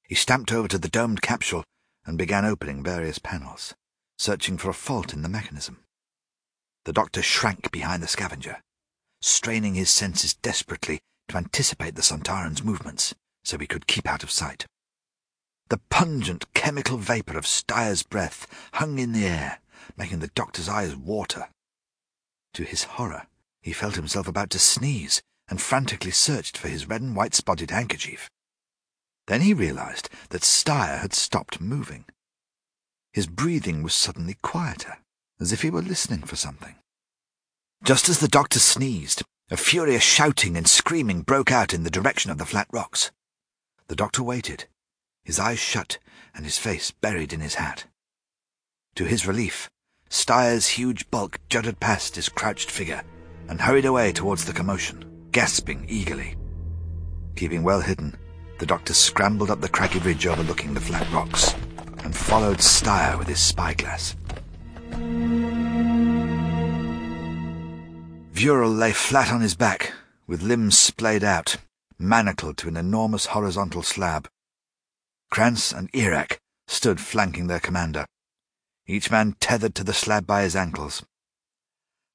Speaker 2: He stamped over to the domed capsule and began opening various panels, searching for a fault in the mechanism. The doctor shrank behind the scavenger, straining his senses desperately to anticipate the Sontaran's movements so he could keep out of sight. The pungent chemical vapor of Styre's breath hung in the air, making the doctor's eyes water. To his horror, he felt himself about to sneeze and frantically searched for his red and white spotted handkerchief. Then he realized that Styre had stopped moving. His breathing was suddenly quieter, as if he were listening for something. Just as the doctor sneezed, a furious shouting and screaming broke out in the direction of the flat rocks. The doctor waited, his eyes shut and his face buried in his hat. To his relief, Styre's huge bulk jutted past his crouched figure and hurried away towards the commotion, gasping eagerly. Keeping well hidden, the doctor scrambled up the craggy ridge overlooking the flat rocks and followed Styre with his spyglass. Vural lay flat on his back, with limbs splayed out, manacled to an enormous horizontal slab. Krans and Erak stood flanking their commander, each man tethered to the slab by his ankles.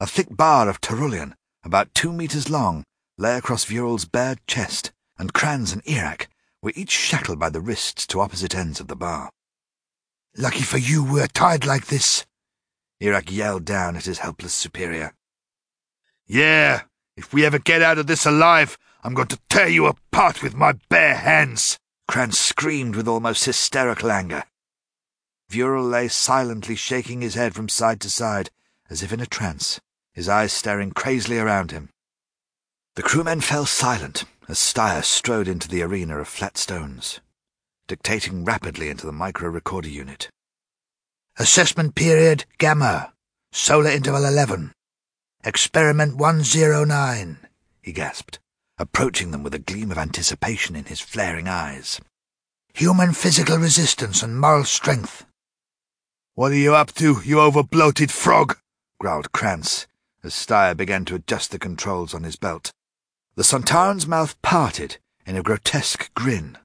Speaker 2: A thick bar of Terulian, about two meters long, lay across Vural's bared chest, and Krans and Erak were each shackled by the wrists to opposite ends of the bar.
Speaker 6: Lucky for you we're tied like this,
Speaker 2: Erak yelled down at his helpless superior.
Speaker 7: Yeah, if we ever get out of this alive, I'm going to tear you apart with my bare hands,
Speaker 2: Krans screamed with almost hysterical anger. Vural lay silently shaking his head from side to side, as if in a trance, his eyes staring crazily around him. The crewmen fell silent as Styre strode into the arena of flat stones, dictating rapidly into the micro-recorder unit.
Speaker 6: Assessment period Gamma. Solar interval 11. Experiment 109,
Speaker 2: he gasped, approaching them with a gleam of anticipation in his flaring eyes.
Speaker 6: Human physical resistance and moral strength.
Speaker 7: What are you up to, you over-bloated frog?
Speaker 2: growled Krans, as Styre began to adjust the controls on his belt. The Sontaran's mouth parted in a grotesque grin.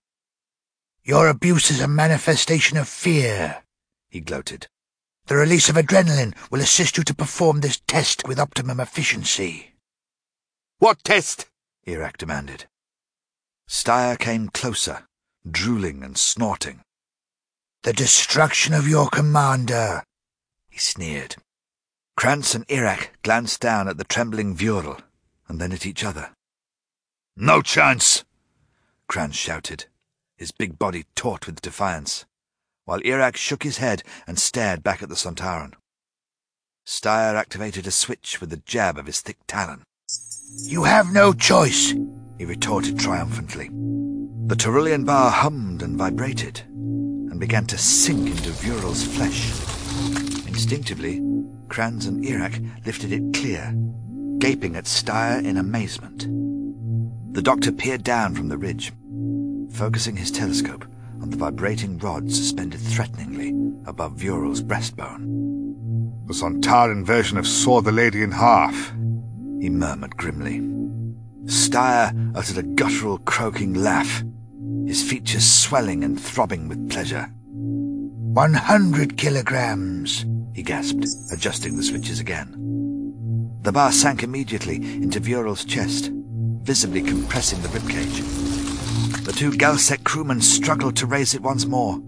Speaker 6: Your abuse is a manifestation of fear, he gloated. The release of adrenaline will assist you to perform this test with optimum efficiency.
Speaker 4: What test?
Speaker 2: Erak demanded. Styre came closer, drooling and snorting.
Speaker 6: The destruction of your commander,
Speaker 2: he sneered. Krans and Erak glanced down at the trembling Vural, and then at each other.
Speaker 7: No chance!
Speaker 2: Krans shouted, his big body taut with defiance, while Erak shook his head and stared back at the Sontaran. Styre activated a switch with the jab of his thick talon.
Speaker 6: You have no choice,
Speaker 2: he retorted triumphantly. The Terulian bar hummed and vibrated, and began to sink into Vural's flesh. Instinctively, Krans and Erak lifted it clear, gaping at Styre in amazement. The doctor peered down from the ridge, focusing his telescope on the vibrating rod suspended threateningly above Vural's breastbone.
Speaker 3: The Sontaran version of Saw the Lady in Half,
Speaker 2: he murmured grimly. Styre uttered a guttural, croaking laugh, his features swelling and throbbing with pleasure.
Speaker 6: One hundred kilograms,
Speaker 2: he gasped, adjusting the switches again. The bar sank immediately into Vural's chest, visibly compressing the ribcage. The two Galsec crewmen struggled to raise it once more,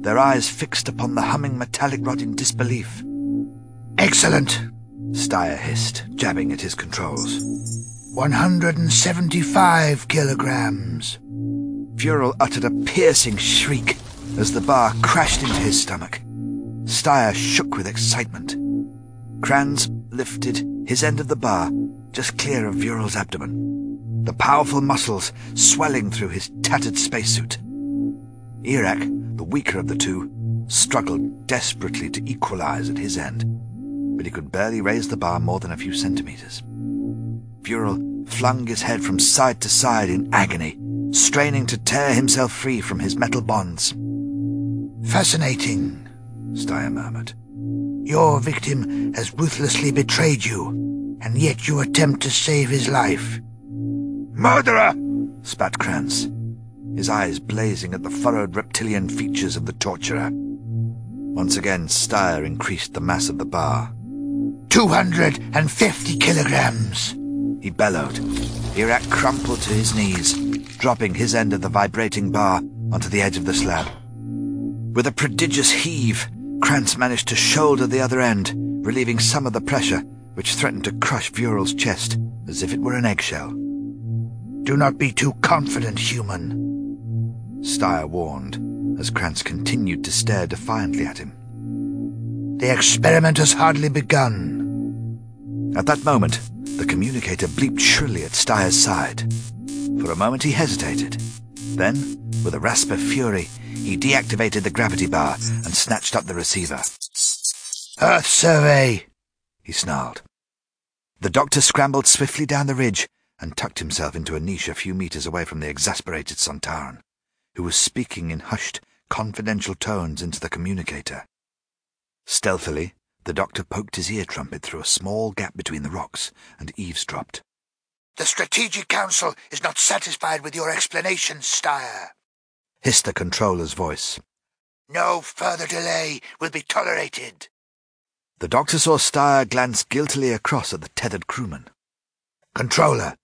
Speaker 2: their eyes fixed upon the humming metallic rod in disbelief.
Speaker 6: Excellent,
Speaker 2: Styre hissed, jabbing at his controls.
Speaker 6: 175 kilograms.
Speaker 2: Vural uttered a piercing shriek as the bar crashed into his stomach. Styre shook with excitement. Krans lifted his end of the bar just clear of Vural's abdomen, the powerful muscles swelling through his tattered spacesuit. Erak, the weaker of the two, struggled desperately to equalize at his end, but he could barely raise the bar more than a few centimeters. Vural flung his head from side to side in agony, straining to tear himself free from his metal bonds.
Speaker 6: Fascinating, Styre murmured. Your victim has ruthlessly betrayed you, and yet you attempt to save his life.
Speaker 7: Murderer!
Speaker 2: spat Krans, his eyes blazing at the furrowed reptilian features of the torturer. Once again, Styre increased the mass of the bar.
Speaker 6: Two hundred and fifty kilograms,
Speaker 2: he bellowed. Erak crumpled to his knees, dropping his end of the vibrating bar onto the edge of the slab. With a prodigious heave, Krans managed to shoulder the other end, relieving some of the pressure which threatened to crush Vural's chest as if it were an eggshell.
Speaker 6: Do not be too confident, human,
Speaker 2: Styre warned, as Krans continued to stare defiantly at him.
Speaker 6: The experiment has hardly begun.
Speaker 2: At that moment, the communicator bleeped shrilly at Styre's side. For a moment he hesitated. Then, with a rasp of fury, he deactivated the gravity bar and snatched up the receiver.
Speaker 6: Earth survey,
Speaker 2: he snarled. The doctor scrambled swiftly down the ridge and tucked himself into a niche a few meters away from the exasperated Sontaran, who was speaking in hushed, confidential tones into the communicator. Stealthily, the doctor poked his ear trumpet through a small gap between the rocks and eavesdropped.
Speaker 6: The Strategic Council is not satisfied with your explanations, Styre,
Speaker 2: hissed the controller's voice.
Speaker 6: No further delay will be tolerated.
Speaker 2: The doctor saw Styre glance guiltily across at the tethered crewman.
Speaker 6: Controller,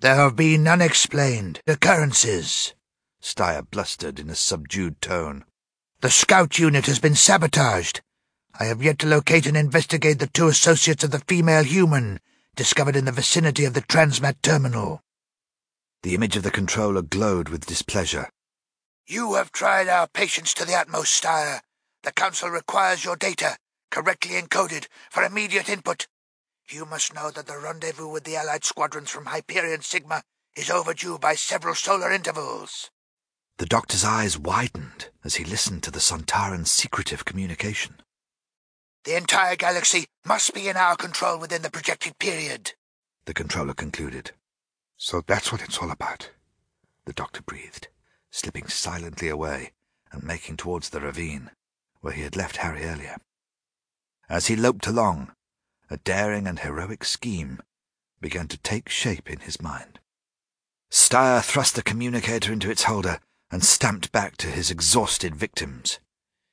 Speaker 6: there have been unexplained occurrences,
Speaker 2: Styre blustered in a subdued tone.
Speaker 6: The scout unit has been sabotaged. I have yet to locate and investigate the two associates of the female human discovered in the vicinity of the Transmat terminal.
Speaker 2: The image of the controller glowed with displeasure.
Speaker 6: You have tried our patience to the utmost, Styre. The Council requires your data, correctly encoded, for immediate input. You must know that the rendezvous with the Allied squadrons from Hyperion Sigma is overdue by several solar intervals.
Speaker 2: The doctor's eyes widened as he listened to the Sontaran's secretive communication.
Speaker 6: The entire galaxy must be in our control within the projected period,
Speaker 2: the controller concluded.
Speaker 3: So that's what it's all about,
Speaker 2: the doctor breathed, slipping silently away and making towards the ravine, where he had left Harry earlier. As he loped along, a daring and heroic scheme began to take shape in his mind. Styre thrust the communicator into its holder and stamped back to his exhausted victims.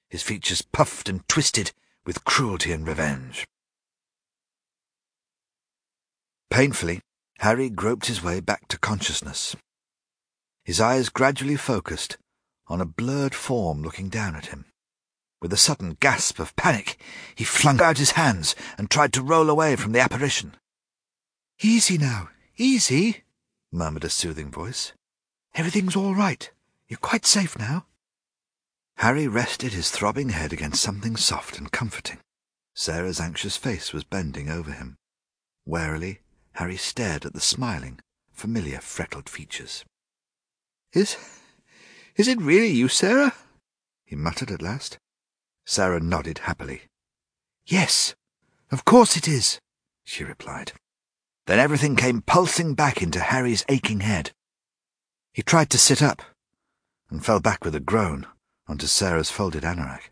Speaker 2: His features puffed and twisted with cruelty and revenge. Painfully, Harry groped his way back to consciousness. His eyes gradually focused on a blurred form looking down at him. With a sudden gasp of panic, he flung out his hands and tried to roll away from the apparition.
Speaker 6: Easy now, easy, murmured a soothing voice. Everything's all right. You're quite safe now.
Speaker 2: Harry rested his throbbing head against something soft and comforting. Sarah's anxious face was bending over him. Warily, Harry stared at the smiling, familiar freckled features.
Speaker 4: Is. is it really you, Sarah?
Speaker 2: he muttered at last. Sarah nodded happily.
Speaker 6: Yes, of course it is,
Speaker 2: she replied. Then everything came pulsing back into Harry's aching head. He tried to sit up and fell back with a groan onto Sarah's folded anorak.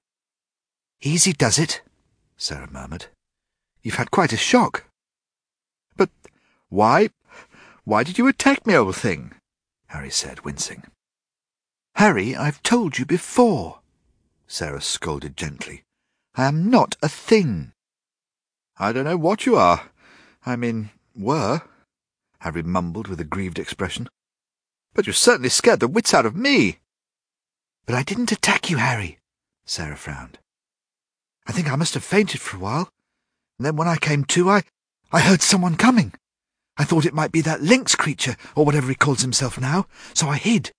Speaker 6: Easy does it, Sarah murmured. You've had quite a shock.
Speaker 4: But why, why did you attack me, old thing?
Speaker 2: Harry said, wincing.
Speaker 6: Harry, I've told you before, Sarah scolded gently. I am not a thing.
Speaker 4: I don't know what you are. I mean, were, Harry mumbled with a grieved expression. But you certainly scared the wits out of me.
Speaker 6: But I didn't attack you, Harry, Sarah frowned. I think I must have fainted for a while, and then when I came to, I, I heard someone coming. I thought it might be that Linx creature, or whatever he calls himself now, so I hid.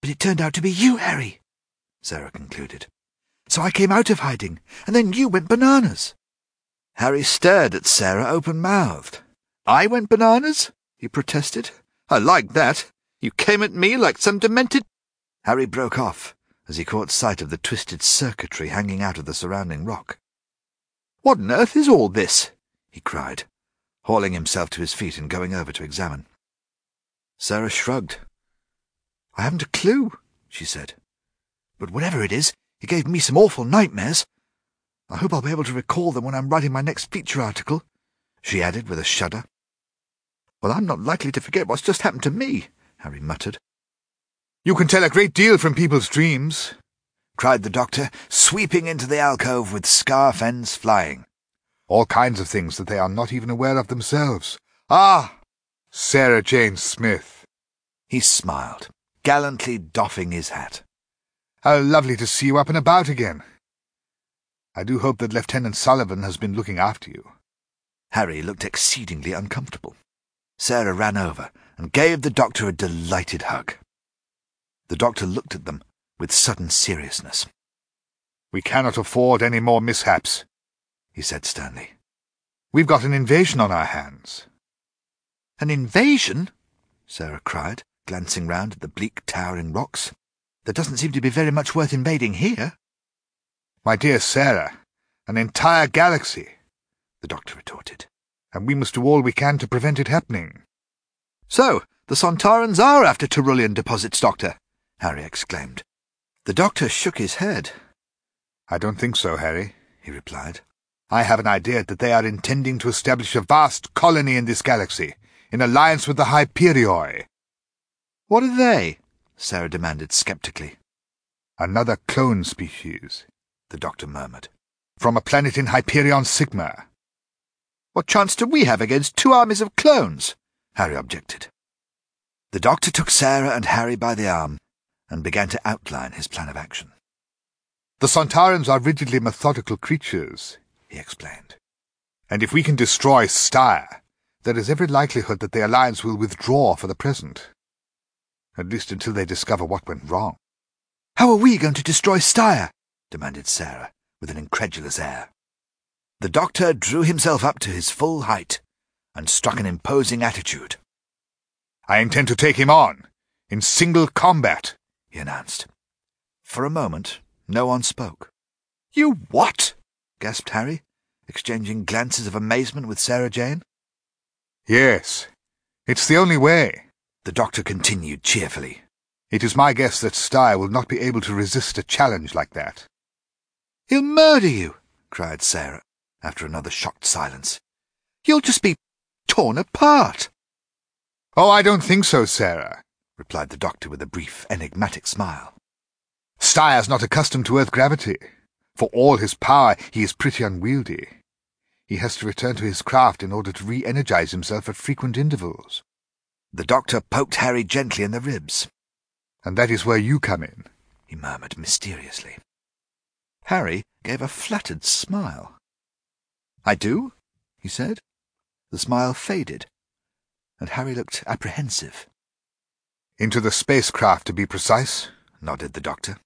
Speaker 6: But it turned out to be you, Harry. Sarah concluded. So I came out of hiding, and then you went bananas.
Speaker 2: Harry stared at Sarah open-mouthed.
Speaker 4: I went bananas? he protested. I like that. You came at me like some demented...
Speaker 2: Harry broke off as he caught sight of the twisted circuitry hanging out of the surrounding rock.
Speaker 4: What on earth is all this? he cried,
Speaker 2: hauling himself to his feet and going over to examine. Sarah shrugged.
Speaker 6: I haven't a clue, she said. But whatever it is, it gave me some awful nightmares. I hope I'll be able to recall them when I'm writing my next feature article, she added with a shudder.
Speaker 4: Well, I'm not likely to forget what's just happened to me, Harry muttered.
Speaker 3: You can tell a great deal from people's dreams,
Speaker 2: cried the doctor, sweeping into the alcove with scarf ends flying.
Speaker 3: All kinds of things that they are not even aware of themselves. Ah! Sarah Jane Smith.
Speaker 2: He smiled, gallantly doffing his hat.
Speaker 3: How lovely to see you up and about again. I do hope that Lieutenant Sullivan has been looking after you.
Speaker 2: Harry looked exceedingly uncomfortable. Sarah ran over and gave the doctor a delighted hug. The doctor looked at them with sudden seriousness.
Speaker 3: We cannot afford any more mishaps, he said sternly. We've got an invasion on our hands.
Speaker 6: An invasion? Sarah cried, glancing round at the bleak towering rocks. There doesn't seem to be very much worth invading here.
Speaker 3: My dear Sarah, an entire galaxy, the doctor retorted, and we must do all we can to prevent it happening.
Speaker 4: So, the Sontarans are after Terulian deposits, Doctor, Harry exclaimed.
Speaker 2: The doctor shook his head.
Speaker 3: I don't think so, Harry, he replied. I have an idea that they are intending to establish a vast colony in this galaxy, in alliance with the Hyperioi.
Speaker 4: What are they? Sarah demanded skeptically.
Speaker 3: Another clone species, the doctor murmured. From a planet in Hyperion Sigma.
Speaker 4: What chance do we have against two armies of clones? Harry objected.
Speaker 2: The doctor took Sarah and Harry by the arm and began to outline his plan of action.
Speaker 3: The Sontarans are rigidly methodical creatures, he explained. And if we can destroy Styre, there is every likelihood that the Alliance will withdraw for the present at least until they discover what went wrong.
Speaker 6: How are we going to destroy Styre?
Speaker 2: demanded Sarah, with an incredulous air. The doctor drew himself up to his full height and struck an imposing attitude.
Speaker 3: I intend to take him on, in single combat, he announced.
Speaker 2: For a moment, no one spoke.
Speaker 6: You what? gasped Harry, exchanging glances of amazement with Sarah Jane.
Speaker 3: Yes, it's the only way
Speaker 2: the doctor continued cheerfully.
Speaker 3: It is my guess that Styre will not be able to resist a challenge like that.
Speaker 6: He'll murder you, cried Sarah, after another shocked silence. You'll just be torn apart.
Speaker 3: Oh, I don't think so, Sarah,
Speaker 2: replied the doctor with a brief, enigmatic smile.
Speaker 3: Styre's not accustomed to Earth gravity. For all his power, he is pretty unwieldy. He has to return to his craft in order to re-energize himself at frequent intervals.
Speaker 2: The doctor poked Harry gently in the ribs.
Speaker 3: And that is where you come in,
Speaker 2: he murmured mysteriously. Harry gave a flattered smile. I do, he said. The smile faded, and Harry looked apprehensive.
Speaker 3: Into the spacecraft, to be precise,
Speaker 2: nodded the doctor.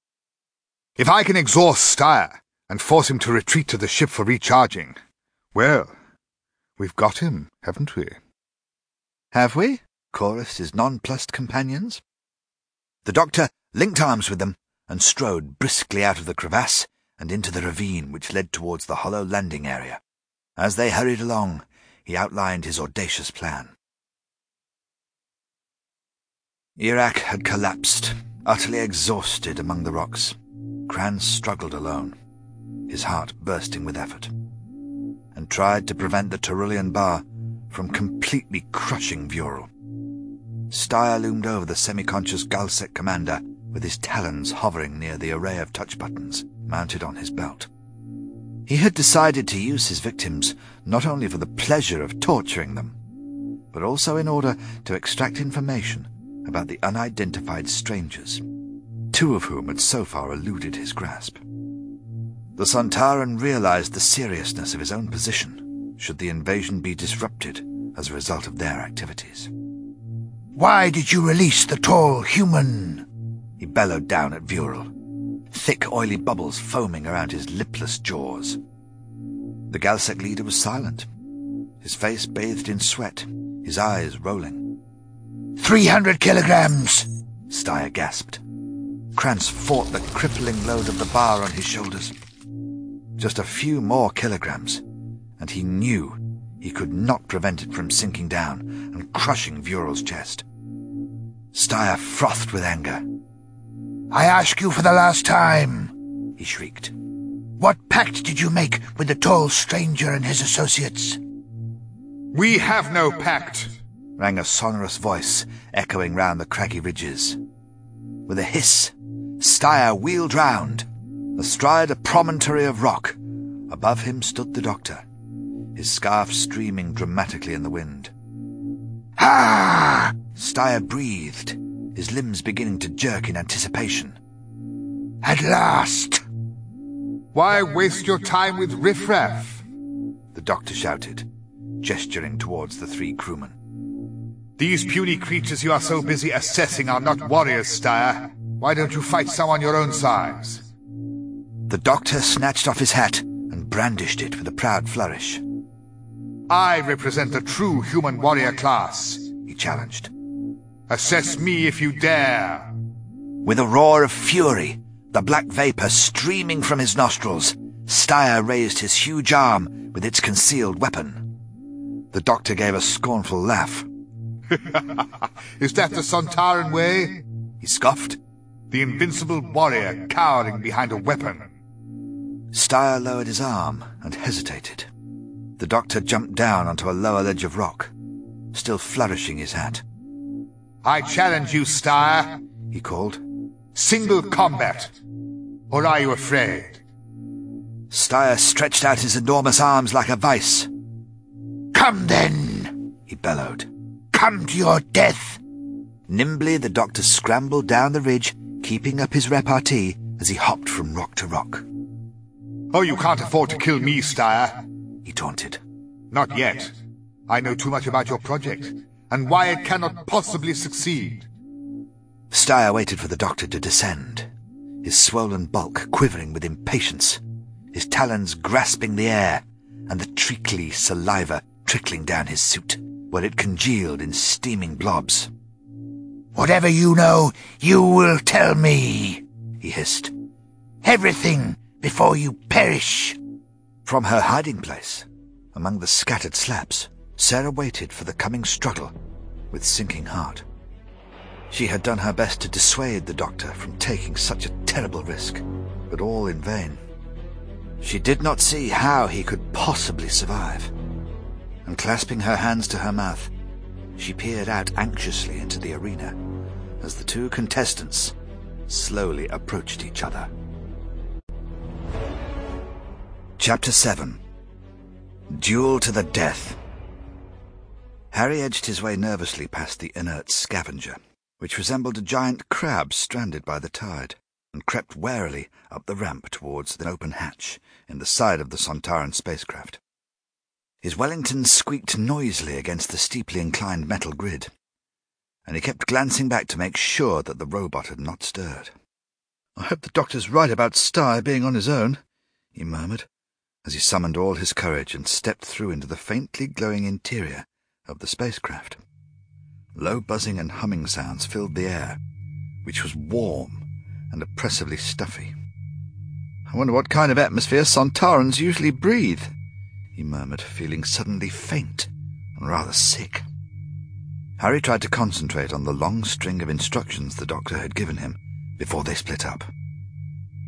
Speaker 3: If I can exhaust Styre and force him to retreat to the ship for recharging, well, we've got him, haven't we?
Speaker 2: Have we? chorused his nonplussed companions. The doctor linked arms with them and strode briskly out of the crevasse and into the ravine which led towards the hollow landing area. As they hurried along, he outlined his audacious plan. Erak had collapsed, utterly exhausted among the rocks. Krans struggled alone, his heart bursting with effort, and tried to prevent the Terulian bar from completely crushing Vural. Styre loomed over the semi-conscious Galsec commander with his talons hovering near the array of touch buttons mounted on his belt. He had decided to use his victims not only for the pleasure of torturing them, but also in order to extract information about the unidentified strangers, two of whom had so far eluded his grasp. The Sontaran realized the seriousness of his own position should the invasion be disrupted as a result of their activities.
Speaker 6: Why did you release the tall human?
Speaker 2: He bellowed down at Vural, thick oily bubbles foaming around his lipless jaws. The Galsec leader was silent, his face bathed in sweat, his eyes rolling.
Speaker 6: Three hundred kilograms,
Speaker 2: Styre gasped. Krans fought the crippling load of the bar on his shoulders. Just a few more kilograms, and he knew he could not prevent it from sinking down and crushing Vural's chest. Styre frothed with anger.
Speaker 6: I ask you for the last time, he shrieked. What pact did you make with the tall stranger and his associates?
Speaker 3: We have no pact,
Speaker 2: rang a sonorous voice echoing round the craggy ridges. With a hiss, Styre wheeled round. Astride a promontory of rock, above him stood the doctor his scarf streaming dramatically in the wind.
Speaker 6: Ah!
Speaker 2: Styre breathed, his limbs beginning to jerk in anticipation.
Speaker 6: At last!
Speaker 3: Why waste your time with riffraff?
Speaker 2: The doctor shouted, gesturing towards the three crewmen.
Speaker 3: These puny creatures you are so busy assessing are not warriors, Styre. Why don't you fight some on your own size?
Speaker 2: The doctor snatched off his hat and brandished it with a proud flourish.
Speaker 3: I represent the true human warrior class,
Speaker 2: he challenged.
Speaker 3: Assess me if you dare.
Speaker 2: With a roar of fury, the black vapor streaming from his nostrils, Styre raised his huge arm with its concealed weapon. The doctor gave a scornful laugh.
Speaker 3: Is that the Sontaran way?
Speaker 2: He scoffed.
Speaker 3: The invincible warrior cowering behind a weapon.
Speaker 2: Styre lowered his arm and hesitated. The doctor jumped down onto a lower ledge of rock, still flourishing his hat.
Speaker 3: I challenge you, Styre,
Speaker 2: he called.
Speaker 3: Single combat. Or are you afraid?
Speaker 2: Styre stretched out his enormous arms like a vice.
Speaker 6: Come then,
Speaker 2: he bellowed.
Speaker 6: Come to your death.
Speaker 2: Nimbly the doctor scrambled down the ridge, keeping up his repartee as he hopped from rock to rock.
Speaker 3: Oh, you can't afford to kill me, Styre,
Speaker 2: he taunted.
Speaker 3: Not yet. I know too much about your project, and why it cannot possibly succeed.
Speaker 2: Styre waited for the doctor to descend, his swollen bulk quivering with impatience, his talons grasping the air, and the treacly saliva trickling down his suit, where it congealed in steaming blobs.
Speaker 6: Whatever you know, you will tell me, he hissed. Everything before you perish.
Speaker 2: From her hiding place, among the scattered slabs, Sarah waited for the coming struggle with sinking heart. She had done her best to dissuade the doctor from taking such a terrible risk, but all in vain. She did not see how he could possibly survive, and clasping her hands to her mouth, she peered out anxiously into the arena as the two contestants slowly approached each other.
Speaker 8: Chapter 7 Duel to the Death Harry edged his way nervously past the inert scavenger, which resembled a giant crab stranded by the tide, and crept warily up the ramp towards the open hatch in the side of the Sontaran spacecraft. His Wellington squeaked noisily against the steeply inclined metal grid, and he kept glancing back to make sure that the robot had not stirred.
Speaker 2: I hope the doctor's right about Styre being on his own, he murmured, as he summoned all his courage and stepped through into the faintly glowing interior of the spacecraft. Low buzzing and humming sounds filled the air, which was warm and oppressively stuffy. I wonder what kind of atmosphere Sontarans usually breathe, he murmured, feeling suddenly faint and rather sick. Harry tried to concentrate on the long string of instructions the doctor had given him before they split up.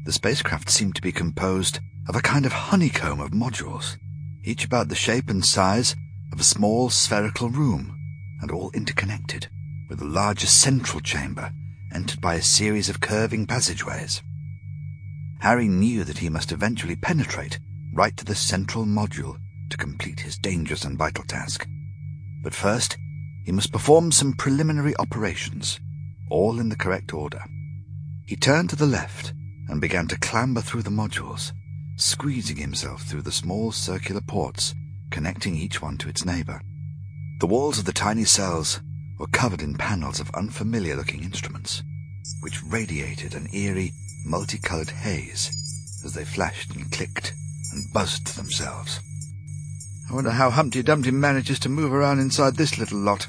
Speaker 2: The spacecraft seemed to be composed of a kind of honeycomb of modules, each about the shape and size of a small spherical room, and all interconnected, with a larger central chamber entered by a series of curving passageways. Harry knew that he must eventually penetrate right to the central module to complete his dangerous and vital task. But first, he must perform some preliminary operations, all in the correct order. He turned to the left and began to clamber through the modules, squeezing himself through the small circular ports connecting each one to its neighbor. The walls of the tiny cells were covered in panels of unfamiliar looking instruments, which radiated an eerie, multicolored haze as they flashed and clicked and buzzed to themselves. I wonder how Humpty Dumpty manages to move around inside this little lot.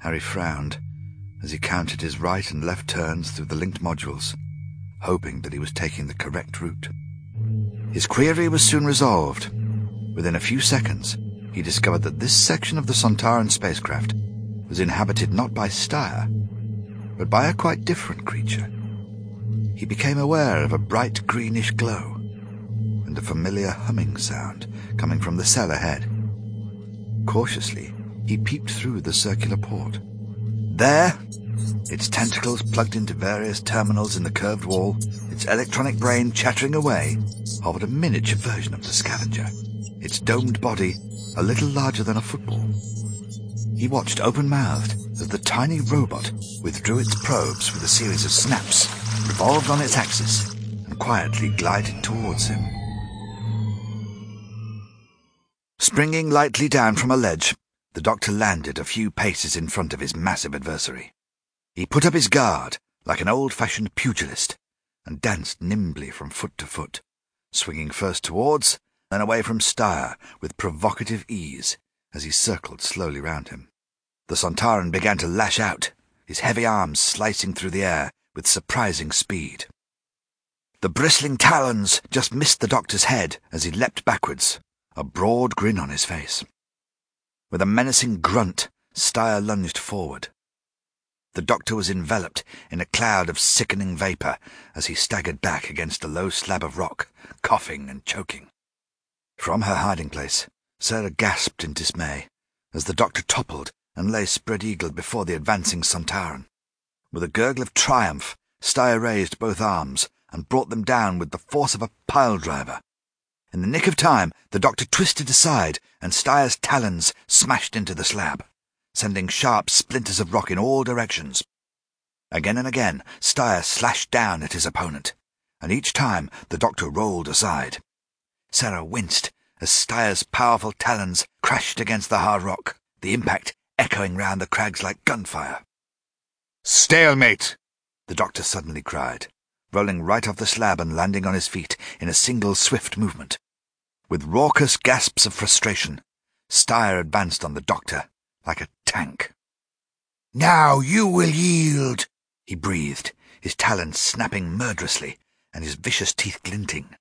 Speaker 2: Harry frowned as he counted his right and left turns through the linked modules, hoping that he was taking the correct route. His query was soon resolved. Within a few seconds, he discovered that this section of the Sontaran spacecraft was inhabited not by Styre, but by a quite different creature. He became aware of a bright greenish glow a familiar humming sound coming from the cell ahead. Cautiously, he peeped through the circular port. There, its tentacles plugged into various terminals in the curved wall, its electronic brain chattering away, hovered a miniature version of the scavenger, its domed body a little larger than a football. He watched open-mouthed as the tiny robot withdrew its probes with a series of snaps, revolved on its axis, and quietly glided towards him. Springing lightly down from a ledge, the doctor landed a few paces in front of his massive adversary. He put up his guard like an old-fashioned pugilist and danced nimbly from foot to foot, swinging first towards, then away from Styre with provocative ease as he circled slowly round him. The Sontaran began to lash out, his heavy arms slicing through the air with surprising speed. The bristling talons just missed the doctor's head as he leapt backwards, a broad grin on his face. With a menacing grunt, Styre lunged forward. The doctor was enveloped in a cloud of sickening vapour as he staggered back against a low slab of rock, coughing and choking. From her hiding place, Sarah gasped in dismay as the doctor toppled and lay spread-eagled before the advancing Sontaran. With a gurgle of triumph, Steyr raised both arms and brought them down with the force of a pile-driver. In the nick of time, the doctor twisted aside, and Styre's talons smashed into the slab, sending sharp splinters of rock in all directions. Again and again, Styre slashed down at his opponent, and each time the doctor rolled aside. Sarah winced as Styre's powerful talons crashed against the hard rock, the impact echoing round the crags like gunfire. Stalemate!
Speaker 8: The doctor suddenly cried, rolling right off the slab and landing on his feet in a single swift movement. With raucous gasps of frustration, Styre advanced on the doctor like a tank.
Speaker 6: Now you will yield,
Speaker 8: he breathed, his talons snapping murderously and his vicious teeth glinting.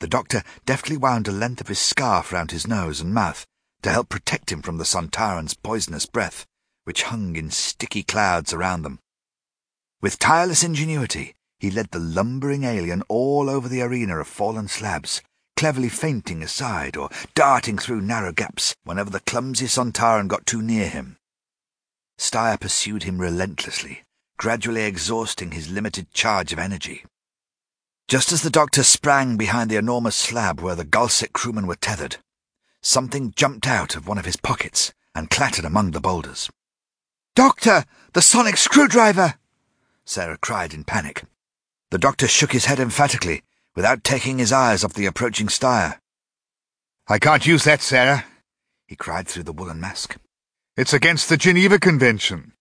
Speaker 8: The doctor deftly wound a length of his scarf round his nose and mouth to help protect him from the Sontaran's poisonous breath, which hung in sticky clouds around them. With tireless ingenuity, he led the lumbering alien all over the arena of fallen slabs, cleverly feinting aside or darting through narrow gaps whenever the clumsy Sontaran got too near him. Styre pursued him relentlessly, gradually exhausting his limited charge of energy.
Speaker 2: Just as the doctor sprang behind the enormous slab where the Galsec crewmen were tethered, something jumped out of one of his pockets and clattered among the boulders.
Speaker 3: Doctor! The sonic screwdriver!
Speaker 2: Sarah cried in panic. The doctor shook his head emphatically, without taking his eyes off the approaching Styre.
Speaker 3: I can't use that, Sarah,
Speaker 2: he cried through the woolen mask.
Speaker 3: It's against the Geneva Convention.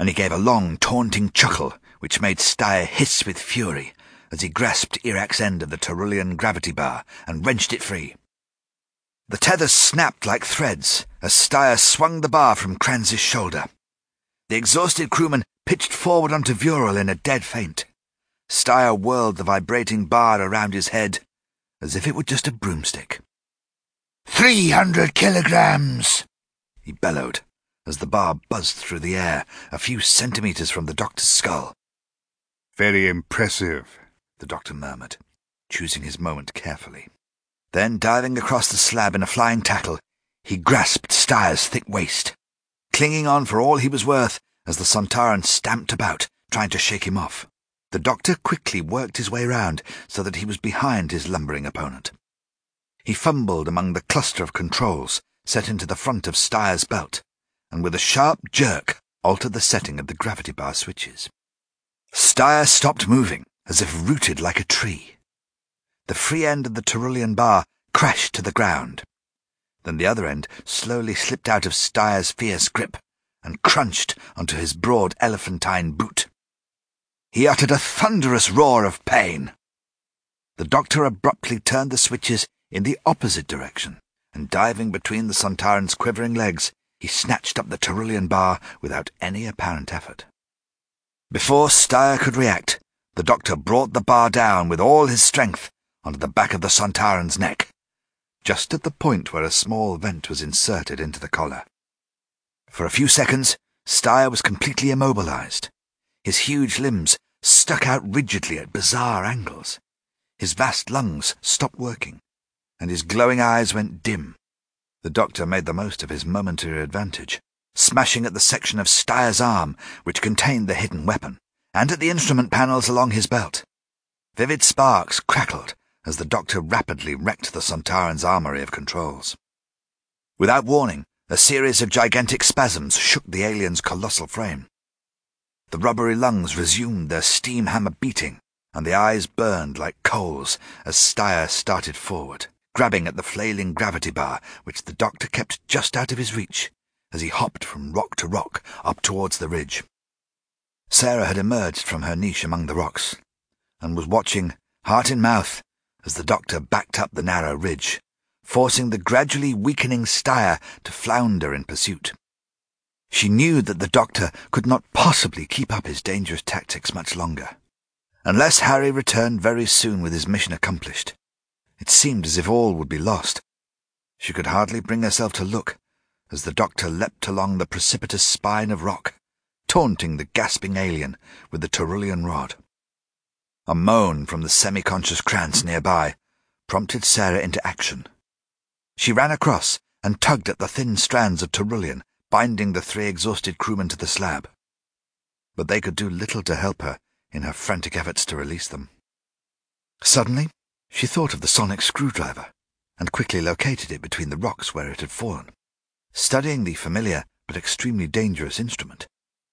Speaker 2: And he gave a long, taunting chuckle, which made Styre hiss with fury as he grasped Erak's end of the Terulian gravity bar and wrenched it free. The tethers snapped like threads as Styre swung the bar from Krans's shoulder. The exhausted crewman pitched forward onto Vural in a dead faint. Styre whirled the vibrating bar around his head as if it were just a broomstick.
Speaker 6: Three hundred kilograms!
Speaker 2: he bellowed as the bar buzzed through the air a few centimetres from the doctor's skull.
Speaker 3: Very impressive,
Speaker 2: the doctor murmured, choosing his moment carefully. Then, diving across the slab in a flying tackle, he grasped Styre's thick waist, clinging on for all he was worth as the Sontaran stamped about, trying to shake him off. The doctor quickly worked his way round so that he was behind his lumbering opponent. He fumbled among the cluster of controls set into the front of Styre's belt, and with a sharp jerk altered the setting of the gravity bar switches. Styre stopped moving, as if rooted like a tree. The free end of the Terulian bar crashed to the ground. Then the other end slowly slipped out of Styre's fierce grip and crunched onto his broad elephantine boot. He uttered a thunderous roar of pain. The doctor abruptly turned the switches in the opposite direction, and diving between the Sontaran's quivering legs, he snatched up the Terulian bar without any apparent effort. Before Styre could react, the doctor brought the bar down with all his strength onto the back of the Sontaran's neck, just at the point where a small vent was inserted into the collar. For a few seconds, Styre was completely immobilized. His huge limbs stuck out rigidly at bizarre angles. His vast lungs stopped working, and his glowing eyes went dim. The doctor made the most of his momentary advantage smashing at the section of Styre's arm which contained the hidden weapon, and at the instrument panels along his belt. Vivid sparks crackled as the doctor rapidly wrecked the Sontaran's armory of controls. Without warning, a series of gigantic spasms shook the alien's colossal frame. The rubbery lungs resumed their steam hammer beating, and the eyes burned like coals as Styre started forward, grabbing at the flailing gravity bar which the doctor kept just out of his reach as he hopped from rock to rock up towards the ridge. Sarah had emerged from her niche among the rocks and was watching, heart in mouth, as the doctor backed up the narrow ridge, forcing the gradually weakening Styre to flounder in pursuit. She knew that the doctor could not possibly keep up his dangerous tactics much longer. Unless Harry returned very soon with his mission accomplished, it seemed as if all would be lost. She could hardly bring herself to look as the doctor leapt along the precipitous spine of rock, taunting the gasping alien with the Terulian rod. A moan from the semi-conscious Krans nearby prompted Sarah into action. She ran across and tugged at the thin strands of Terulian, binding the three exhausted crewmen to the slab. But they could do little to help her in her frantic efforts to release them. Suddenly, she thought of the sonic screwdriver and quickly located it between the rocks where it had fallen. Studying the familiar but extremely dangerous instrument,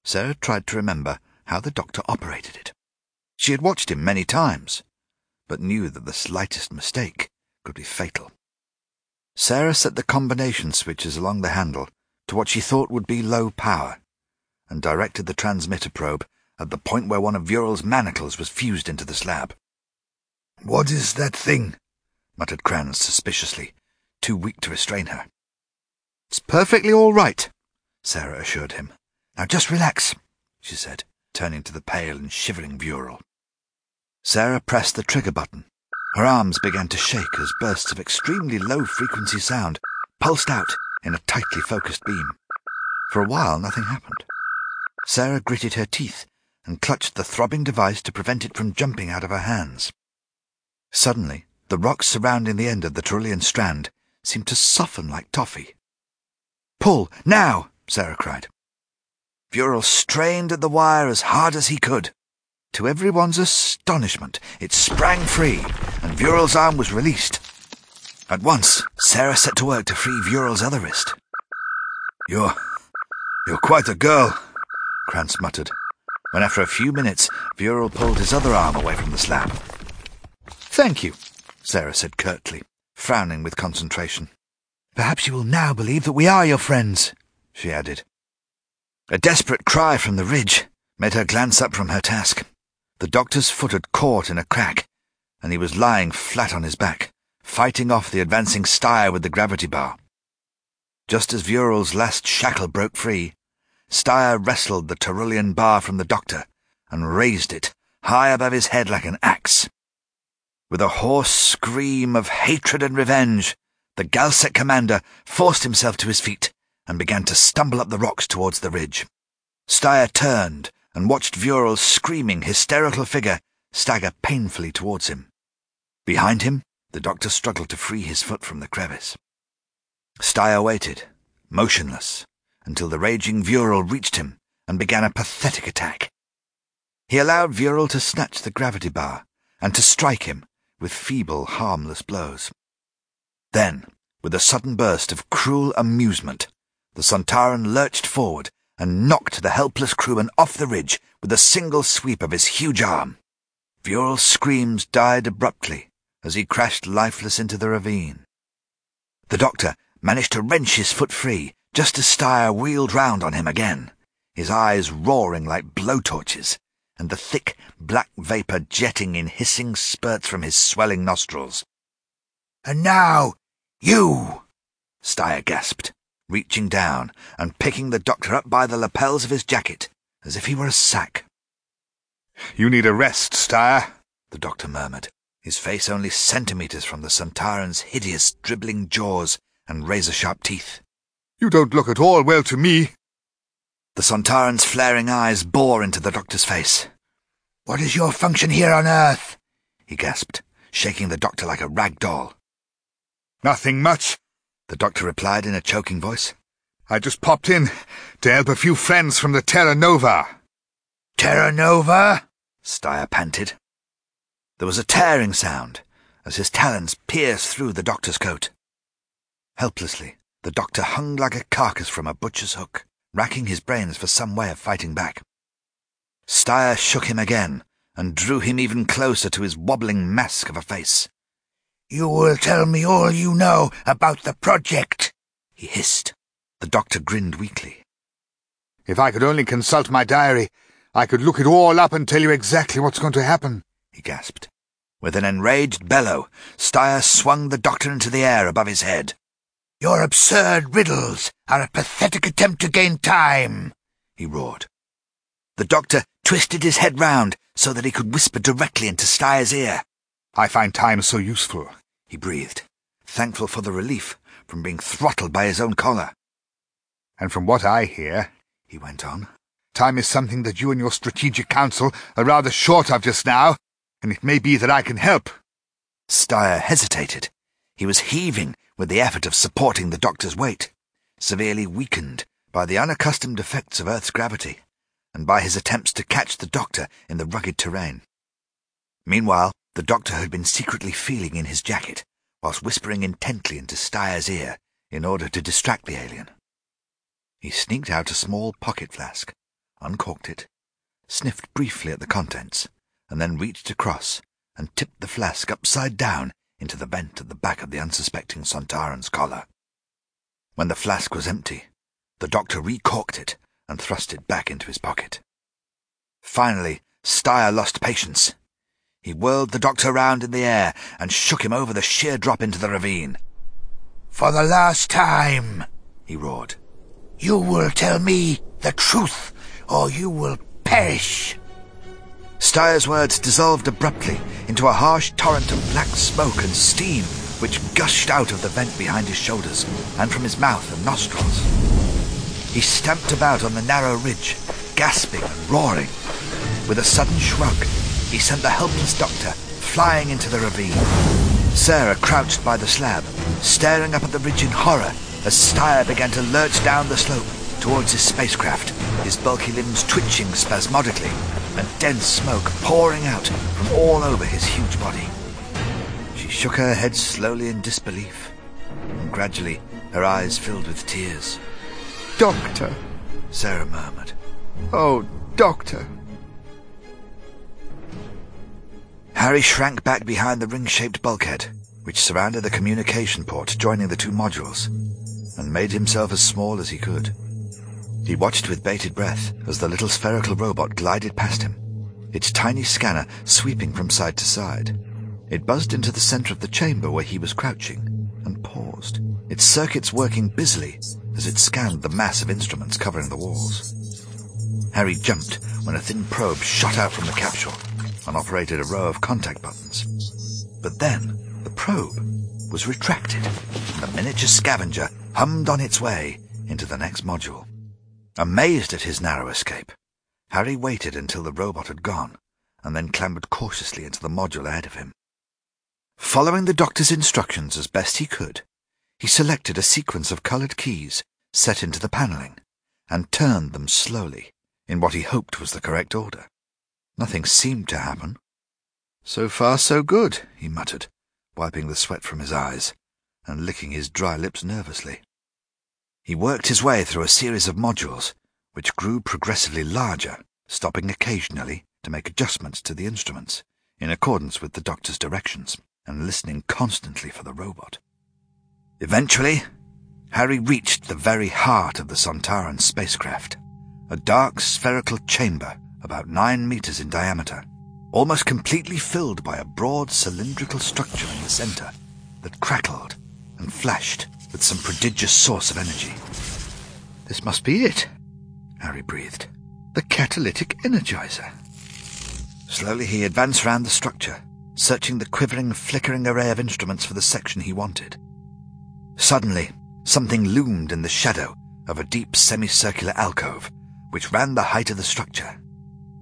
Speaker 2: Sarah tried to remember how the doctor operated it. She had watched him many times, but knew that the slightest mistake could be fatal. Sarah set the combination switches along the handle to what she thought would be low power, and directed the transmitter probe at the point where one of Vural's manacles was fused into the slab.
Speaker 6: What is that thing?
Speaker 2: muttered Krans suspiciously, too weak to restrain her.
Speaker 3: It's perfectly all right,
Speaker 2: Sarah assured him. Now just relax, she said, turning to the pale and shivering Vural. Sarah pressed the trigger button. Her arms began to shake as bursts of extremely low-frequency sound pulsed out in a tightly focused beam. For a while, nothing happened. Sarah gritted her teeth and clutched the throbbing device to prevent it from jumping out of her hands. Suddenly, the rocks surrounding the end of the Terulian strand seemed to soften like toffee. Pull, now! Sarah cried. Vural strained at the wire as hard as he could. To everyone's astonishment, it sprang free, and Vural's arm was released. At once, Sarah set to work to free Vural's other wrist.
Speaker 3: You're... you're quite a girl,
Speaker 2: Krans muttered, when after a few minutes, Vural pulled his other arm away from the slab. Thank you, Sarah said curtly, frowning with concentration. Perhaps you will now believe that we are your friends, she added. A desperate cry from the ridge made her glance up from her task. The doctor's foot had caught in a crack, and he was lying flat on his back, fighting off the advancing Styre with the gravity bar. Just as Vural's last shackle broke free, Styre wrestled the Terulian bar from the doctor and raised it high above his head like an axe. With a hoarse scream of hatred and revenge, the Galsec commander forced himself to his feet and began to stumble up the rocks towards the ridge. Styre turned and watched Vural's screaming, hysterical figure stagger painfully towards him. Behind him, the doctor struggled to free his foot from the crevice. Styre waited, motionless, until the raging Vural reached him and began a pathetic attack. He allowed Vural to snatch the gravity bar and to strike him with feeble, harmless blows. Then, with a sudden burst of cruel amusement, the Sontaran lurched forward and knocked the helpless crewman off the ridge with a single sweep of his huge arm. Vural's screams died abruptly as he crashed lifeless into the ravine. The doctor managed to wrench his foot free just as Styre wheeled round on him again, his eyes roaring like blowtorches, and the thick black vapour jetting in hissing spurts from his swelling nostrils.
Speaker 6: And now, you!
Speaker 2: Styre gasped, reaching down and picking the doctor up by the lapels of his jacket, as if he were a sack.
Speaker 3: You need a rest, Styre,
Speaker 2: the doctor murmured, his face only centimetres from the Sontaran's hideous, dribbling jaws and razor-sharp teeth.
Speaker 3: You don't look at all well to me.
Speaker 2: The Sontaran's flaring eyes bore into the doctor's face.
Speaker 6: What is your function here on Earth?
Speaker 2: he gasped, shaking the doctor like a rag doll.
Speaker 3: Nothing much,
Speaker 2: the doctor replied in a choking voice.
Speaker 3: I just popped in to help a few friends from the Terra Nova.
Speaker 6: Terra Nova?
Speaker 2: Styre panted. There was a tearing sound as his talons pierced through the doctor's coat. Helplessly, the doctor hung like a carcass from a butcher's hook, racking his brains for some way of fighting back. Styre shook him again and drew him even closer to his wobbling mask of a face.
Speaker 6: You will tell me all you know about the project, he hissed.
Speaker 2: The doctor grinned weakly.
Speaker 3: If I could only consult my diary, I could look it all up and tell you exactly what's going to happen,
Speaker 2: he gasped. With an enraged bellow, Styre swung the doctor into the air above his head.
Speaker 6: Your absurd riddles are a pathetic attempt to gain time, he roared.
Speaker 2: The doctor twisted his head round so that he could whisper directly into Styre's ear.
Speaker 3: I find time so useful,
Speaker 2: he breathed, thankful for the relief from being throttled by his own collar.
Speaker 3: And from what I hear, he went on, time is something that you and your strategic council are rather short of just now, and it may be that I can help.
Speaker 2: Styre hesitated. He was heaving with the effort of supporting the doctor's weight, severely weakened by the unaccustomed effects of Earth's gravity, and by his attempts to catch the doctor in the rugged terrain. Meanwhile, the doctor had been secretly feeling in his jacket, whilst whispering intently into Styre's ear in order to distract the alien. He sneaked out a small pocket flask, uncorked it, sniffed briefly at the contents, and then reached across and tipped the flask upside down into the vent at the back of the unsuspecting Sontaran's collar. When the flask was empty, the doctor recorked it and thrust it back into his pocket. Finally, Styre lost patience. He whirled the doctor round in the air and shook him over the sheer drop into the ravine.
Speaker 6: For the last time,
Speaker 2: he roared.
Speaker 6: You will tell me the truth, or you will perish.
Speaker 2: Styre's words dissolved abruptly into a harsh torrent of black smoke and steam which gushed out of the vent behind his shoulders and from his mouth and nostrils. He stamped about on the narrow ridge, gasping and roaring. With a sudden shrug, he sent the helpless doctor flying into the ravine. Sarah crouched by the slab, staring up at the ridge in horror as Styre began to lurch down the slope towards his spacecraft, his bulky limbs twitching spasmodically and dense smoke pouring out from all over his huge body. She shook her head slowly in disbelief, and gradually her eyes filled with tears.
Speaker 4: Doctor,
Speaker 2: Sarah murmured.
Speaker 4: oh, Doctor.
Speaker 2: Harry shrank back behind the ring-shaped bulkhead, which surrounded the communication port joining the two modules, and made himself as small as he could. He watched with bated breath as the little spherical robot glided past him, its tiny scanner sweeping from side to side. It buzzed into the center of the chamber where he was crouching, and paused, its circuits working busily as it scanned the mass of instruments covering the walls. Harry jumped when a thin probe shot out from the capsule and operated a row of contact buttons. But then the probe was retracted, and the miniature scavenger hummed on its way into the next module. Amazed at his narrow escape, Harry waited until the robot had gone, and then clambered cautiously into the module ahead of him. Following the doctor's instructions as best he could, he selected a sequence of coloured keys set into the panelling, and turned them slowly in what he hoped was the correct order. Nothing seemed to happen.
Speaker 3: So far, so good, he muttered, wiping the sweat from his eyes and licking his dry lips nervously.
Speaker 2: He worked his way through a series of modules, which grew progressively larger, stopping occasionally to make adjustments to the instruments, in accordance with the doctor's directions, and listening constantly for the robot. Eventually, Harry reached the very heart of the Sontaran spacecraft, a dark spherical chamber about nine meters in diameter, almost completely filled by a broad cylindrical structure in the center that crackled and flashed with some prodigious source of energy.
Speaker 3: This must be it, Harry breathed. The catalytic energizer.
Speaker 2: Slowly he advanced round the structure, searching the quivering, flickering array of instruments for the section he wanted. Suddenly, something loomed in the shadow of a deep semicircular alcove, which ran the height of the structure.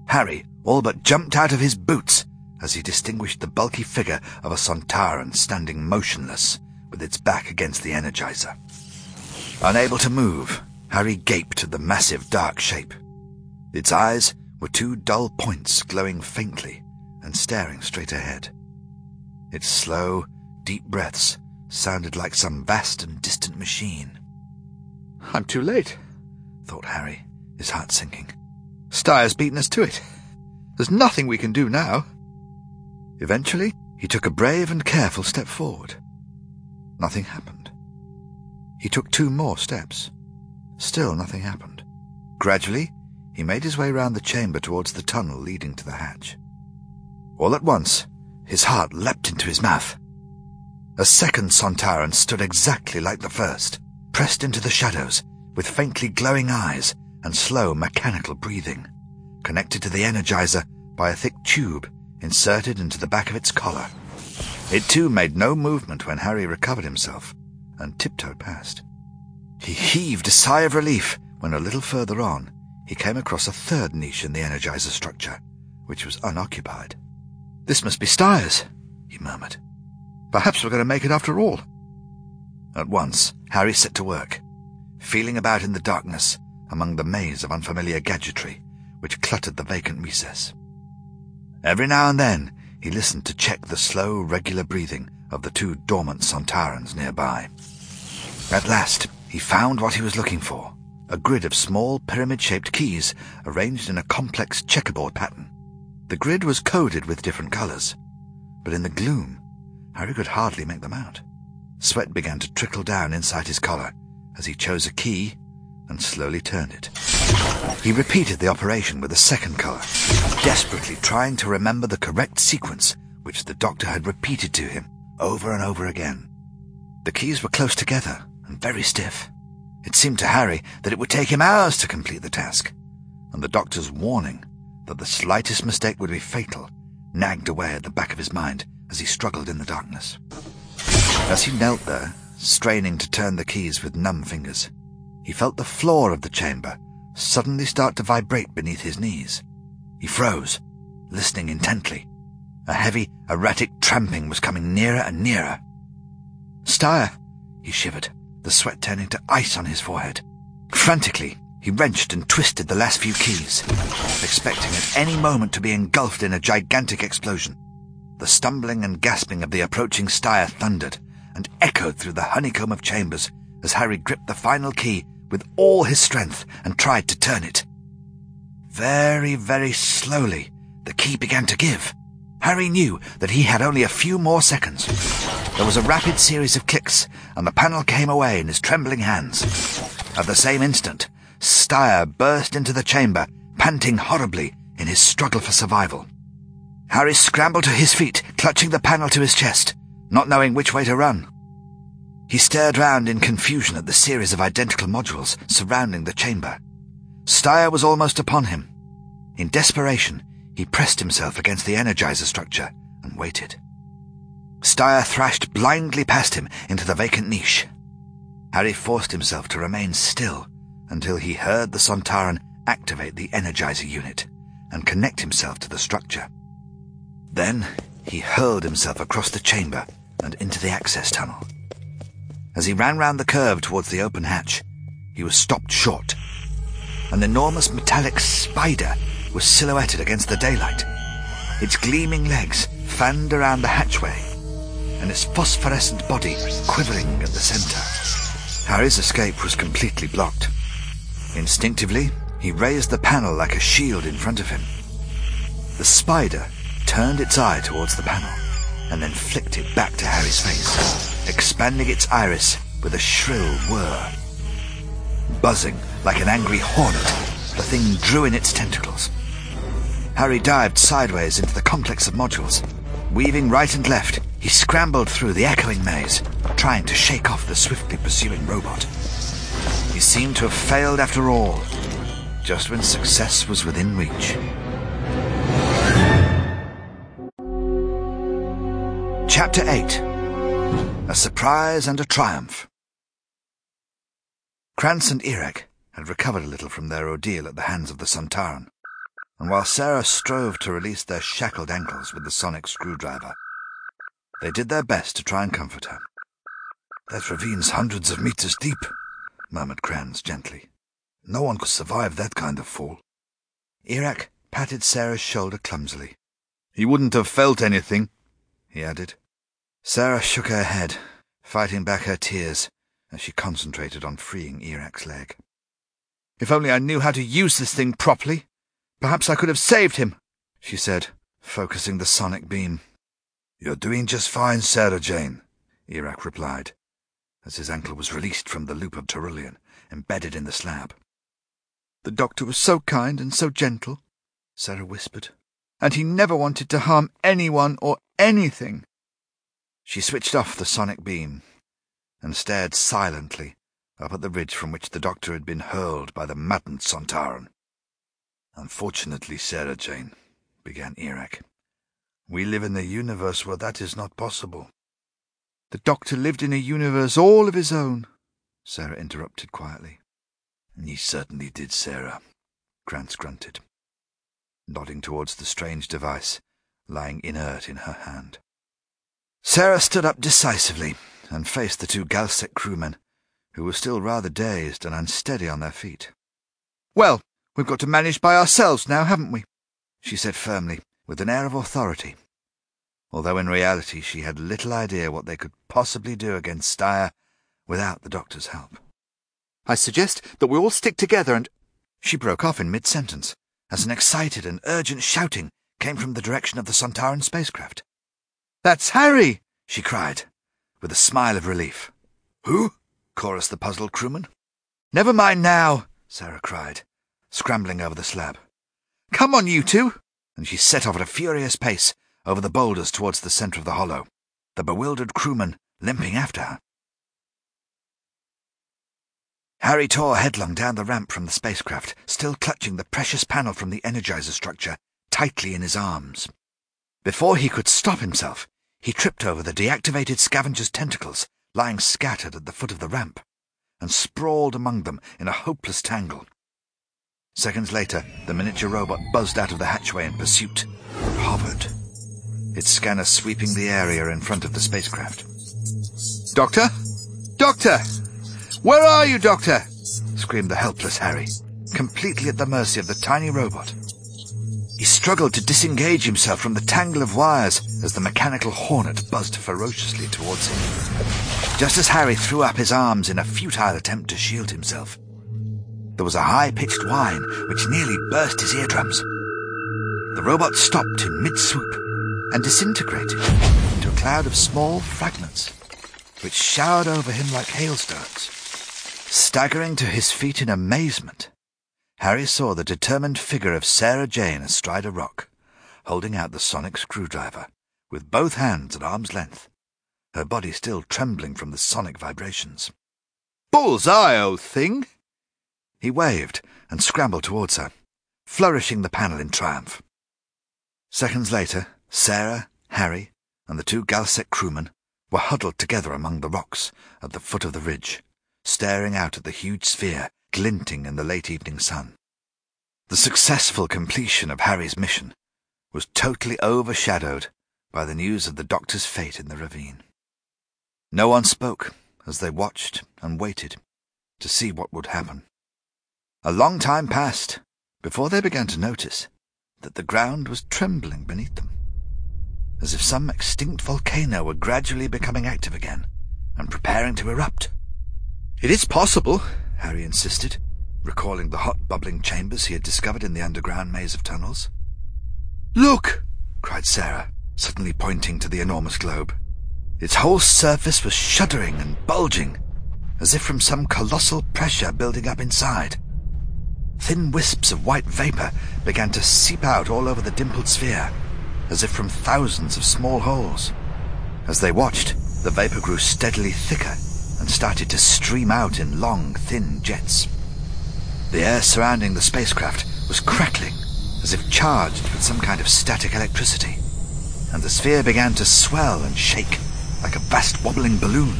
Speaker 2: Harry all but jumped out of his boots as he distinguished the bulky figure of a Sontaran standing motionless, with its back against the energizer. Unable to move, Harry gaped at the massive dark shape. Its eyes were two dull points glowing faintly and staring straight ahead. Its slow, deep breaths sounded like some vast and distant machine.
Speaker 3: I'm too late,
Speaker 2: thought Harry, his heart sinking.
Speaker 3: Styre's beaten us to it. There's nothing we can do now.
Speaker 2: Eventually, he took a brave and careful step forward. Nothing happened. He took two more steps. Still nothing happened. Gradually, he made his way round the chamber towards the tunnel leading to the hatch. All at once, his heart leapt into his mouth. A second Sontaran stood exactly like the first, pressed into the shadows, with faintly glowing eyes and slow mechanical breathing, connected to the energizer by a thick tube inserted into the back of its collar. It too made no movement when Harry recovered himself and tiptoed past. He heaved a sigh of relief when a little further on he came across a third niche in the energizer structure, which was unoccupied. This must be Styre's, he murmured. Perhaps we're going to make it after all. At once, Harry set to work, feeling about in the darkness among the maze of unfamiliar gadgetry which cluttered the vacant recess. Every now and then, he listened to check the slow, regular breathing of the two dormant Sontarans nearby. At last, he found what he was looking for, a grid of small pyramid-shaped keys arranged in a complex checkerboard pattern. The grid was coded with different colors, but in the gloom, Harry could hardly make them out. Sweat began to trickle down inside his collar as he chose a key and slowly turned it. He repeated the operation with a second color, desperately trying to remember the correct sequence which the doctor had repeated to him over and over again. The keys were close together and very stiff. It seemed to Harry that it would take him hours to complete the task, and the doctor's warning that the slightest mistake would be fatal nagged away at the back of his mind as he struggled in the darkness. As he knelt there, straining to turn the keys with numb fingers, he felt the floor of the chamber suddenly start to vibrate beneath his knees. He froze, listening intently. A heavy, erratic tramping was coming nearer and nearer. Styre, he shivered, the sweat turning to ice on his forehead. Frantically, He wrenched and twisted the last few keys, expecting at any moment to be engulfed in a gigantic explosion. The stumbling and gasping of the approaching Styre thundered and echoed through the honeycomb of chambers as Harry gripped the final key with all his strength and tried to turn it. Very, very slowly, the key began to give. Harry knew that he had only a few more seconds. There was a rapid series of clicks, and the panel came away in his trembling hands. At the same instant, Styre burst into the chamber, panting horribly in his struggle for survival. Harry scrambled to his feet, clutching the panel to his chest, not knowing which way to run. He stared round in confusion at the series of identical modules surrounding the chamber. Styre was almost upon him. In desperation, he pressed himself against the energizer structure and waited. Styre thrashed blindly past him into the vacant niche. Harry forced himself to remain still until he heard the Sontaran activate the energizer unit and connect himself to the structure. Then he hurled himself across the chamber and into the access tunnel. As he ran round the curve towards the open hatch, he was stopped short. An enormous metallic spider was silhouetted against the daylight. Its gleaming legs fanned around the hatchway, and its phosphorescent body quivering at the center. Harry's escape was completely blocked. Instinctively, he raised the panel like a shield in front of him. The spider turned its eye towards the panel and then flicked it back to Harry's face, expanding its iris with a shrill whir. Buzzing like an angry hornet, the thing drew in its tentacles. Harry dived sideways into the complex of modules. Weaving right and left, he scrambled through the echoing maze, trying to shake off the swiftly pursuing robot. He seemed to have failed after all, just when success was within reach. Chapter 8 A Surprise and a Triumph. Krans and Erak had recovered a little from their ordeal at the hands of the Sontaran, and while Sarah strove to release their shackled ankles with the sonic screwdriver, they did their best to try and comfort her.
Speaker 7: That ravine's hundreds of meters deep, murmured Krans gently. No one could survive that kind of fall.
Speaker 2: Erak patted Sarah's shoulder clumsily.
Speaker 3: He wouldn't have felt anything, he added.
Speaker 2: Sarah shook her head, fighting back her tears as she concentrated on freeing Erak's leg.
Speaker 3: If only I knew how to use this thing properly, perhaps I could have saved him, she said, focusing the sonic beam.
Speaker 7: You're doing just fine, Sarah Jane, Erak replied, as his ankle was released from the loop of Terulian embedded in the slab.
Speaker 3: The doctor was so kind and so gentle, Sarah whispered, and he never wanted to harm anyone or anything.
Speaker 2: She switched off the sonic beam and stared silently up at the ridge from which the doctor had been hurled by the maddened Sontaran.
Speaker 7: Unfortunately, Sarah Jane, began Erak, we live in a universe where that is not possible.
Speaker 3: The doctor lived in a universe all of his own, Sarah interrupted quietly.
Speaker 7: He certainly did, Sarah, Krans grunted, nodding towards the strange device lying inert in her hand.
Speaker 2: Sarah stood up decisively and faced the two Galsec crewmen, who were still rather dazed and unsteady on their feet.
Speaker 3: Well, we've got to manage by ourselves now, haven't we?
Speaker 2: she said firmly, with an air of authority, although in reality she had little idea what they could possibly do against Styre without the doctor's help.
Speaker 3: I suggest that we all stick together and...
Speaker 2: She broke off in mid-sentence, as an excited and urgent shouting came from the direction of the Sontaran spacecraft.
Speaker 3: That's Harry!
Speaker 2: she cried, with a smile of relief.
Speaker 7: Who?
Speaker 2: Chorused the puzzled crewman.
Speaker 3: Never mind now,
Speaker 2: Sarah cried, scrambling over the slab.
Speaker 3: Come on, you two!
Speaker 2: And she set off at a furious pace over the boulders towards the centre of the hollow, the bewildered crewman limping after her. Harry tore headlong down the ramp from the spacecraft, still clutching the precious panel from the energizer structure tightly in his arms. Before he could stop himself, he tripped over the deactivated scavenger's tentacles lying scattered at the foot of the ramp, and sprawled among them in a hopeless tangle. Seconds later, the miniature robot buzzed out of the hatchway in pursuit, and hovered, its scanner sweeping the area in front of the spacecraft.
Speaker 3: Doctor? Doctor! Where are you, Doctor?
Speaker 2: screamed the helpless Harry. completely at the mercy of the tiny robot. He struggled to disengage himself from the tangle of wires as the mechanical hornet buzzed ferociously towards him. Just as Harry threw up his arms in a futile attempt to shield himself, there was a high-pitched whine which nearly burst his eardrums. The robot stopped in mid-swoop and disintegrated into a cloud of small fragments, which showered over him like hailstones. Staggering to his feet in amazement, Harry saw the determined figure of Sarah Jane astride a rock, holding out the sonic screwdriver, with both hands at arm's length, her body still trembling from the sonic vibrations.
Speaker 4: Bullseye, old thing!
Speaker 2: He waved and scrambled towards her, flourishing the panel in triumph. Seconds later, Sarah, Harry, and the two Galsec crewmen were huddled together among the rocks at the foot of the ridge, staring out at the huge sphere glinting in the late evening sun. The successful completion of Harry's mission was totally overshadowed by the news of the doctor's fate in the ravine. No one spoke as they watched and waited to see what would happen. A long time passed before they began to notice that the ground was trembling beneath them, as if some extinct volcano were gradually becoming active again and preparing to erupt.
Speaker 4: It is possible,
Speaker 2: Harry insisted, recalling the hot bubbling chambers he had discovered in the underground maze of tunnels. Look! cried Sarah, suddenly pointing to the enormous globe. Its whole surface was shuddering and bulging, as if from some colossal pressure building up inside. Thin wisps of white vapor began to seep out all over the dimpled sphere, as if from thousands of small holes. As they watched, the vapor grew steadily thicker and started to stream out in long, thin jets. The air surrounding the spacecraft was crackling, as if charged with some kind of static electricity, and the sphere began to swell and shake like a vast wobbling balloon.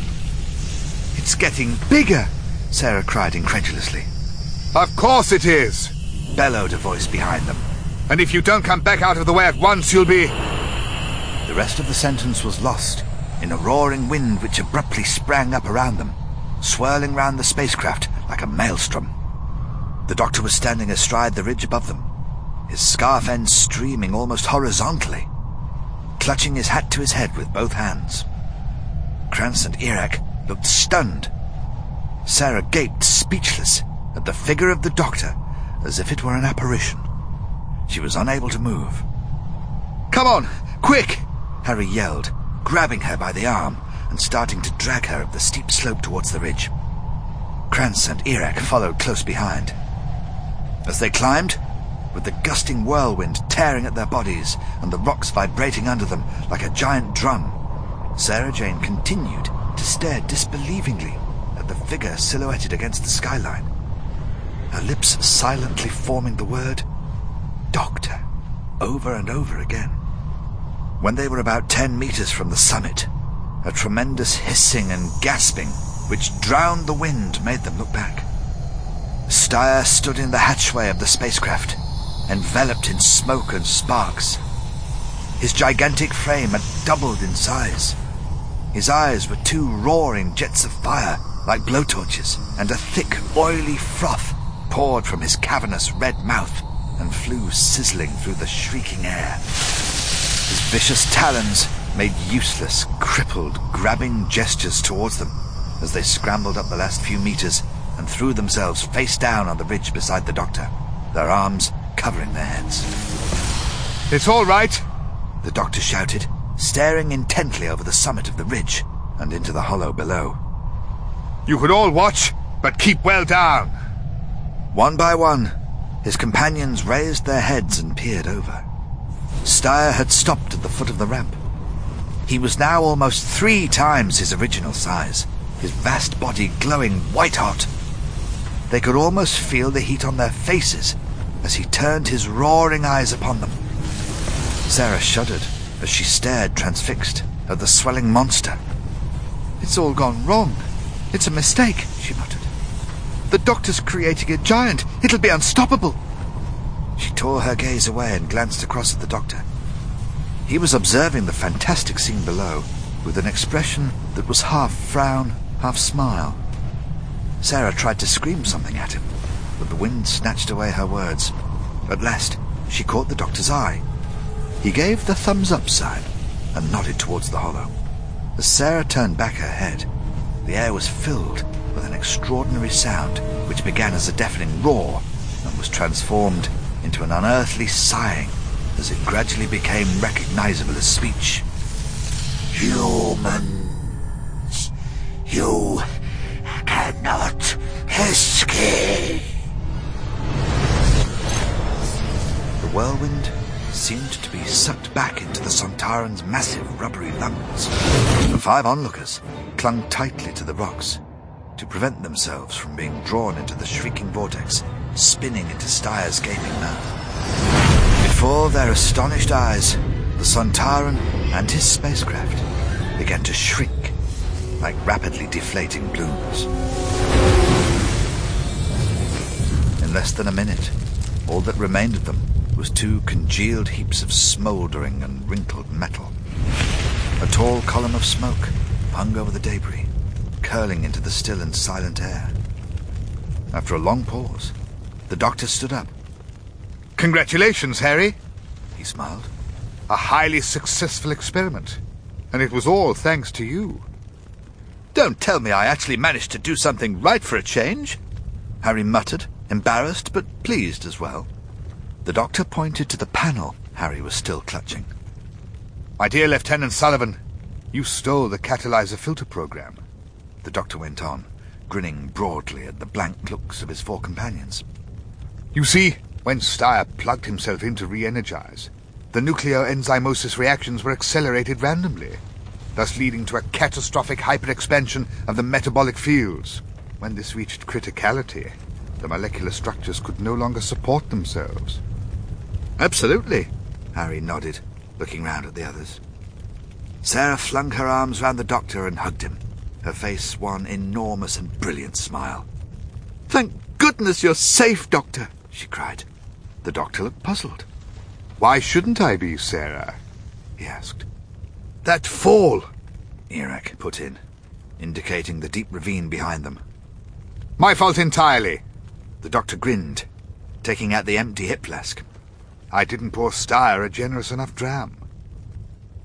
Speaker 2: It's getting bigger, Sarah cried incredulously.
Speaker 3: Of course it is,
Speaker 2: bellowed a voice behind them.
Speaker 3: And if you don't come back out of the way at once, you'll be...
Speaker 2: The rest of the sentence was lost in a roaring wind which abruptly sprang up around them, swirling round the spacecraft like a maelstrom. The doctor was standing astride the ridge above them, his scarf end streaming almost horizontally, clutching his hat to his head with both hands. Krans and Erak looked stunned. Sarah gaped speechless at the figure of the doctor as if it were an apparition. She was unable to move.
Speaker 4: Come on, quick!
Speaker 2: Harry yelled, grabbing her by the arm and starting to drag her up the steep slope towards the ridge. Krans and Erak followed close behind. As they climbed, with the gusting whirlwind tearing at their bodies and the rocks vibrating under them like a giant drum, Sarah Jane continued to stare disbelievingly at the figure silhouetted against the skyline, her lips silently forming the word, Doctor, over and over again. When they were about ten meters from the summit, a tremendous hissing and gasping which drowned the wind made them look back. Styre stood in the hatchway of the spacecraft, enveloped in smoke and sparks. His gigantic frame had doubled in size. His eyes were two roaring jets of fire, like blowtorches, and a thick, oily froth poured from his cavernous red mouth and flew sizzling through the shrieking air. His vicious talons made useless, crippled, grabbing gestures towards them as they scrambled up the last few meters and threw themselves face down on the ridge beside the doctor, their arms covering their heads.
Speaker 3: It's all right,
Speaker 2: the doctor shouted, staring intently over the summit of the ridge and into the hollow below.
Speaker 3: You could all watch, but keep well down.
Speaker 2: One by one, his companions raised their heads and peered over. Styre had stopped at the foot of the ramp. He was now almost three times his original size, his vast body glowing white-hot. They could almost feel the heat on their faces as he turned his roaring eyes upon them. Sarah shuddered as she stared transfixed at the swelling monster.
Speaker 4: It's all gone wrong. It's a mistake, she muttered. The doctor's creating a giant. It'll be unstoppable.
Speaker 2: She tore her gaze away and glanced across at the doctor. He was observing the fantastic scene below with an expression that was half frown, half smile. Sarah tried to scream something at him, but the wind snatched away her words. At last, she caught the doctor's eye. He gave the thumbs up sign and nodded towards the hollow. As Sarah turned back her head, the air was filled with an extraordinary sound which began as a deafening roar and was transformed into an unearthly sighing as it gradually became recognizable as speech.
Speaker 6: Humans, you cannot escape.
Speaker 2: The whirlwind seemed to be sucked back into the Sontaran's massive rubbery lungs. The five onlookers clung tightly to the rocks to prevent themselves from being drawn into the shrieking vortex, spinning into Styre's gaping mouth. Before their astonished eyes, the Sontaran and his spacecraft began to shrink like rapidly deflating balloons. In less than a minute, all that remained of them was two congealed heaps of smouldering and wrinkled metal. A tall column of smoke hung over the debris, curling into the still and silent air. After a long pause, the doctor stood up.
Speaker 3: Congratulations, Harry.
Speaker 2: He smiled.
Speaker 3: A highly successful experiment. And it was all thanks to you.
Speaker 2: Don't tell me I actually managed to do something right for a change, Harry muttered, embarrassed but pleased as well. The doctor pointed to the panel Harry was still clutching.
Speaker 3: My dear Lieutenant Sullivan, you stole the catalyzer filter program.
Speaker 2: The doctor went on, grinning broadly at the blank looks of his four companions.
Speaker 3: You see, when Styre plugged himself in to re-energize, the nucleoenzymosis reactions were accelerated randomly, thus leading to a catastrophic hyperexpansion of the metabolic fields. When this reached criticality, the molecular structures could no longer support themselves.
Speaker 2: Absolutely, Harry nodded, looking round at the others. Sarah flung her arms round the doctor and hugged him, her face one enormous and brilliant smile. Thank goodness you're safe, Doctor, she cried. The doctor looked puzzled.
Speaker 3: Why shouldn't I be, Sarah? he asked. That fall,
Speaker 2: Erak put in, indicating the deep ravine behind them.
Speaker 3: My fault entirely.
Speaker 2: The doctor grinned, taking out the empty hip flask.
Speaker 3: I didn't pour Styre a generous enough dram.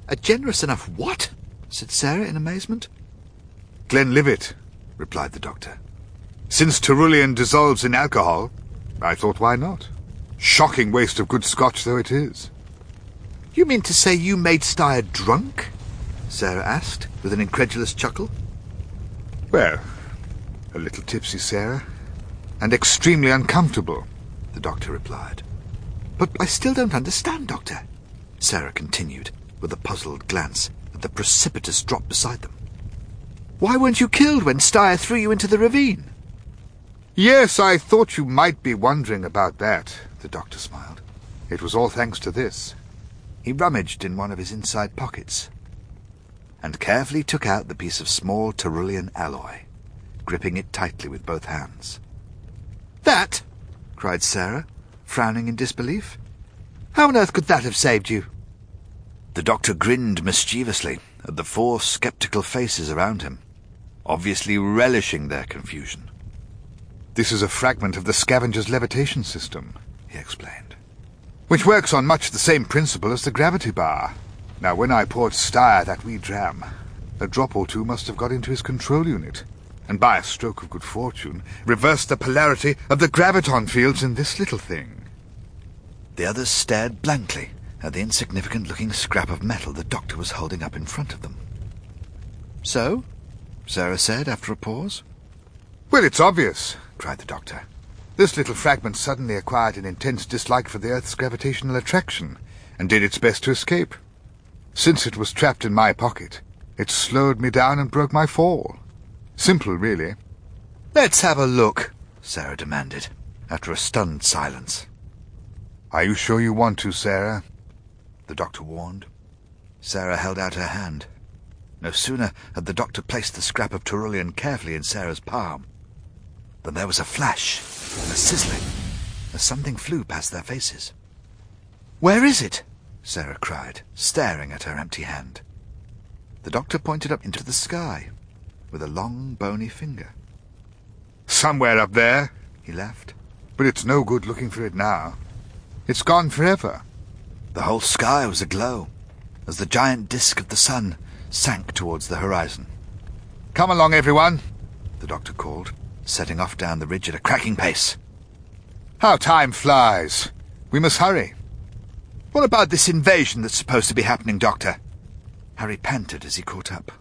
Speaker 2: A generous enough what? said Sarah in amazement.
Speaker 3: Glenlivet, replied the doctor. Since Terulian dissolves in alcohol, I thought why not? Shocking waste of good scotch though it is.
Speaker 2: You mean to say you made Styre drunk? Sarah asked, with an incredulous chuckle.
Speaker 3: Well, a little tipsy, Sarah, and extremely uncomfortable, the doctor replied.
Speaker 2: But I still don't understand, Doctor, Sarah continued, with a puzzled glance at the precipitous drop beside them. Why weren't you killed when Styre threw you into the ravine?
Speaker 3: Yes, I thought you might be wondering about that, the doctor smiled. It was all thanks to this.
Speaker 2: He rummaged in one of his inside pockets and carefully took out the piece of small Terulian alloy, gripping it tightly with both hands. That? cried Sarah, frowning in disbelief. How on earth could that have saved you? The doctor grinned mischievously at the four sceptical faces around him, obviously relishing their confusion.
Speaker 3: This is a fragment of the scavenger's levitation system, he explained, which works on much the same principle as the gravity bar. Now, when I poured Styre that wee dram, a drop or two must have got into his control unit, and by a stroke of good fortune, reversed the polarity of the graviton fields in this little thing.
Speaker 2: The others stared blankly at the insignificant-looking scrap of metal the doctor was holding up in front of them. So? Sarah said after a pause.
Speaker 3: Well, it's obvious, cried the doctor. This little fragment suddenly acquired an intense dislike for the Earth's gravitational attraction, and did its best to escape. Since it was trapped in my pocket, it slowed me down and broke my fall. Simple, really.
Speaker 2: Let's have a look, Sarah demanded, after a stunned silence.
Speaker 3: Are you sure you want to, Sarah?
Speaker 2: The doctor warned. Sarah held out her hand. No sooner had the doctor placed the scrap of Terulian carefully in Sarah's palm than there was a flash and a sizzling as something flew past their faces. Where is it? Sarah cried, staring at her empty hand. The doctor pointed up into the sky with a long, bony finger.
Speaker 3: Somewhere up there,
Speaker 2: he laughed.
Speaker 3: But it's no good looking for it now. It's gone forever.
Speaker 2: The whole sky was aglow as the giant disk of the sun sank towards the horizon.
Speaker 3: Come along, everyone,
Speaker 2: the doctor called, setting off down the ridge at a cracking pace.
Speaker 3: How time flies. We must hurry.
Speaker 2: What about this invasion that's supposed to be happening, Doctor? Harry panted as he caught up.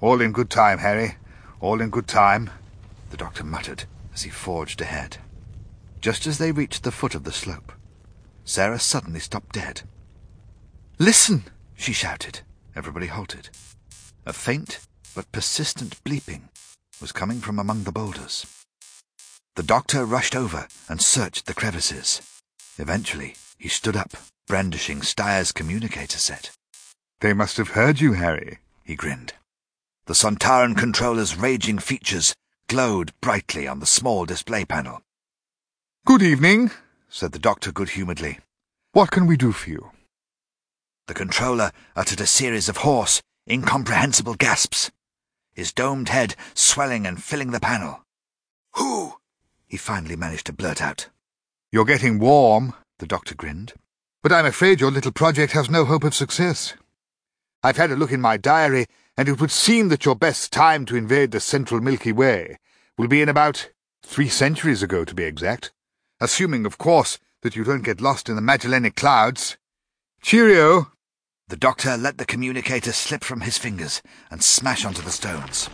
Speaker 3: All in good time, Harry. All in good time,
Speaker 2: the doctor muttered as he forged ahead. Just as they reached the foot of the slope, Sarah suddenly stopped dead. Listen! she shouted. Everybody halted. A faint but persistent bleeping was coming from among the boulders. The doctor rushed over and searched the crevices. Eventually, he stood up, brandishing Styre's communicator set.
Speaker 3: They must have heard you, Harry, he grinned.
Speaker 2: The Sontaran controller's raging features glowed brightly on the small display panel.
Speaker 3: Good evening,
Speaker 2: said the doctor good-humouredly.
Speaker 3: What can we do for you?
Speaker 2: The controller uttered a series of hoarse, incomprehensible gasps, his domed head swelling and filling the panel. Who? he finally managed to blurt out.
Speaker 3: You're getting warm, the doctor grinned. But I'm afraid your little project has no hope of success. I've had a look in my diary, and it would seem that your best time to invade the central Milky Way will be in about three centuries ago, to be exact. Assuming, of course, that you don't get lost in the Magellanic Clouds. Cheerio!
Speaker 2: The doctor let the communicator slip from his fingers and smash onto the stones.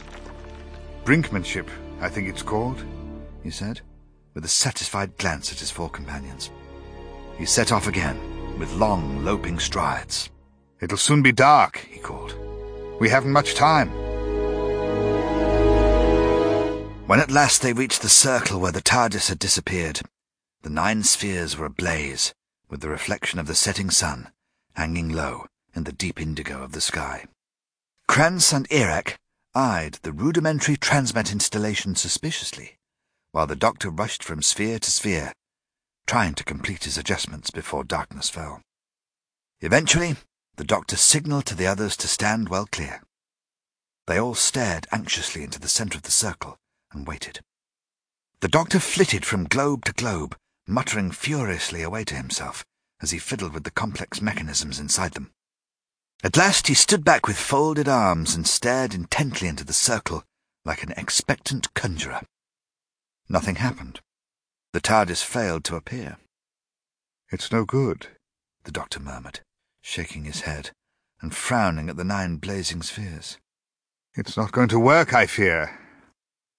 Speaker 3: Brinkmanship, I think it's called, he said,
Speaker 2: with a satisfied glance at his four companions. He set off again, with long, loping strides.
Speaker 3: It'll soon be dark, he called. We haven't much time.
Speaker 2: When at last they reached the circle where the TARDIS had disappeared, the nine spheres were ablaze, with the reflection of the setting sun hanging low in the deep indigo of the sky. Krans and Erak eyed the rudimentary transmat installation suspiciously, while the doctor rushed from sphere to sphere, trying to complete his adjustments before darkness fell. Eventually, the doctor signalled to the others to stand well clear. They all stared anxiously into the centre of the circle and waited. The doctor flitted from globe to globe, muttering furiously away to himself as he fiddled with the complex mechanisms inside them. At last he stood back with folded arms and stared intently into the circle like an expectant conjurer. Nothing happened. The TARDIS failed to appear.
Speaker 3: It's no good,
Speaker 2: the doctor murmured, shaking his head and frowning at the nine blazing spheres.
Speaker 3: It's not going to work, I fear.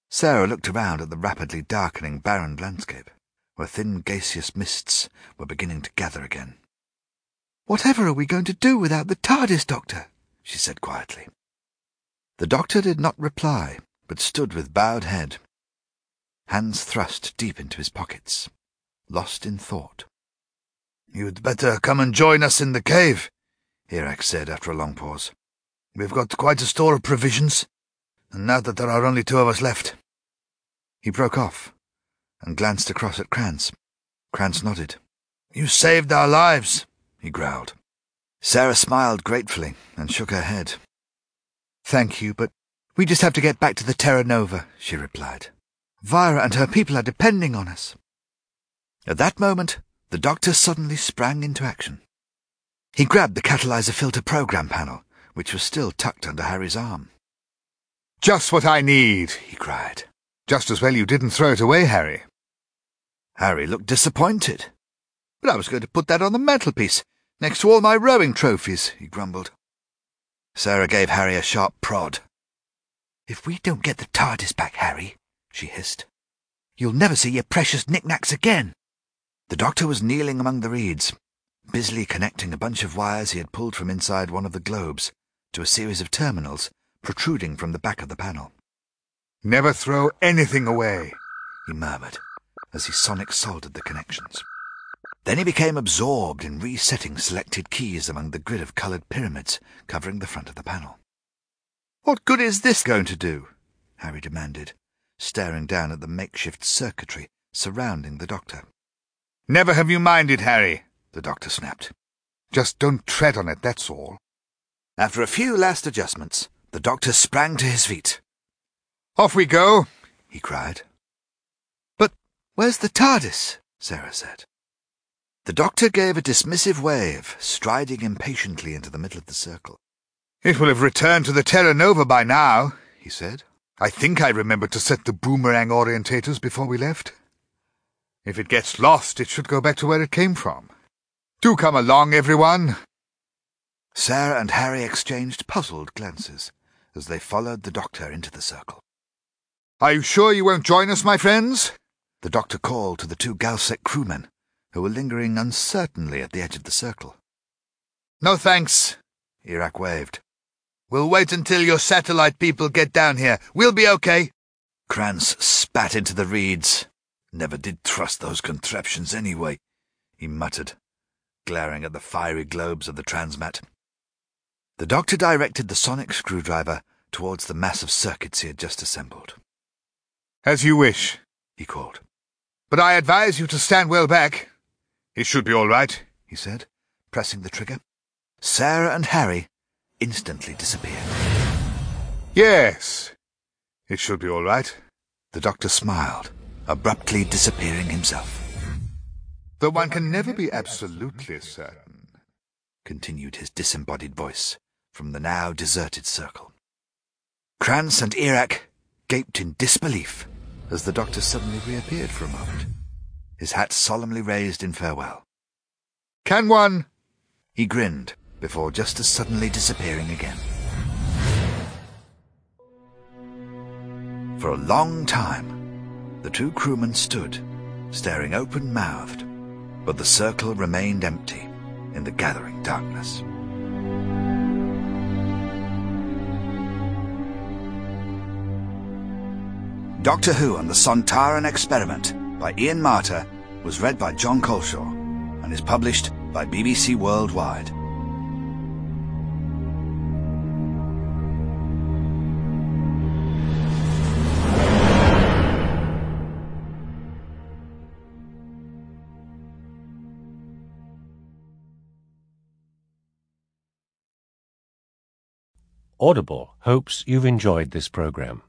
Speaker 2: Sarah looked around at the rapidly darkening barren landscape, where thin gaseous mists were beginning to gather again. Whatever are we going to do without the TARDIS, Doctor? she said quietly. The doctor did not reply, but stood with bowed head, hands thrust deep into his pockets, lost in thought. You'd better come and join us in the cave, Erak said after a long pause. We've got quite a store of provisions, and now that there are only two of us left. He broke off and glanced across at Krans. Krans nodded. You saved our lives, he growled. Sarah smiled gratefully and shook her head. Thank you, but we just have to get back to the Terra Nova, she replied. Vira and her people are depending on us. At that moment, the doctor suddenly sprang into action. He grabbed the catalyzer filter program panel, which was still tucked under Harry's arm.
Speaker 3: Just what I need, he cried. Just as well you didn't throw it away, Harry.
Speaker 2: Harry looked disappointed. But I was going to put that on the mantelpiece, next to all my rowing trophies, he grumbled. Sarah gave Harry a sharp prod. If we don't get the TARDIS back, Harry, she hissed, you'll never see your precious knickknacks again. The doctor was kneeling among the reeds, busily connecting a bunch of wires he had pulled from inside one of the globes to a series of terminals protruding from the back of the panel.
Speaker 3: Never throw anything away,
Speaker 2: he murmured as he sonic soldered the connections. Then he became absorbed in resetting selected keys among the grid of coloured pyramids covering the front of the panel. What good is this going to do? Harry demanded, staring down at the makeshift circuitry surrounding the doctor.
Speaker 3: Never have you minded, Harry,
Speaker 2: the doctor snapped.
Speaker 3: Just don't tread on it, that's all.
Speaker 2: After a few last adjustments, the doctor sprang to his feet.
Speaker 3: Off we go,
Speaker 2: he cried. But Where's the TARDIS? Sarah said. The doctor gave a dismissive wave, striding impatiently into the middle of the circle.
Speaker 3: It will have returned to the Terra Nova by now, he said. I think I remembered to set the boomerang orientators before we left. If it gets lost, it should go back to where it came from. Do come along, everyone.
Speaker 2: Sarah and Harry exchanged puzzled glances as they followed the doctor into the circle.
Speaker 3: Are you sure you won't join us, my friends?
Speaker 2: The doctor called to the two Galsec crewmen who were lingering uncertainly at the edge of the circle.
Speaker 3: No thanks, Erak waved. We'll wait until your satellite people get down here. We'll be okay.
Speaker 2: Krans spat into the reeds. Never did trust those contraptions anyway, he muttered, glaring at the fiery globes of the transmat. The doctor directed the sonic screwdriver towards the mass of circuits he had just assembled.
Speaker 3: As you wish, he called. But I advise you to stand well back. It should be all right, he said, pressing the trigger.
Speaker 2: Sarah and Harry instantly disappeared.
Speaker 3: Yes, it should be all right.
Speaker 2: The doctor smiled, abruptly disappearing himself.
Speaker 3: Though one can never be absolutely certain,
Speaker 2: continued his disembodied voice from the now deserted circle. Krans and Erak gaped in disbelief as the doctor suddenly reappeared for a moment, his hat solemnly raised in farewell.
Speaker 3: Can one?
Speaker 2: He grinned before just as suddenly disappearing again. For a long time, the two crewmen stood, staring open-mouthed, but the circle remained empty in the gathering darkness. Doctor Who and the Sontaran Experiment by Ian Marter was read by Jon Culshaw and is published by BBC Worldwide.
Speaker 9: Audible hopes you've enjoyed this program.